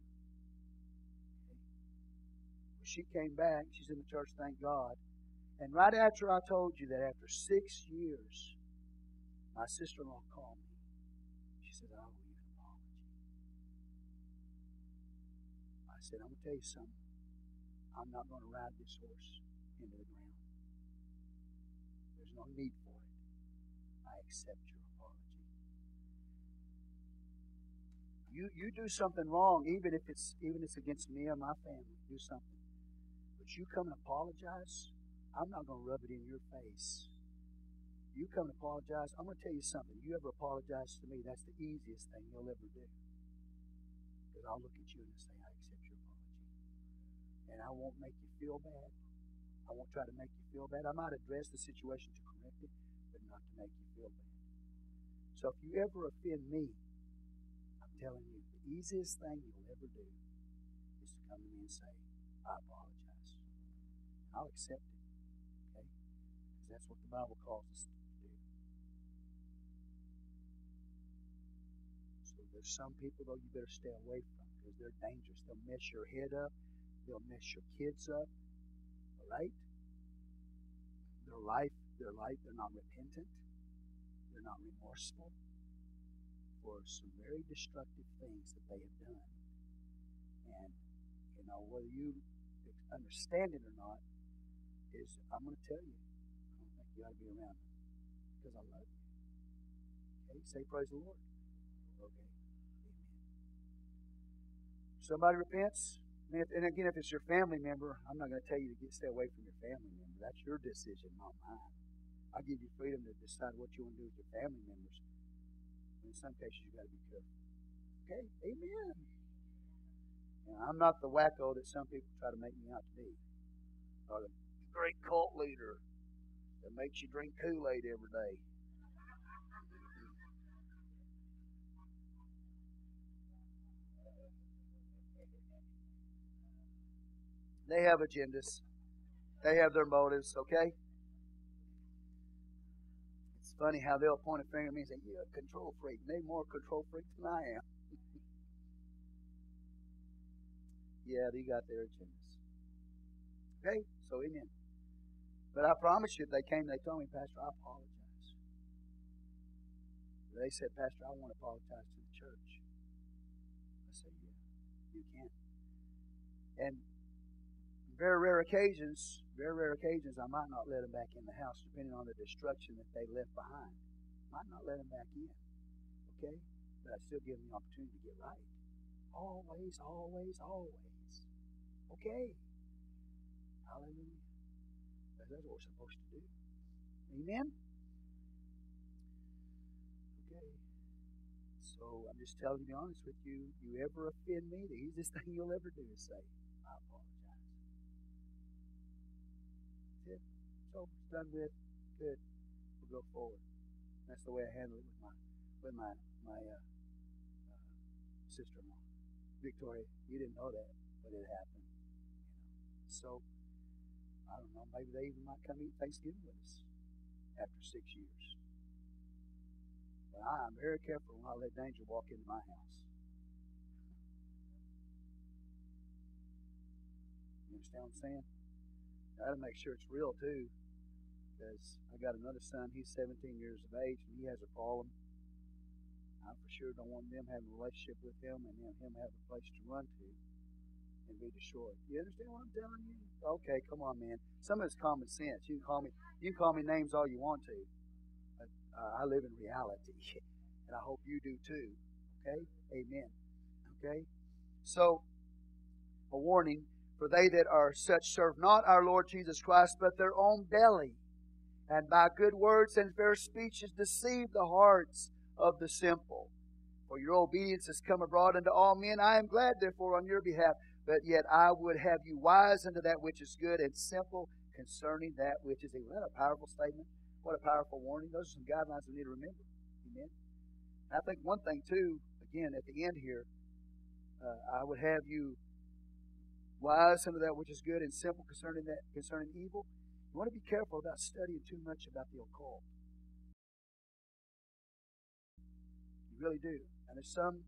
she came back. She's in the church, thank God. And right after I told you that after six years, my sister in law called me. She said, I owe you an apology. I said, I'm going to tell you something. I'm not going to ride this horse into the ground. There's no need for it. I accept your apology. You you do something wrong, even if it's even if it's against me or my family. Do something but you come and apologize, I'm not going to rub it in your face. You come and apologize, I'm going to tell you something. You ever apologize to me, that's the easiest thing you'll ever do. Because I'll look at you and say, I accept your apology. And I won't make you feel bad. I won't try to make you feel bad. I might address the situation to correct it, but not to make you feel bad. So if you ever offend me, I'm telling you, the easiest thing you'll ever do is to come to me and say, I apologize. I'll accept it. Okay? Because that's what the Bible calls us to do. So there's some people, though, you better stay away from because they're dangerous. They'll mess your head up, they'll mess your kids up. All right? Their life, their life, they're not repentant, they're not remorseful for some very destructive things that they have done. And, you know, whether you understand it or not, is I'm going to tell you, I don't think you ought to be around me because I love you. Okay, say praise the Lord. Okay, amen. Somebody repents, and again, if it's your family member, I'm not going to tell you to get stay away from your family member. That's your decision, not mine. I give you freedom to decide what you want to do with your family members. in some cases, you got to be careful. Okay, amen. Now, I'm not the wacko that some people try to make me out to be, or the great cult leader that makes you drink Kool Aid every day. They have agendas. They have their motives, okay? It's funny how they'll point a finger at me and say, You're a control freak. They're more control freak than I am. (laughs) yeah, they got their agendas. Okay? So, amen. But I promise you, if they came, they told me, Pastor, I apologize. They said, Pastor, I want to apologize to the church. I said, Yeah, you can. And very rare occasions, very rare occasions, I might not let them back in the house, depending on the destruction that they left behind. Might not let them back in. Okay? But I still give them the opportunity to get right. Always, always, always. Okay? Hallelujah. That's what we're supposed to do. Amen? Okay. So I'm just telling you, be honest with you, you ever offend me, the easiest (laughs) thing you'll ever do is say, I apologize. That's it. So it's done with. Good. We'll go forward. That's the way I handle it with my with my my uh, uh, sister-in-law, Victoria. You didn't know that, but it happened. You know. So I don't know. Maybe they even might come eat Thanksgiving with us after six years. But I am very careful when I let danger walk into my house. You understand what I'm saying? I got to make sure it's real too because I got another son. He's 17 years of age, and he has a problem. I for sure don't want them having a relationship with him and him having a place to run to and be destroyed. You understand what I'm telling you? Okay, come on, man. Some of it's common sense. You can call me. You can call me names all you want to. But uh, I live in reality, (laughs) and I hope you do too. Okay, Amen. Okay, so a warning for they that are such serve not our Lord Jesus Christ, but their own belly and by good words and fair speeches deceive the hearts of the simple. For your obedience has come abroad unto all men. I am glad, therefore, on your behalf. But yet I would have you wise unto that which is good and simple concerning that which is evil. Isn't that a powerful statement? What a powerful warning. Those are some guidelines we need to remember. Amen. I think one thing, too, again, at the end here, uh, I would have you wise unto that which is good and simple concerning that concerning evil you want to be careful about studying too much about the occult. You really do. And there's some,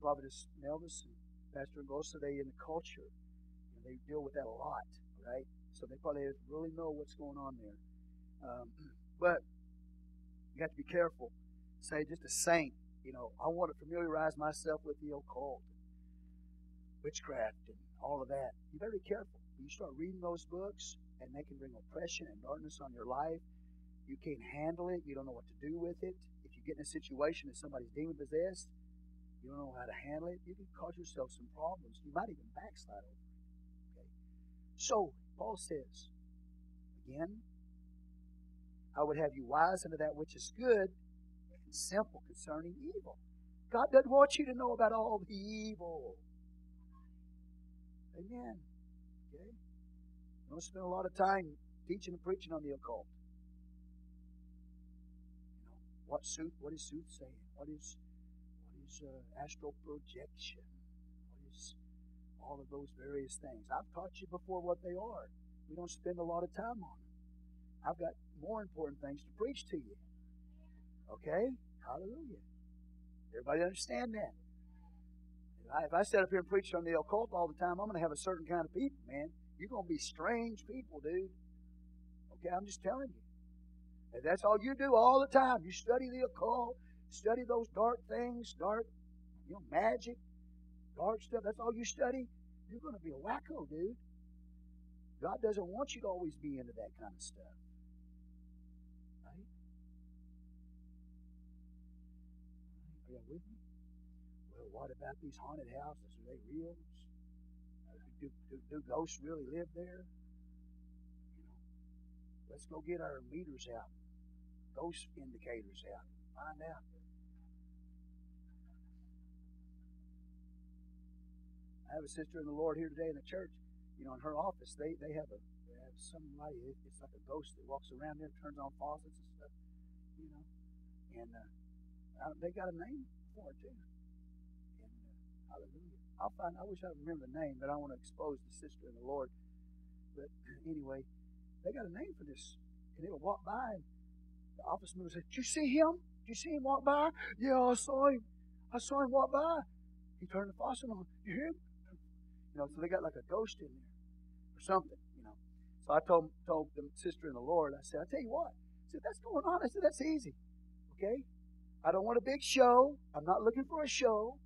Prophetess Melvis and Pastor Ngosa, they in the culture, you know, they deal with that a lot, right? So they probably really know what's going on there. Um, (clears throat) but you have to be careful. Say, just a saint, you know, I want to familiarize myself with the occult, witchcraft, and all of that. You better be careful. When you start reading those books, and they can bring oppression and darkness on your life. You can't handle it. You don't know what to do with it. If you get in a situation that somebody's demon possessed, you don't know how to handle it. You can cause yourself some problems. You might even backslide over it. Okay? So, Paul says, again, I would have you wise unto that which is good and simple concerning evil. God doesn't want you to know about all the evil. Amen. Okay? Going spend a lot of time teaching and preaching on the occult. You know, what sooth, what is soothsaying? What is is uh, astral projection? All of those various things? I've taught you before what they are. We don't spend a lot of time on them. I've got more important things to preach to you. Okay? Hallelujah. Everybody understand that? If I, if I up here and preach on the occult all the time, I'm going to have a certain kind of people, man. You're going to be strange people, dude. Okay, I'm just telling you. And that's all you do all the time. You study the occult, study those dark things, dark, you know, magic, dark stuff. That's all you study. You're going to be a wacko, dude. God doesn't want you to always be into that kind of stuff. Right? Are you with me? Well, what about these haunted houses? Are they real? do, do, do ghosts really live there? You know, let's go get our meters out, ghost indicators out, find out. I have a sister in the Lord here today in the church. You know, in her office, they, they have a they have somebody. It's like a ghost that walks around there, turns on faucets and stuff. You know, and uh, they got a name for it too. And uh, hallelujah. I'll find. I wish I remember the name, but I want to expose the sister in the Lord. But (clears throat) anyway, they got a name for this, and would walk by, and the office member said, "Did you see him? Did you see him walk by? Yeah, I saw him. I saw him walk by. He turned the faucet on. You hear him? You know, so they got like a ghost in there or something. You know, So I told told the sister in the Lord, I said, I tell you what, I said, that's going on. I said, that's easy. Okay? I don't want a big show. I'm not looking for a show.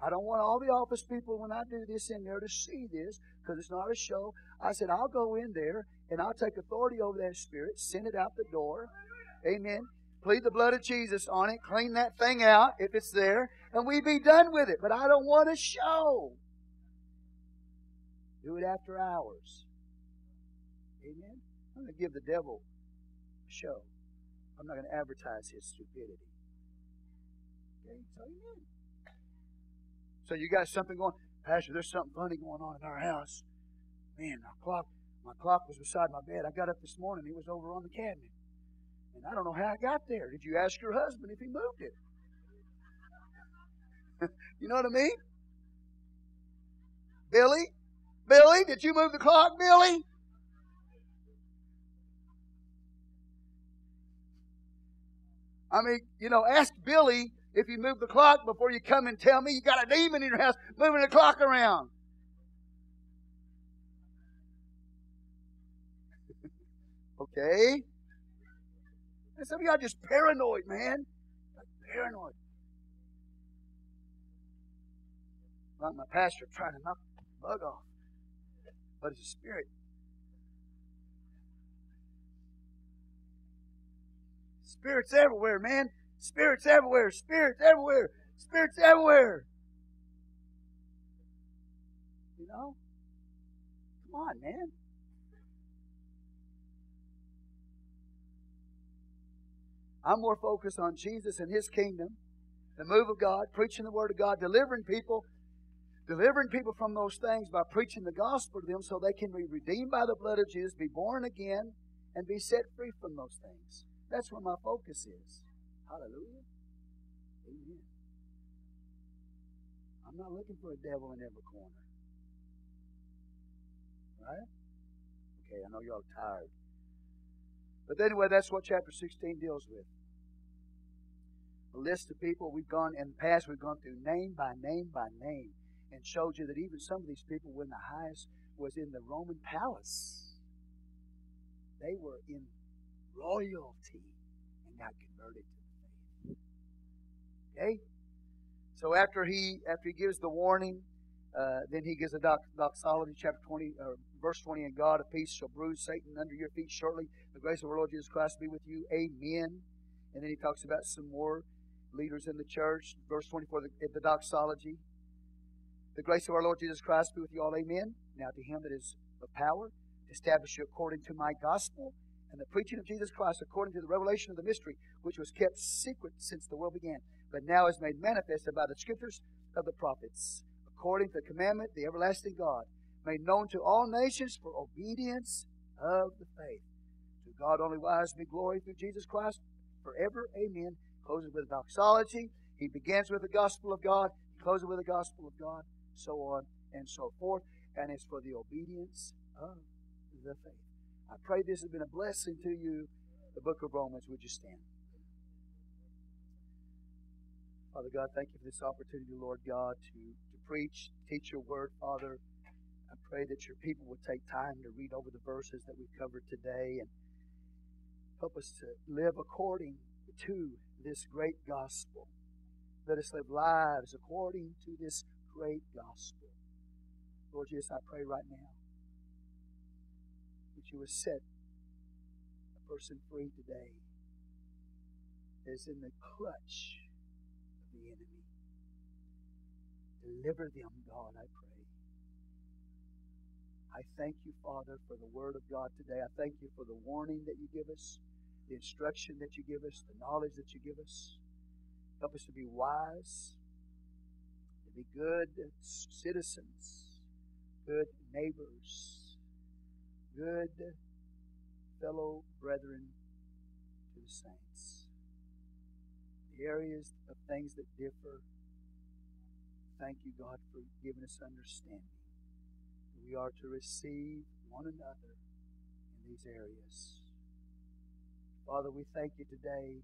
I don't want all the office people when I do this in there to see this because it's not a show. I said, I'll go in there and I'll take authority over that spirit, send it out the door. Amen. Plead the blood of Jesus on it, clean that thing out if it's there, and we be done with it. But I don't want a show. Do it after hours. Amen. I'm going to give the devil a show. I'm not going to advertise his stupidity. Okay? So, amen. So you got something going, Pastor, there's something funny going on in our house. Man, my clock, my clock was beside my bed. I got up this morning, it was over on the cabinet. And I don't know how I got there. Did you ask your husband if he moved it? (laughs) you know what I mean? Billy? Billy, did you move the clock, Billy? I mean, you know, ask Billy if you move the clock before you come and tell me you got a demon in your house moving the clock around. (laughs) okay? And some of y'all just paranoid, man. Like paranoid. Like my pastor trying to knock the bug off. But it's a spirit. Spirits everywhere, man. Spirits everywhere. Spirits everywhere. Spirits everywhere. You know? Come on, man. I'm more focused on Jesus and His kingdom, the move of God, preaching the Word of God, delivering people, delivering people from those things by preaching the gospel to them so they can be redeemed by the blood of Jesus, be born again, and be set free from those things. That's where my focus is. Hallelujah. Amen. I'm not looking for a devil in every corner. Right? Okay, I know y'all are tired. But anyway, that's what chapter 16 deals with. A list of people we've gone in the past, we've gone through name by name by name and showed you that even some of these people when the highest, was in the Roman palace. They were in royalty and got converted to the faith. Okay? So after he after he gives the warning, uh, then he gives a dox- doxology, chapter 20, uh, verse 20, and God of peace shall bruise Satan under your feet shortly. The grace of our Lord Jesus Christ be with you. Amen. And then he talks about some more leaders in the church. Verse 24, the, the doxology. The grace of our Lord Jesus Christ be with you all. Amen. Now to him that is the power establish you according to my gospel and the preaching of Jesus Christ according to the revelation of the mystery, which was kept secret since the world began, but now is made manifested by the scriptures of the prophets, according to the commandment, of the everlasting God, made known to all nations for obedience of the faith. To God only wise be glory through Jesus Christ forever. Amen. Closes with doxology. He begins with the gospel of God. He closes with the gospel of God. So on and so forth. And it's for the obedience of the faith. I pray this has been a blessing to you. The book of Romans. Would you stand? Father God, thank you for this opportunity, Lord God, to, to preach, teach your word, Father. I pray that your people will take time to read over the verses that we've covered today and help us to live according to this great gospel. Let us live lives according to this great gospel. Lord Jesus, I pray right now that you would set a person free today that is in the clutch of the enemy. Deliver them, God, I pray. I thank you, Father, for the word of God today. I thank you for the warning that you give us, the instruction that you give us, the knowledge that you give us. Help us to be wise, be good citizens, good neighbors, good fellow brethren to the saints. The areas of things that differ, thank you, God, for giving us understanding. We are to receive one another in these areas. Father, we thank you today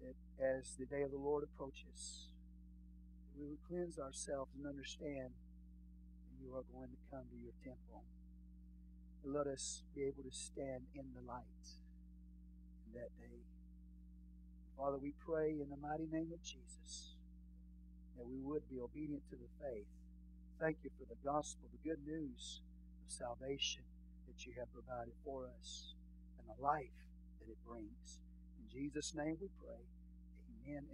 that as the day of the Lord approaches, we will cleanse ourselves and understand that you are going to come to your temple. And let us be able to stand in the light in that day. Father, we pray in the mighty name of Jesus that we would be obedient to the faith. Thank you for the gospel, the good news of salvation that you have provided for us and the life that it brings. In Jesus' name we pray. Amen.